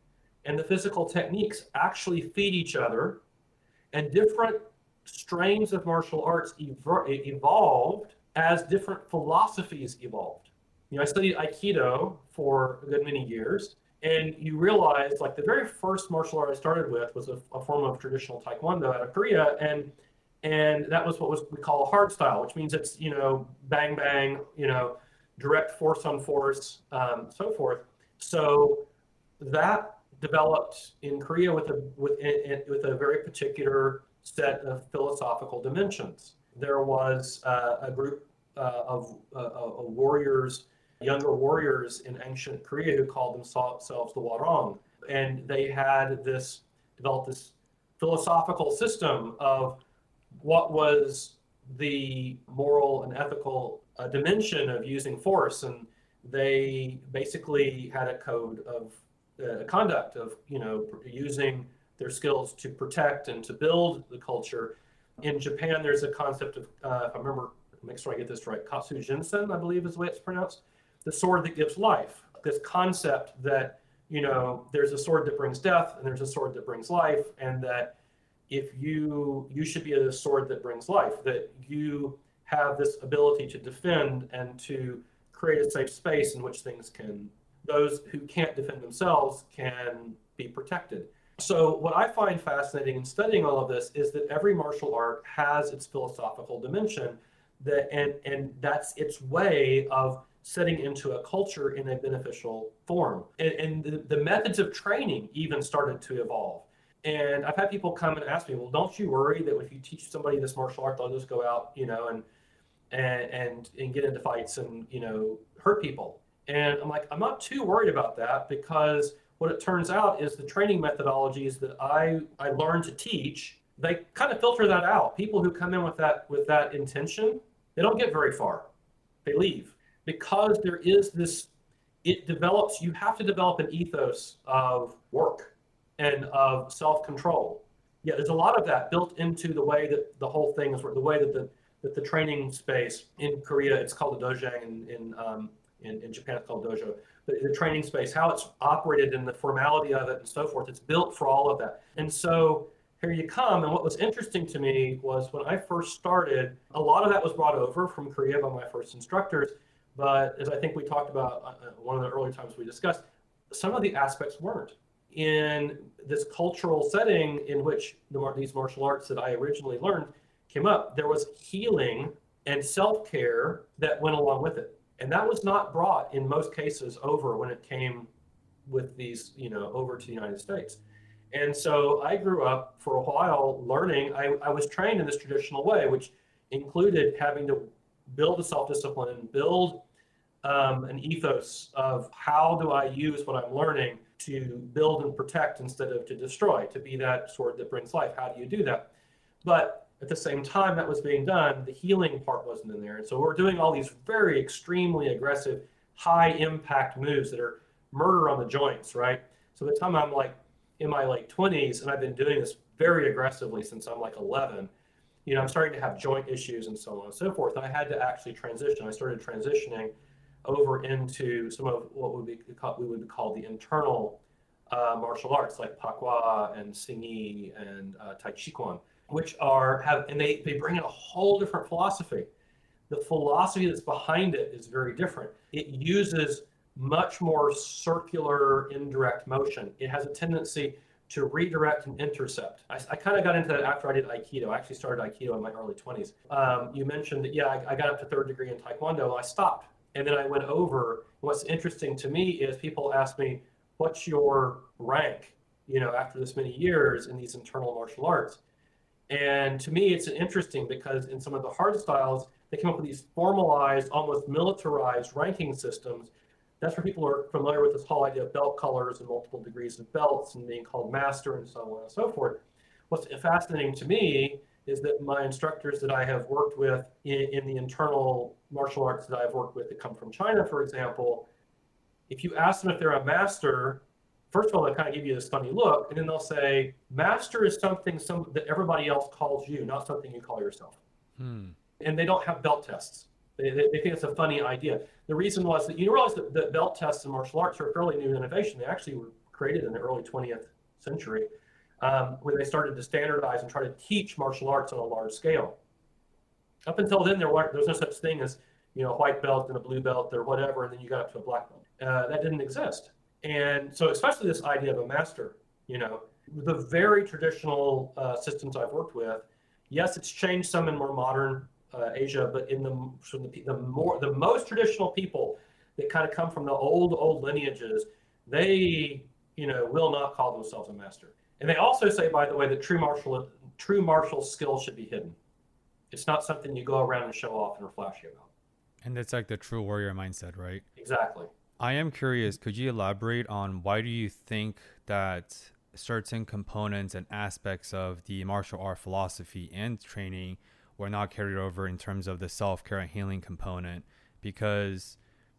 and the physical techniques actually feed each other, and different strains of martial arts evolved as different philosophies evolved. You know, I studied Aikido for a good many years, and you realize like the very first martial art I started with was a, a form of traditional Taekwondo out of Korea, and and that was what was we call a hard style, which means it's you know bang bang, you know, direct force on force, um, so forth. So that developed in Korea with a with with a very particular set of philosophical dimensions. There was uh, a group uh, of, uh, of warriors, younger warriors in ancient Korea who called themselves the Hwarang. And they had this, developed this philosophical system of what was the moral and ethical uh, dimension of using force. And they basically had a code of uh, conduct of, you know, using their skills to protect and to build the culture. In Japan, there's a concept of, uh, if I remember make sure I get this right, Katsu Jinsen, I believe is the way it's pronounced, the sword that gives life. This concept that, you know, there's a sword that brings death and there's a sword that brings life, and that if you, you should be a sword that brings life, that you have this ability to defend and to create a safe space in which things can, those who can't defend themselves can be protected. So, what I find fascinating in studying all of this is that every martial art has its philosophical dimension that and and that's its way of setting into a culture in a beneficial form. And, and the, the methods of training even started to evolve. And i've had people come and ask me well don't you worry that if you teach somebody this martial art they'll just go out you know and and and, and get into fights and you know hurt people? And i'm like i'm not too worried about that because what it turns out is the training methodologies that i i learned to teach they kind of filter that out. People who come in with that with that intention they don't get very far. They leave because there is this, it develops, you have to develop an ethos of work and of self control. Yeah, there's a lot of that built into the way that the whole thing is, the way that the that the training space in Korea, it's called a dojang, in in, um, in, in Japan it's called dojo. The, the training space, how it's operated and the formality of it and so forth, it's built for all of that. And so here you come. And what was interesting to me was when I first started, a lot of that was brought over from Korea by my first instructors. But as I think we talked about uh, uh, one of the early times we discussed, some of the aspects weren't. In this cultural setting in which the, these martial arts that I originally learned came up, there was healing and self care that went along with it. And that was not brought in most cases over when it came with these, you know, over to the United States. And so I grew up for a while learning. I, I was trained in this traditional way, which included having to build a self discipline build um, an ethos of how do I use what I'm learning to build and protect instead of to destroy, to be that sword that brings life. How do you do that? But at the same time that was being done, the healing part wasn't in there. And so we're doing all these very extremely aggressive, high impact moves that are murder on the joints, right? So the time I'm like in my late 20s, and I've been doing this very aggressively since I'm like 11, you know, I'm starting to have joint issues and so on and so forth. And I had to actually transition. I started transitioning over into some of what would be we would call the internal uh, martial arts, like Pakua and Xingyi and uh, Tai Chi Chuan, which are have and they they bring in a whole different philosophy. The philosophy that's behind it is very different. It uses much more circular indirect motion. It has a tendency to redirect and intercept. I, I kind of got into that after I did Aikido. I actually started Aikido in my early 20s. Um, you mentioned that, yeah, I, I, got up to third degree in Taekwondo. I stopped. And then I went over. What's interesting to me is people ask me, what's your rank, you know, after this many years in these internal martial arts? And to me, it's interesting because in some of the hard styles, they came up with these formalized, almost militarized ranking systems that's where people are familiar with this whole idea of belt colors and multiple degrees of belts and being called master and so on and so forth. What's fascinating to me is that my instructors that I have worked with in, in the internal martial arts that I've worked with that come from China, for example, if you ask them if they're a master, first of all, they kind of give you this funny look, and then they'll say, master is something some, that everybody else calls you, not something you call yourself. Hmm. And they don't have belt tests. They, they, they, think it's a funny idea. The reason was that you realize that, that belt tests in martial arts are a fairly new innovation. They actually were created in the early 20th century um, when they started to standardize and try to teach martial arts on a large scale. Up until then, there, were, there was no such thing as you know a white belt and a blue belt or whatever, and then you got up to a black belt. Uh, that didn't exist. And so, especially this idea of a master, you know, the very traditional uh, systems I've worked with, yes, it's changed some in more modern uh, Asia, but in the the, the more the most traditional people that kind of come from the old old lineages, they you know will not call themselves a master. And they also say, by the way, that true martial true martial skill should be hidden. It's not something you go around and show off and are flashy about. And it's like the true warrior mindset, right? Exactly. I am curious, could you elaborate on why do you think that certain components and aspects of the martial art philosophy and training were not carried over in terms of the self-care and healing component? Because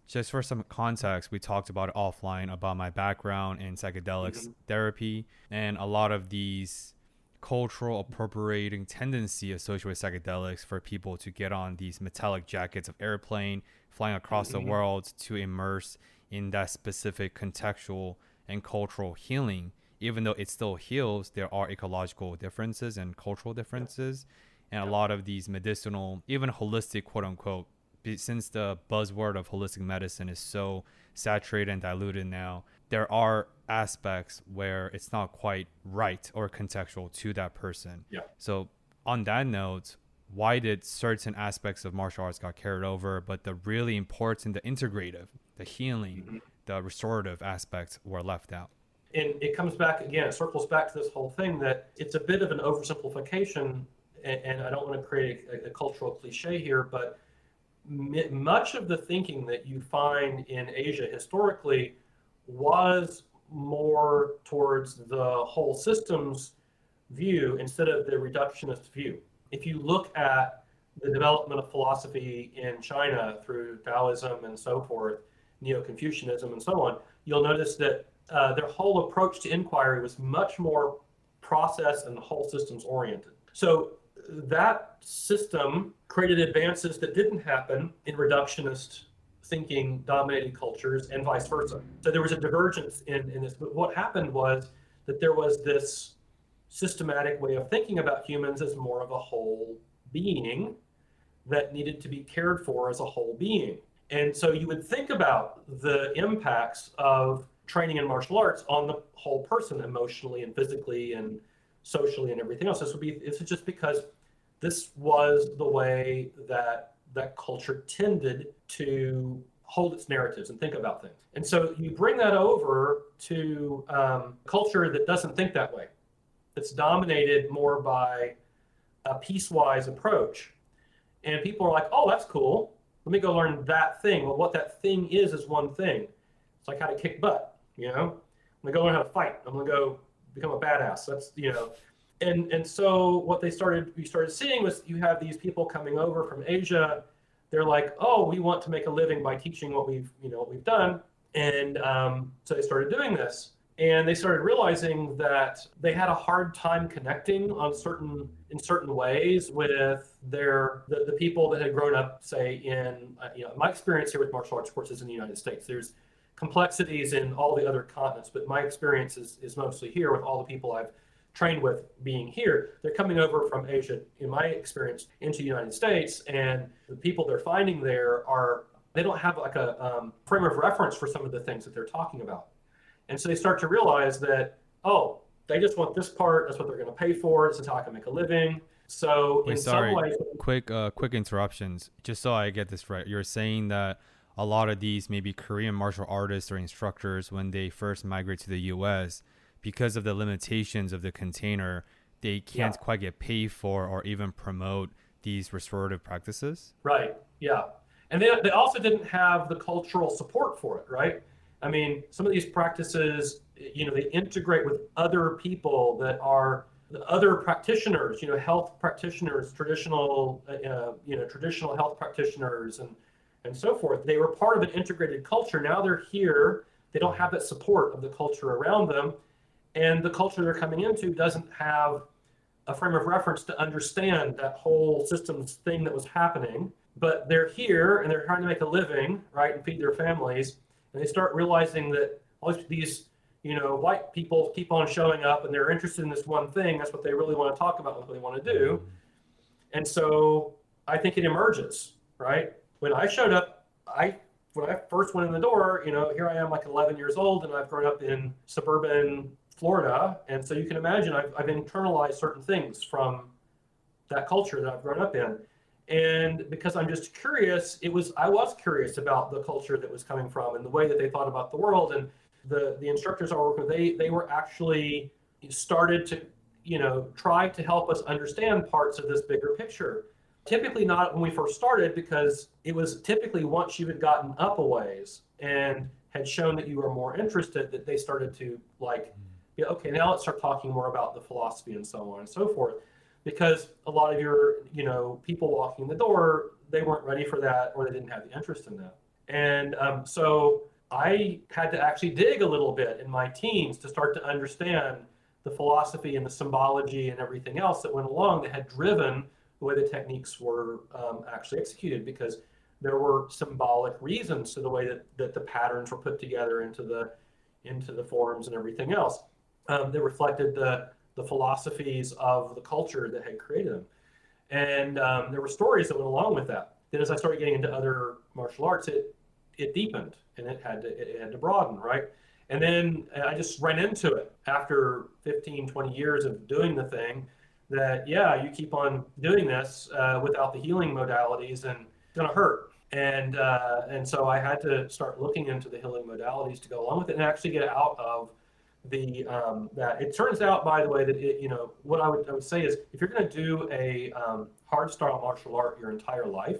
just for some context, we talked about offline about my background in psychedelics mm-hmm. therapy and a lot of these cultural appropriating tendency associated with psychedelics for people to get on these metallic jackets of airplane flying across mm-hmm. the world to immerse in that specific contextual and cultural healing even though it still heals there are ecological differences and cultural differences and a lot of these medicinal even holistic quote unquote since the buzzword of holistic medicine is so saturated and diluted now, there are aspects where it's not quite right or contextual to that person. Yeah. So on that note, why did certain aspects of martial arts got carried over, but the really important, the integrative, the healing, mm-hmm. the restorative aspects were left out? And it comes back again, it circles back to this whole thing that it's a bit of an oversimplification, and, and I don't want to create a, a cultural cliche here, but much of the thinking that you find in Asia historically was more towards the whole systems view instead of the reductionist view. If you look at the development of philosophy in China through Taoism and so forth, Neo Confucianism and so on, you'll notice that uh, their whole approach to inquiry was much more process and whole systems oriented. So that system created advances that didn't happen in reductionist thinking dominated cultures and vice versa. So there was a divergence in, in this. But what happened was that there was this systematic way of thinking about humans as more of a whole being that needed to be cared for as a whole being. And so you would think about the impacts of training in martial arts on the whole person emotionally and physically and socially and everything else. This would be this is just because this was the way that that culture tended to hold its narratives and think about things. And so you bring that over to um, culture that doesn't think that way. that's dominated more by a piecewise approach. And people are like, oh, that's cool. Let me go learn that thing. Well, what that thing is is one thing. It's like how to kick butt, you know? I'm gonna go learn how to fight. I'm gonna go become a badass. That's you know, and and so what they started we started seeing was you have these people coming over from Asia. They're like, oh, we want to make a living by teaching what we've you know what we've done, and um, so they started doing this. And they started realizing that they had a hard time connecting on certain in certain ways with their the, the people that had grown up, say in uh, you know my experience here with martial arts courses in the United States. There's complexities in all the other continents, but my experience is, is mostly here with all the people I've trained with being here, they're coming over from Asia, in my experience, into the United States, and the people they're finding there are they don't have like a um, frame of reference for some of the things that they're talking about, and so they start to realize that oh, they just want this part. That's what they're going to pay for. This is how I can make a living. So Wait, in sorry. some ways, quick uh, quick interruptions, just so I get this right. You're saying that a lot of these maybe Korean martial artists or instructors, when they first migrate to the U.S because of the limitations of the container, they can't yeah. quite get paid for or even promote these restorative practices. Right. Yeah. And they, they also didn't have the cultural support for it, right? I mean, some of these practices, you know, they integrate with other people that are other practitioners, you know, health practitioners, traditional, uh, you know, traditional health practitioners, and and so forth. They were part of an integrated culture. Now they're here. They don't have that support of the culture around them, and the culture they're coming into doesn't have a frame of reference to understand that whole systems thing that was happening. But they're here and they're trying to make a living, right, and feed their families. And they start realizing that all these, you know, white people keep on showing up and they're interested in this one thing. That's what they really want to talk about, what they want to do. And so I think it emerges, right? When I showed up, I when I first went in the door, you know, here I am like 11 years old and I've grown up in suburban Florida. And so you can imagine I've, I've internalized certain things from that culture that I've grown up in. And because I'm just curious, it was I was curious about the culture that was coming from and the way that they thought about the world. And the the instructors I work with, they they were actually started to you know, try to help us understand parts of this bigger picture. Typically, not when we first started, because it was typically once you had gotten up a ways and had shown that you were more interested, that they started to like, yeah, okay, now let's start talking more about the philosophy and so on and so forth. Because a lot of your, you know, people walking the door, they weren't ready for that or they didn't have the interest in that. And um, so I had to actually dig a little bit in my teens to start to understand the philosophy and the symbology and everything else that went along that had driven the way the techniques were um, actually executed because there were symbolic reasons to the way that, that the patterns were put together into the into the forms and everything else um, that reflected the the philosophies of the culture that had created them. And um, there were stories that went along with that. Then as i started getting into other martial arts it it deepened and it had to it had to broaden right? And then i just ran into it after 15 20 years of doing the thing that yeah you keep on doing this uh, without the healing modalities and it's going to hurt. And uh, and so i had to start looking into the healing modalities to go along with it and actually get out of the um, that it turns out by the way that it, you know what I would, I would say is if you're going to do a um, hard style martial art your entire life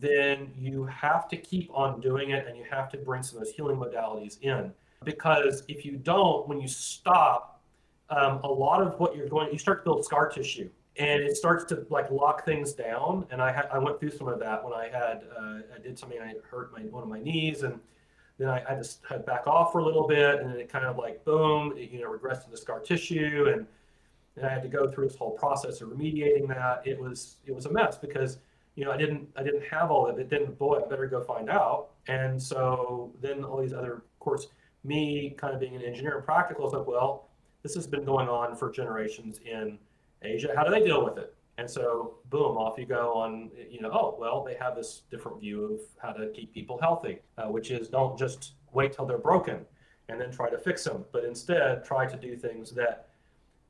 then you have to keep on doing it and you have to bring some of those healing modalities in. Because if you don't, when you stop, um, a lot of what you're going, you start to build scar tissue and it starts to like lock things down. And I had, I went through some of that when I had, uh, I did something, I hurt my, one of my knees and then I, I just had back off for a little bit and then it kind of like, boom, it, you know, regressed into scar tissue. And then I had to go through this whole process of remediating that. It was, it was a mess because you know, I didn't I didn't have all of it. Then boy, I better go find out. And so then all these other, of course, me kind of being an engineer and practical, it's like, well, this has been going on for generations in Asia. How do they deal with it? And so, boom, off you go on, you know, oh, well, they have this different view of how to keep people healthy, uh, which is don't just wait till they're broken and then try to fix them, but instead try to do things that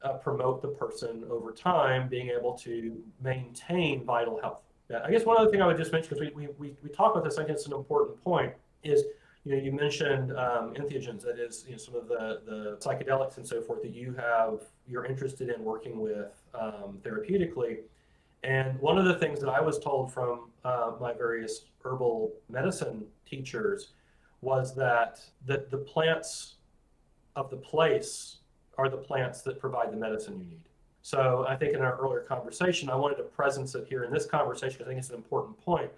uh, promote the person over time being able to maintain vital health. I guess one other thing I would just mention, because we, we, we talk about this, I think it's an important point, is you know, you mentioned um, entheogens, that is, you know, some of the, the psychedelics and so forth that you have, you're interested in working with um, therapeutically. And one of the things that I was told from uh, my various herbal medicine teachers was that the, the plants of the place are the plants that provide the medicine you need. So I think in our earlier conversation, I wanted to presence it here in this conversation. I think it's an important point.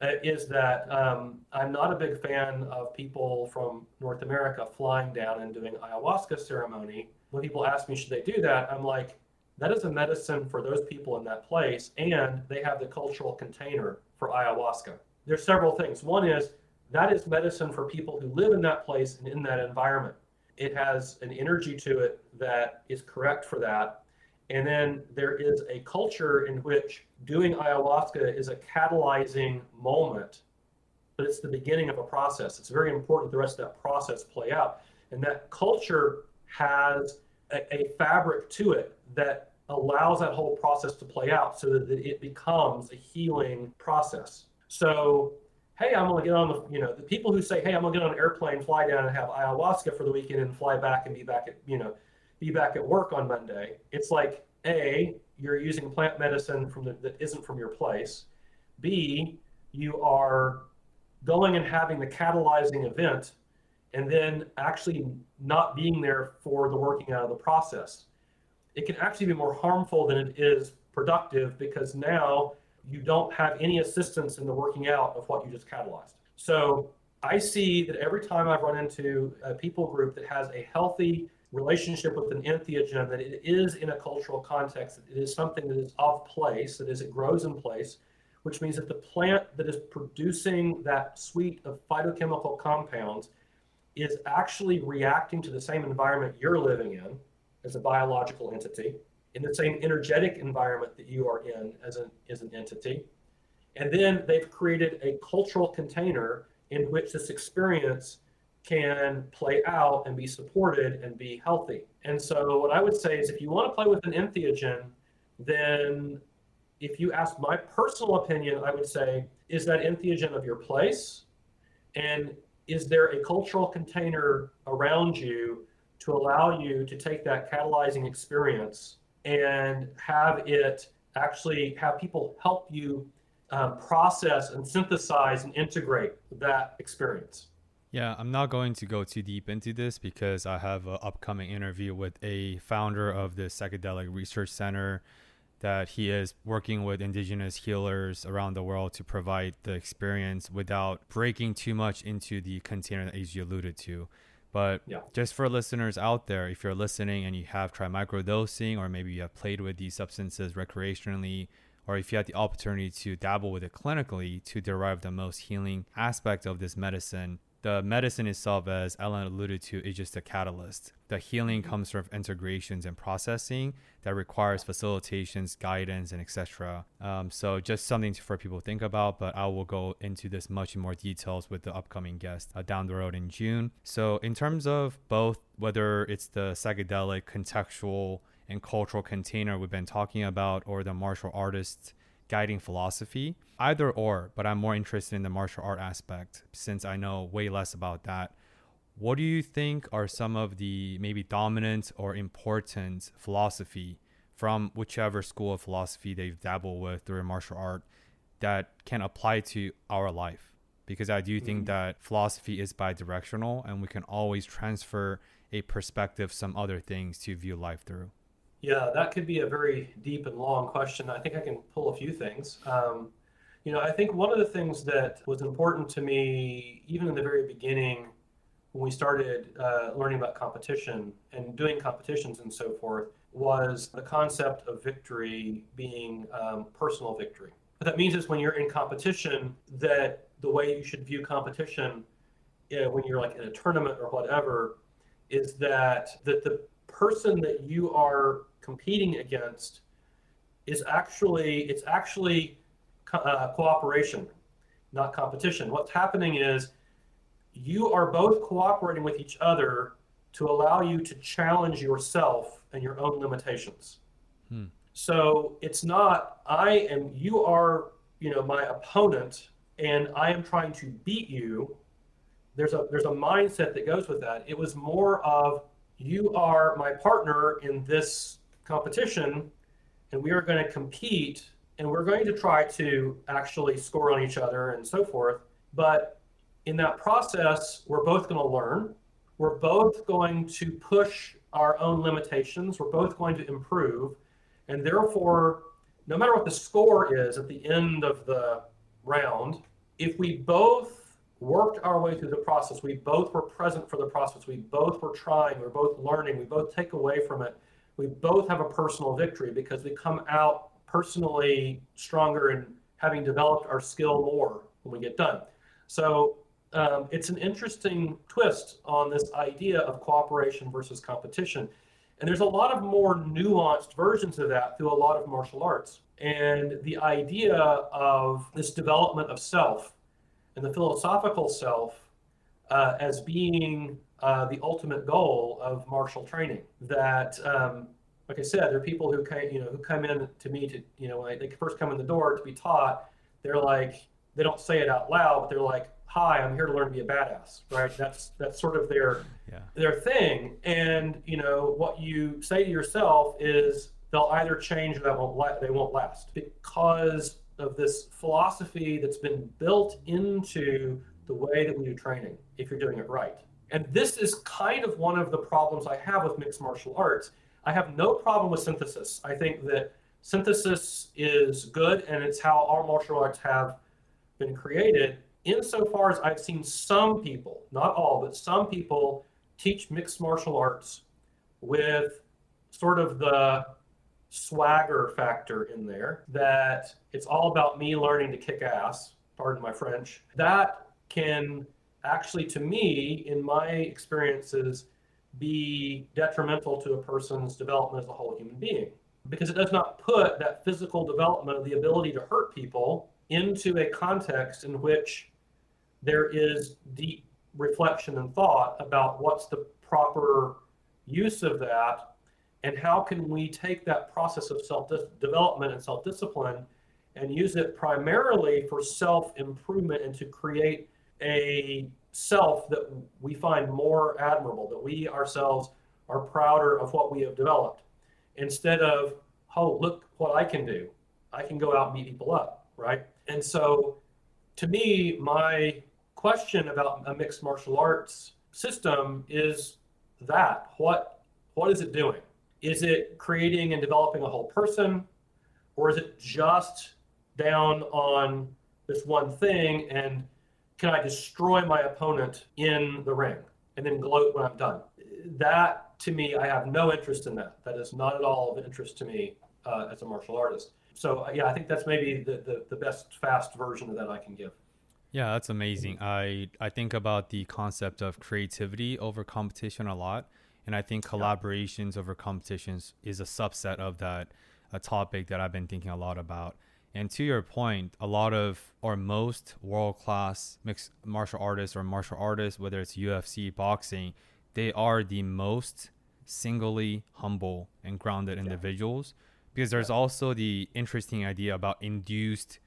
Uh, is that um, I'm not a big fan of people from North America flying down and doing ayahuasca ceremony. When people ask me, should they do that? I'm like, that is a medicine for those people in that place, and they have the cultural container for ayahuasca. There's several things. One is that is medicine for people who live in that place and in that environment. It has an energy to it that is correct for that and then there is a culture in which doing ayahuasca is a catalyzing moment, but it's the beginning of a process. It's very important the rest of that process play out. And that culture has a, a fabric to it that allows that whole process to play out so that it becomes a healing process. So, hey, I'm gonna get on the, you know, the people who say, hey, I'm gonna get on an airplane, fly down and have ayahuasca for the weekend and fly back and be back at, you know, be back at work on Monday. It's like, A, you're using plant medicine from the, that isn't from your place. B, you are going and having the catalyzing event and then actually not being there for the working out of the process. It can actually be more harmful than it is productive because now you don't have any assistance in the working out of what you just catalyzed. So I see that every time I've run into a people group that has a healthy relationship with an entheogen, that it is in a cultural context, it is something that is of place, that is, it grows in place, which means that the plant that is producing that suite of phytochemical compounds is actually reacting to the same environment you're living in as a biological entity, in the same energetic environment that you are in as an, as an entity. And then they've created a cultural container in which this experience can play out and be supported and be healthy. And so, what I would say is if you want to play with an entheogen, then if you ask my personal opinion, I would say, is that entheogen of your place? And is there a cultural container around you to allow you to take that catalyzing experience and have it actually have people help you um, process and synthesize and integrate that experience. Yeah, I'm not going to go too deep into this because I have an upcoming interview with a founder of the Psychedelic Research Center that he is working with indigenous healers around the world to provide the experience without breaking too much into the container that you alluded to. But yeah. just for listeners out there, if you're listening and you have tried microdosing or maybe you have played with these substances recreationally, or if you had the opportunity to dabble with it clinically to derive the most healing aspect of this medicine, the medicine itself, as Alan alluded to, is just a catalyst. The healing mm-hmm. comes from integrations and processing that requires facilitations, guidance, and etc. Um, so just something to, for people to think about. But I will go into this much more details with the upcoming guest uh, down the road in June. So in terms of both, whether it's the psychedelic, contextual, and cultural container we've been talking about, or the martial artists guiding philosophy. Either or, but I'm more interested in the martial art aspect since I know way less about that. What do you think are some of the maybe dominant or important philosophy from whichever school of philosophy they've dabbled with through martial art that can apply to our life? Because I do think mm-hmm. that philosophy is bi-directional and we can always transfer a perspective, some other things to view life through. Yeah, that could be a very deep and long question. I think I can pull a few things. Um, you know, I think one of the things that was important to me, even in the very beginning, when we started uh, learning about competition and doing competitions and so forth, was the concept of victory being um, personal victory. What that means is when you're in competition, that the way you should view competition you know, when you're like in a tournament or whatever is that that the person that you are competing against is actually it's actually uh, cooperation, not competition. What's happening is you are both cooperating with each other to allow you to challenge yourself and your own limitations. Hmm. So it's not I am you are you know my opponent and I am trying to beat you. There's a there's a mindset that goes with that. It was more of you are my partner in this competition and we are going to compete and we're going to try to actually score on each other and so forth. But in that process, we're both going to learn. We're both going to push our own limitations. We're both going to improve. And therefore, no matter what the score is at the end of the round, if we both worked our way through the process. We both were present for the process. We both were trying. We are both learning. We both take away from it. We both have a personal victory because we come out personally stronger and having developed our skill more when we get done. So um, it's an interesting twist on this idea of cooperation versus competition. And there's a lot of more nuanced versions of that through a lot of martial arts. And the idea of this development of self and the philosophical self uh, as being uh, the ultimate goal of martial training. That, um, like I said, there are people who came, you know, who come in to me to, you know, when they first come in the door to be taught. They're like, they don't say it out loud, but they're like, "Hi, I'm here to learn to be a badass." Right? That's that's sort of their yeah. their thing. And you know, what you say to yourself is, they'll either change or they won't la- they won't last because of this philosophy that's been built into the way that we do training if you're doing it right. And this is kind of one of the problems I have with mixed martial arts. I have no problem with synthesis. I think that synthesis is good and it's how all martial arts have been created. Insofar as I've seen some people, not all, but some people teach mixed martial arts with sort of the swagger factor in there that it's all about me learning to kick ass, pardon my French. That can actually, to me, in my experiences, be detrimental to a person's development as a whole human being because it does not put that physical development of the ability to hurt people into a context in which there is deep reflection and thought about what's the proper use of that and how can we take that process of self development and self discipline and use it primarily for self improvement and to create a self that we find more admirable, that we ourselves are prouder of what we have developed instead of, oh, look what I can do. I can go out and beat people up, right? And so to me, my question about a mixed martial arts system is that what what is it doing? Is it creating and developing a whole person, or is it just down on this one thing and can I destroy my opponent in the ring and then gloat when I'm done? That to me, I have no interest in that. That is not at all of interest to me uh, as a martial artist. So uh, yeah, I think that's maybe the, the, the best fast version of that I can give. Yeah, that's amazing. I I think about the concept of creativity over competition a lot, and I think collaborations over competitions is a subset of that, a topic that I've been thinking a lot about. And to your point, a lot of or most world class mixed martial artists or martial artists, whether it's UFC, boxing, they are the most singly humble and grounded yeah. individuals because there's yeah. also the interesting idea about induced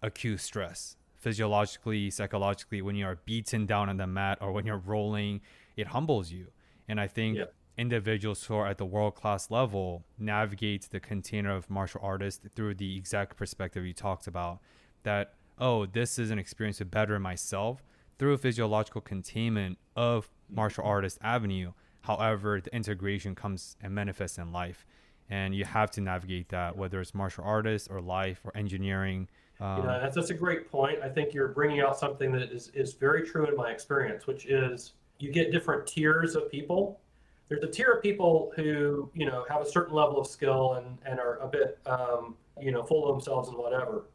acute stress physiologically psychologically when you are beaten down on the mat or when you're rolling it humbles you and i think yeah. individuals who are at the world class level navigate the container of martial artists through the exact perspective you talked about. That oh this is an experience to better myself through physiological containment of martial artist avenue. However the integration comes and manifests in life. And you have to navigate that whether it's martial artists or life or engineering um, that's, that's a great point. I think you're bringing out something that is, is very true in my experience which is you get different tiers of people there's a tier of people who you know have a certain level of skill and and are a bit um, you know full of themselves and whatever.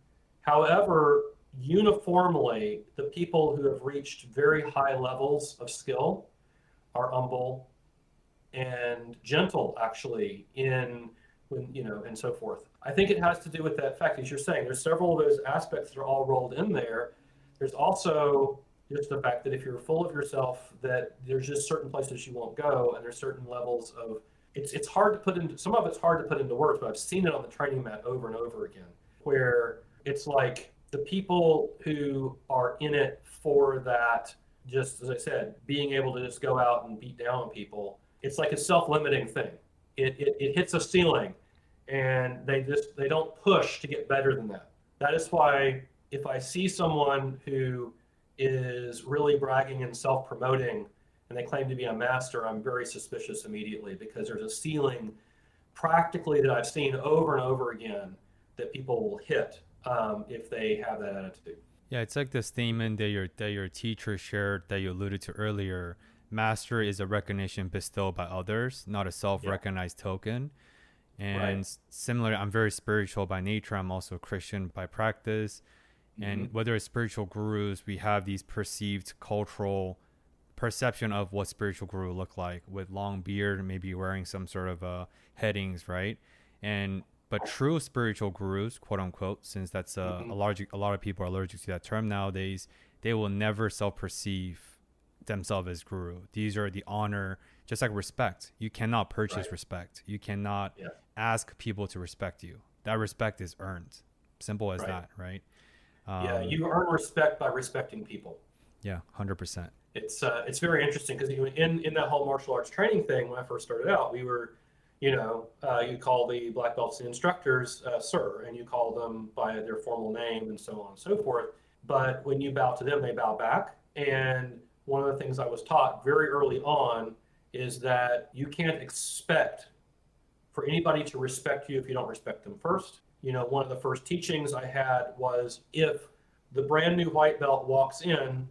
However, uniformly, the people who have reached very high levels of skill are humble and gentle, actually, in when you know and so forth. I think it has to do with that fact, as you're saying. There's several of those aspects that are all rolled in there. There's also just the fact that if you're full of yourself, that there's just certain places you won't go, and there's certain levels of it's it's hard to put into some of it's hard to put into words, but I've seen it on the training mat over and over again, where it's like the people who are in it for that, just as I said, being able to just go out and beat down people, it's like a self-limiting thing. It, it, it hits a ceiling, and they just they don't push to get better than that. That is why if I see someone who is really bragging and self promoting and they claim to be a master, I'm very suspicious immediately because there's a ceiling practically that I've seen over and over again that people will hit um, if they have that attitude. Yeah, it's like the statement that your that your teacher shared that you alluded to earlier. Master is a recognition bestowed by others, not a self-recognized yeah. token. And right. similarly, I'm very spiritual by nature. I'm also Christian by practice. And mm-hmm. whether it's spiritual gurus, we have these perceived cultural perception of what spiritual guru look like with long beard, maybe wearing some sort of uh, headings, right? And but true spiritual gurus, quote unquote, since that's uh, mm-hmm. a large a lot of people are allergic to that term nowadays, they will never self-perceive themselves as guru. These are the honor, just like respect. You cannot purchase right. respect. You cannot yeah. ask people to respect you. That respect is earned. Simple as right. that, right? Um, yeah, you earn respect by respecting people. Yeah, hundred percent. It's uh, it's very interesting because in in that whole martial arts training thing, when I first started out, we were, you know, uh, you call the black belts the instructors uh, sir, and you call them by their formal name and so on and so forth. But when you bow to them, they bow back. And one of the things I was taught very early on is that you can't expect for anybody to respect you if you don't respect them first you know, one of the first teachings I had was if the brand new white belt walks in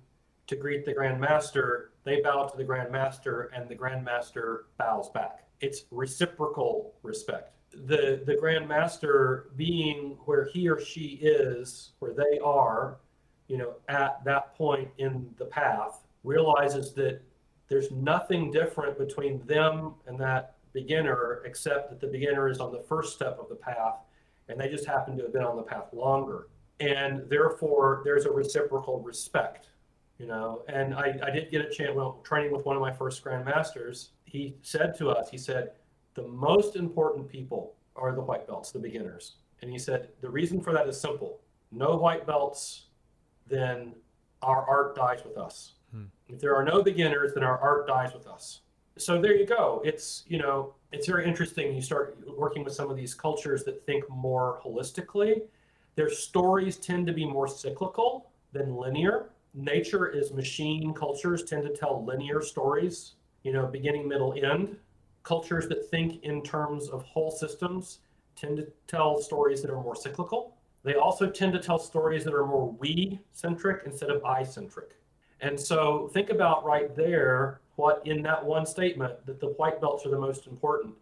to greet the Grand Master, they bow to the Grand Master and the Grand Master bows back. It's reciprocal respect. The the Grand Master being where he or she is, where they are, you know, at that point in the path, realizes that there's nothing different between them and that beginner except that the beginner is on the first step of the path and they just happen to have been on the path longer. And therefore, there's a reciprocal respect, you know. And I, I did get a chance, well, training with one of my first grandmasters, he said to us, he said, the most important people are the white belts, the beginners. And he said, the reason for that is simple no white belts, then our art dies with us. Hmm. If there are no beginners, then our art dies with us. So there you go. It's, you know, it's very interesting. You start working with some of these cultures that think more holistically. Their stories tend to be more cyclical than linear. Nature is machine. Cultures tend to tell linear stories, you know, beginning, middle, end. Cultures that think in terms of whole systems tend to tell stories that are more cyclical. They also tend to tell stories that are more we centric instead of I centric. And so think about right there what in that one statement that the white belts are the most important.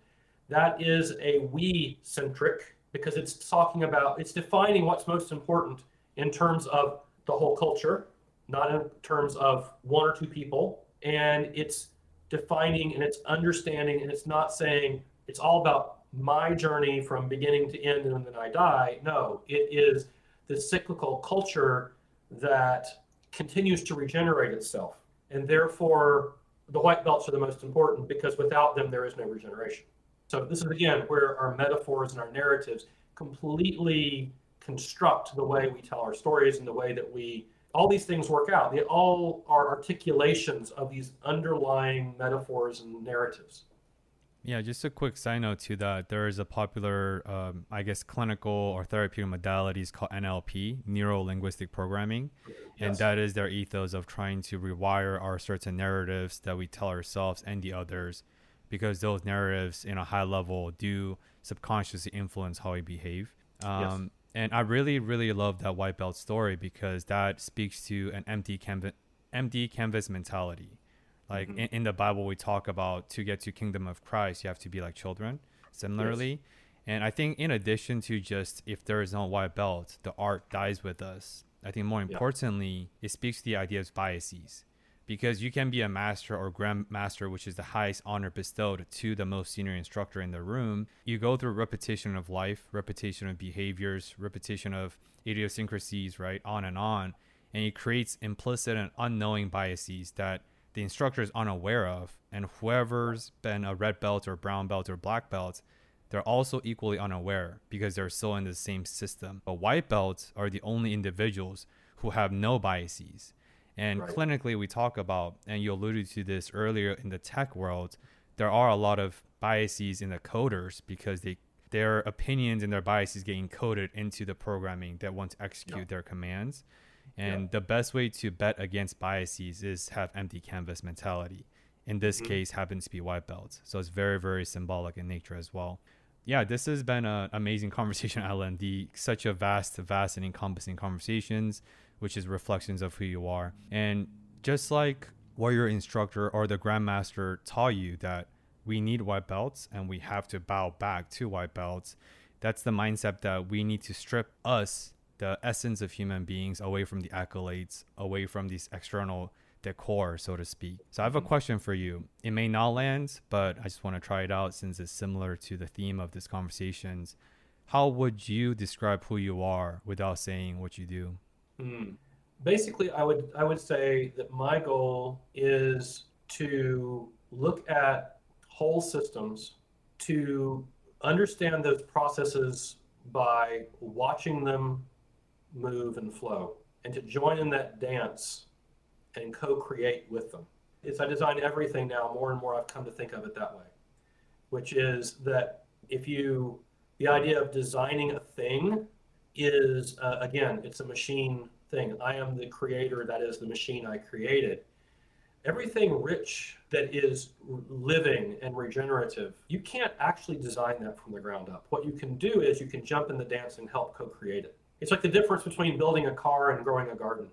That is a we centric because it's talking about, it's defining what's most important in terms of the whole culture, not in terms of one or two people. And it's defining and it's understanding and it's not saying it's all about my journey from beginning to end and then I die. No, it is the cyclical culture that continues to regenerate itself. And therefore, the white belts are the most important because without them, there is no regeneration. So, this is again where our metaphors and our narratives completely construct the way we tell our stories and the way that we all these things work out. They all are articulations of these underlying metaphors and narratives. Yeah, just a quick side note to that. There is a popular, um, I guess, clinical or therapeutic modalities called NLP, neuro linguistic programming. Yes. And that is their ethos of trying to rewire our certain narratives that we tell ourselves and the others, because those narratives, in a high level, do subconsciously influence how we behave. Um, yes. And I really, really love that white belt story because that speaks to an empty canvas, empty canvas mentality like mm-hmm. in, in, the Bible, we talk about to get to kingdom of Christ, you have to be like children. Similarly, yes. and I think in addition to just if there is no white belt, the art dies with us. I think more importantly, yeah. it speaks to the idea of biases, because you can be a master or grandmaster, which is the highest honor bestowed to the most senior instructor in the room. You go through repetition of life, repetition of behaviors, repetition of idiosyncrasies, right, on and on, and it creates implicit and unknowing biases that the instructor is unaware of, and whoever's been a red belt or brown belt or black belt, they're also equally unaware because they're still in the same system. But white belts are the only individuals who have no biases. And right. clinically, we talk about, and you alluded to this earlier in the tech world, there are a lot of biases in the coders because they their opinions and their biases get encoded into the programming that want to execute yeah. their commands. And yeah. the best way to bet against biases is have empty canvas mentality. In this mm-hmm. case, happens to be white belts. So it's very, very symbolic in nature as well. Yeah, this has been an amazing conversation, Alan. The such a vast, vast and encompassing conversations, which is reflections of who you are. And just like what your instructor or the grandmaster taught you that we need white belts and we have to bow back to white belts, that's the mindset that we need to strip us the essence of human beings away from the accolades, away from these external decor, so to speak. So I have a mm-hmm. question for you. It may not land, but I just want to try it out since it's similar to the theme of this conversations. How would you describe who you are without saying what you do? Mm. Basically, I would I would say that my goal is to look at whole systems to understand those processes by watching them move, and flow, and to join in that dance and co create with them. It's I design everything now, more and more I've come to think of it that way, which is that if you, the idea of designing a thing is, uh, again, it's a machine thing. I am the creator, that is the machine I created. Everything rich that is living and regenerative, you can't actually design that from the ground up. What you can do is you can jump in the dance and help co create it. It's like the difference between building a car and growing a garden.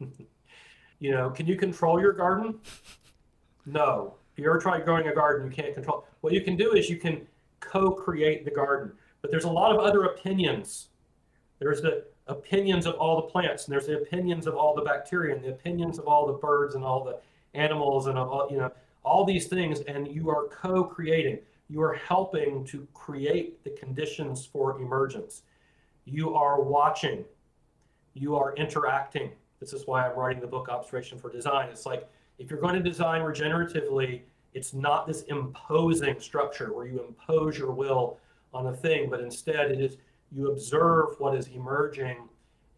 you know, can you control your garden? No. If you ever try growing a garden, you can't control. What you can do is you can co-create the garden. But there's a lot of other opinions. There's the opinions of all the plants, and there's the opinions of all the bacteria, and the opinions of all the birds and all the animals, and all you know all these things. And you are co-creating. You are helping to create the conditions for emergence you are watching, you are interacting. This is why I'm writing the book Observation for Design. It's like if you're going to design regeneratively, it's not this imposing structure where you impose your will on a thing, but instead it is you observe what is emerging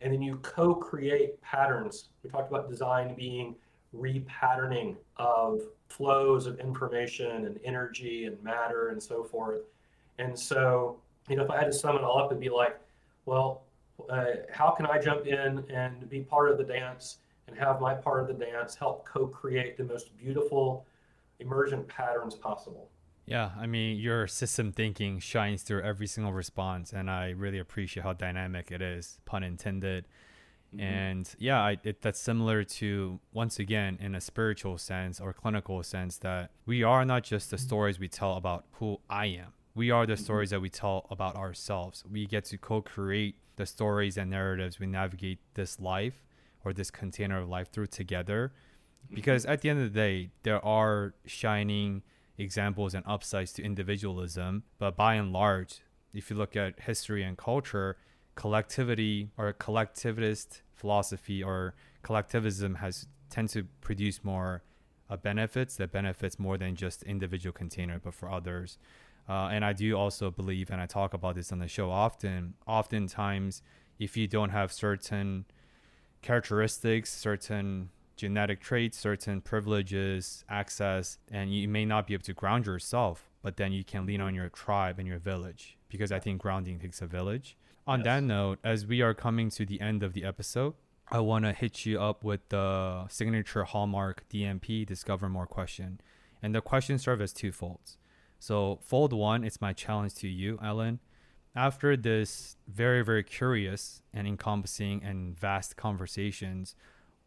and then you co create patterns. We talked about design being repatterning of flows of information and energy and matter and so forth. And so, you know, if I had to sum it all up, it'd be like, well, uh, how can I jump in and be part of the dance and have my part of the dance help co-create the most beautiful emergent patterns possible? Yeah, I mean, your system thinking shines through every single response, and I really appreciate how dynamic it is, pun intended. Mm-hmm. And yeah, I, it, that's similar to, once again, in a spiritual sense or clinical sense, that we are not just the stories we tell about who I am. We are the mm-hmm. stories that we tell about ourselves. We get to co create the stories and narratives we navigate this life or this container of life through together. Mm-hmm. Because at the end of the day, there are shining examples and upsides to individualism. But by and large, if you look at history and culture, collectivity or collectivist philosophy or collectivism has tend to produce more uh, benefits that benefits more than just individual container, but for others. Uh, and I do also believe, and I talk about this on the show often. Oftentimes, if you don't have certain characteristics, certain genetic traits, certain privileges, access, and you may not be able to ground yourself, but then you can lean on your tribe and your village because I think grounding takes a village. On yes. that note, as we are coming to the end of the episode, I want to hit you up with the signature hallmark DMP Discover More question. And the question serves as two folds. So, fold one, it's my challenge to you, Alan. After this very, very curious and encompassing and vast conversations,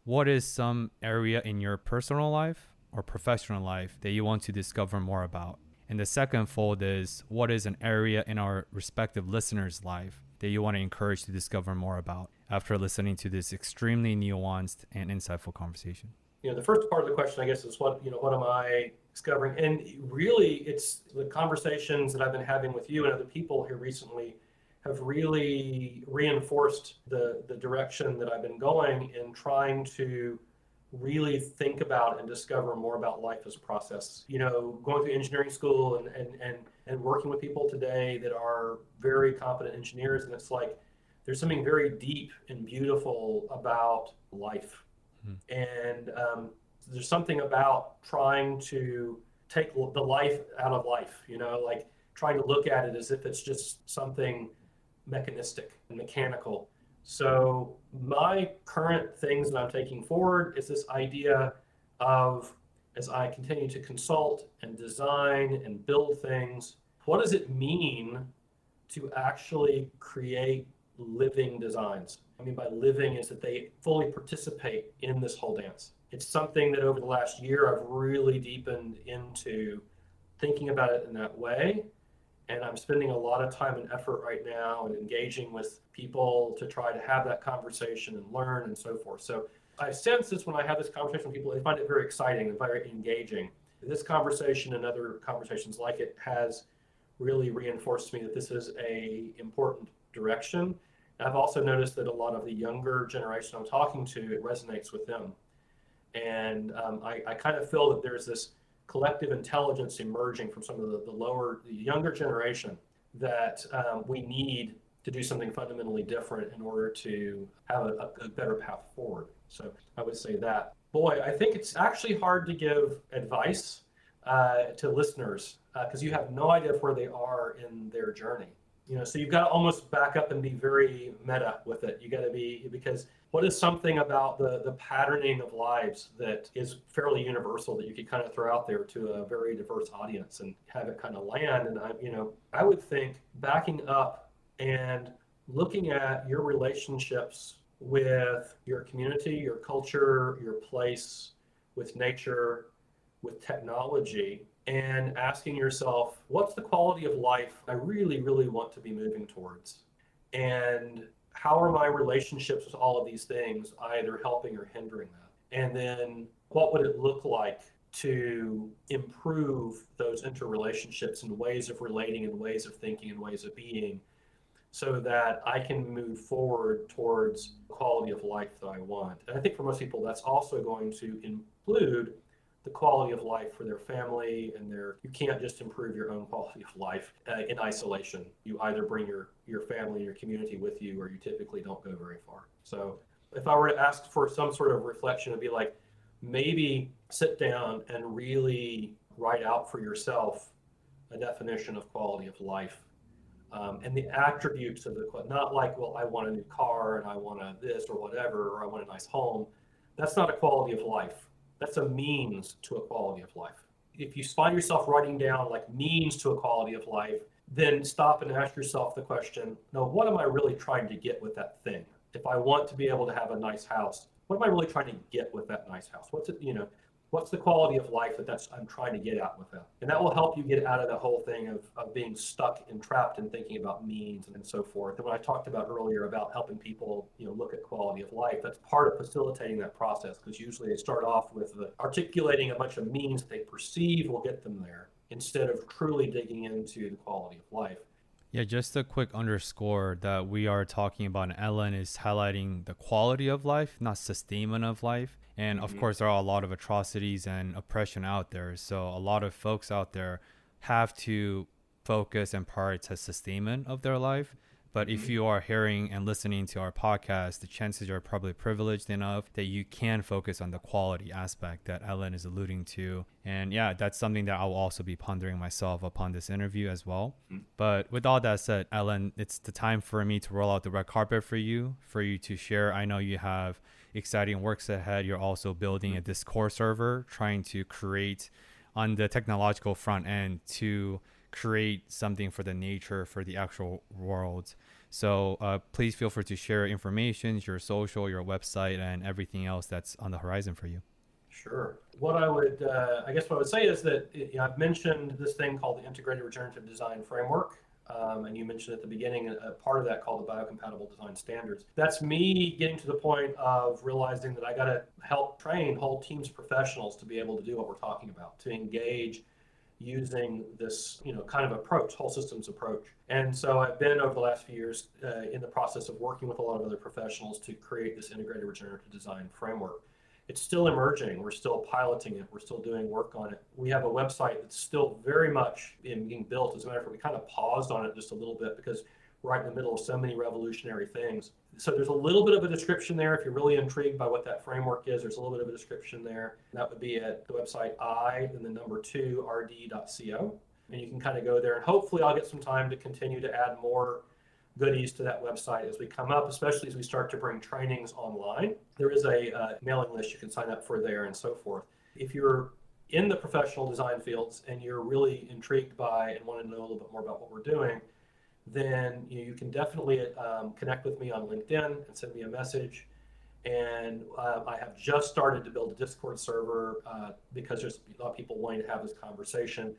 what is some area in your personal life or professional life that you want to discover more about? And the second fold is what is an area in our respective listeners' life that you want to encourage to discover more about after listening to this extremely nuanced and insightful conversation? You know, the first part of the question, I guess, is what, you know, what am I discovering? And really, it's the conversations that I've been having with you and other people here recently have really reinforced the, the direction that I've been going in trying to really think about and discover more about life as a process. You know, going through engineering school and, and, and, and working with people today that are very competent engineers, and it's like there's something very deep and beautiful about life. Mm-hmm. And um, there's something about trying to take the life out of life, you know, like trying to look at it as if it's just something mechanistic and mechanical. So my current things that I'm taking forward is this idea of as I continue to consult and design and build things, what does it mean to actually create living designs? I mean by living is that they fully participate in this whole dance. It's something that over the last year I've really deepened into thinking about it in that way and I'm spending a lot of time and effort right now and engaging with people to try to have that conversation and learn and so forth. So I sense this when I have this conversation with people, they find it very exciting and very engaging. This conversation and other conversations like it has really reinforced to me that this is a important direction. I've also noticed that a lot of the younger generation I'm talking to, it resonates with them. And um, I, I kind of feel that there's this collective intelligence emerging from some of the, the lower, the younger generation that um, we need to do something fundamentally different in order to have a, a, better path forward. So I would say that. Boy, I think it's actually hard to give advice uh, to listeners because uh, you have no idea where they are in their journey. You know, so you've got to almost back up and be very meta with it. You got to be because what is something about the the patterning of lives that is fairly universal that you could kind of throw out there to a very diverse audience and have it kind of land? And i you know i would think backing up and looking at your relationships with your community your culture your place with nature with technology and asking yourself what's the quality of life i really really want to be moving towards? And how are my relationships with all of these things either helping or hindering that? And then what would it look like to improve those interrelationships and ways of relating and ways of thinking and ways of being so that I can move forward towards quality of life that I want. And I think for most people, that's also going to include the quality of life for their family and their you can't just improve your own quality of life uh, in isolation. You either bring your your family and your community with you or you typically don't go very far. So if i were to ask for some sort of reflection it'd be like maybe sit down and really write out for yourself a definition of quality of life um, and the attributes of the not like well i want a new car and i want a this or whatever or i want a nice home. That's not a quality of life that's a means to a quality of life. If you find yourself writing down like means to a quality of life then stop and ask yourself the question no what am i really trying to get with that thing? If i want to be able to have a nice house what am i really trying to get with that nice house? What's it you know what's the quality of life that that's I'm trying to get at with that? And that will help you get out of the whole thing of, of being stuck and trapped and thinking about means and so forth. And when I talked about earlier about helping people, you know, look at quality of life, that's part of facilitating that process because usually they start off with the, articulating a bunch of means that they perceive will get them there instead of truly digging into the quality of life. Yeah, just a quick underscore that we are talking about, and Alan is highlighting the quality of life, not sustainment of life. And of mm-hmm. course, there are a lot of atrocities and oppression out there. So a lot of folks out there have to focus and prioritize sustainment of their life. But if mm-hmm. you are hearing and listening to our podcast, the chances are probably privileged enough that you can focus on the quality aspect that Alan is alluding to. And yeah, that's something that I'll also be pondering myself upon this interview as well. Mm-hmm. But with all that said, Alan, it's the time for me to roll out the red carpet for you, for you to share. I know you have exciting works ahead. You're also building a mm-hmm. Discord server, trying to create on the technological front end to create something for the nature, for the actual world. So uh, please feel free to share information, your social, your website, and everything else that's on the horizon for you. Sure. What I would, uh, I guess, what I would say is that you know, I've mentioned this thing called the Integrated Regenerative Design Framework. Um, and you mentioned at the beginning a, part of that called the biocompatible design standards. That's me getting to the point of realizing that I got to help train whole teams of professionals to be able to do what we're talking about, to engage using this, you know, kind of approach, whole systems approach. And so I've been over the last few years uh, in the process of working with a lot of other professionals to create this integrated regenerative design framework it's still emerging. We're still piloting it. We're still doing work on it. We have a website that's still very much in, being built. As a matter of fact, we kind of paused on it just a little bit because we're right in the middle of so many revolutionary things. So there's a little bit of a description there. If you're really intrigued by what that framework is, there's a little bit of a description there. That would be at the website i and the number two rd.co. And you can kind of go there and hopefully I'll get some time to continue to add more goodies to that website as we come up, especially as we start to bring trainings online. There is a uh, mailing list you can sign up for there and so forth. If you're in the professional design fields and you're really intrigued by and want to know a little bit more about what we're doing, then you, know, you can definitely um, connect with me on LinkedIn and send me a message. And uh, I have just started to build a Discord server uh, because there's a lot of people wanting to have this conversation.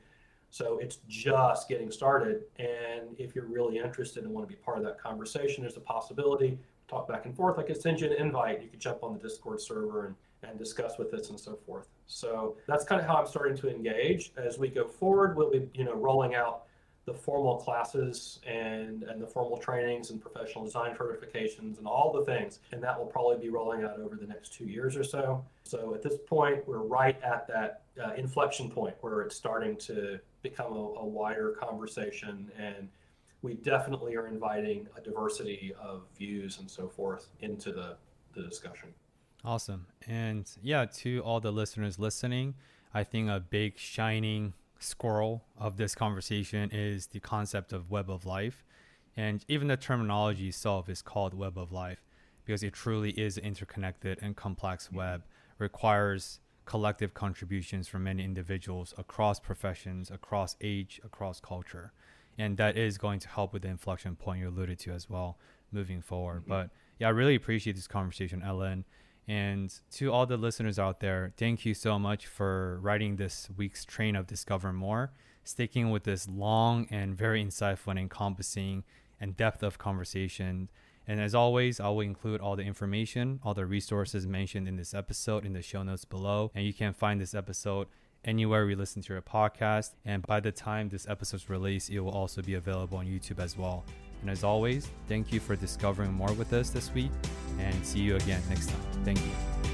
So it's just getting started. And if you're really interested and want to be part of that conversation, there's a possibility. Talk back and forth. I could send you an invite. You could jump on the Discord server and, and discuss with us and so forth. So that's kind of how I'm starting to engage. As we go forward, we'll be, you know, rolling out the formal classes and, and the formal trainings and professional design certifications and all the things. And that will probably be rolling out over the next two years or so. So at this point, we're right at that uh, inflection point where it's starting to become a, a wider conversation and we definitely are inviting a diversity of views and so forth into the, the discussion. Awesome. And yeah, to all the listeners listening, I think a big shining squirrel of this conversation is the concept of web of life. And even the terminology itself is called web of life because it truly is an interconnected and complex mm-hmm. web, requires collective contributions from many individuals across professions, across age, across culture. And that is going to help with the inflection point you alluded to as well moving forward. Mm-hmm. But yeah, I really appreciate this conversation, Alan. And to all the listeners out there, thank you so much for writing this week's train of Discover More, sticking with this long and very insightful and encompassing and depth of conversation and as always, I will include all the information, all the resources mentioned in this episode in the show notes below. And you can find this episode anywhere we listen to your podcast. And by the time this episode is released, it will also be available on YouTube as well. And as always, thank you for discovering more with us this week and see you again next time. Thank you.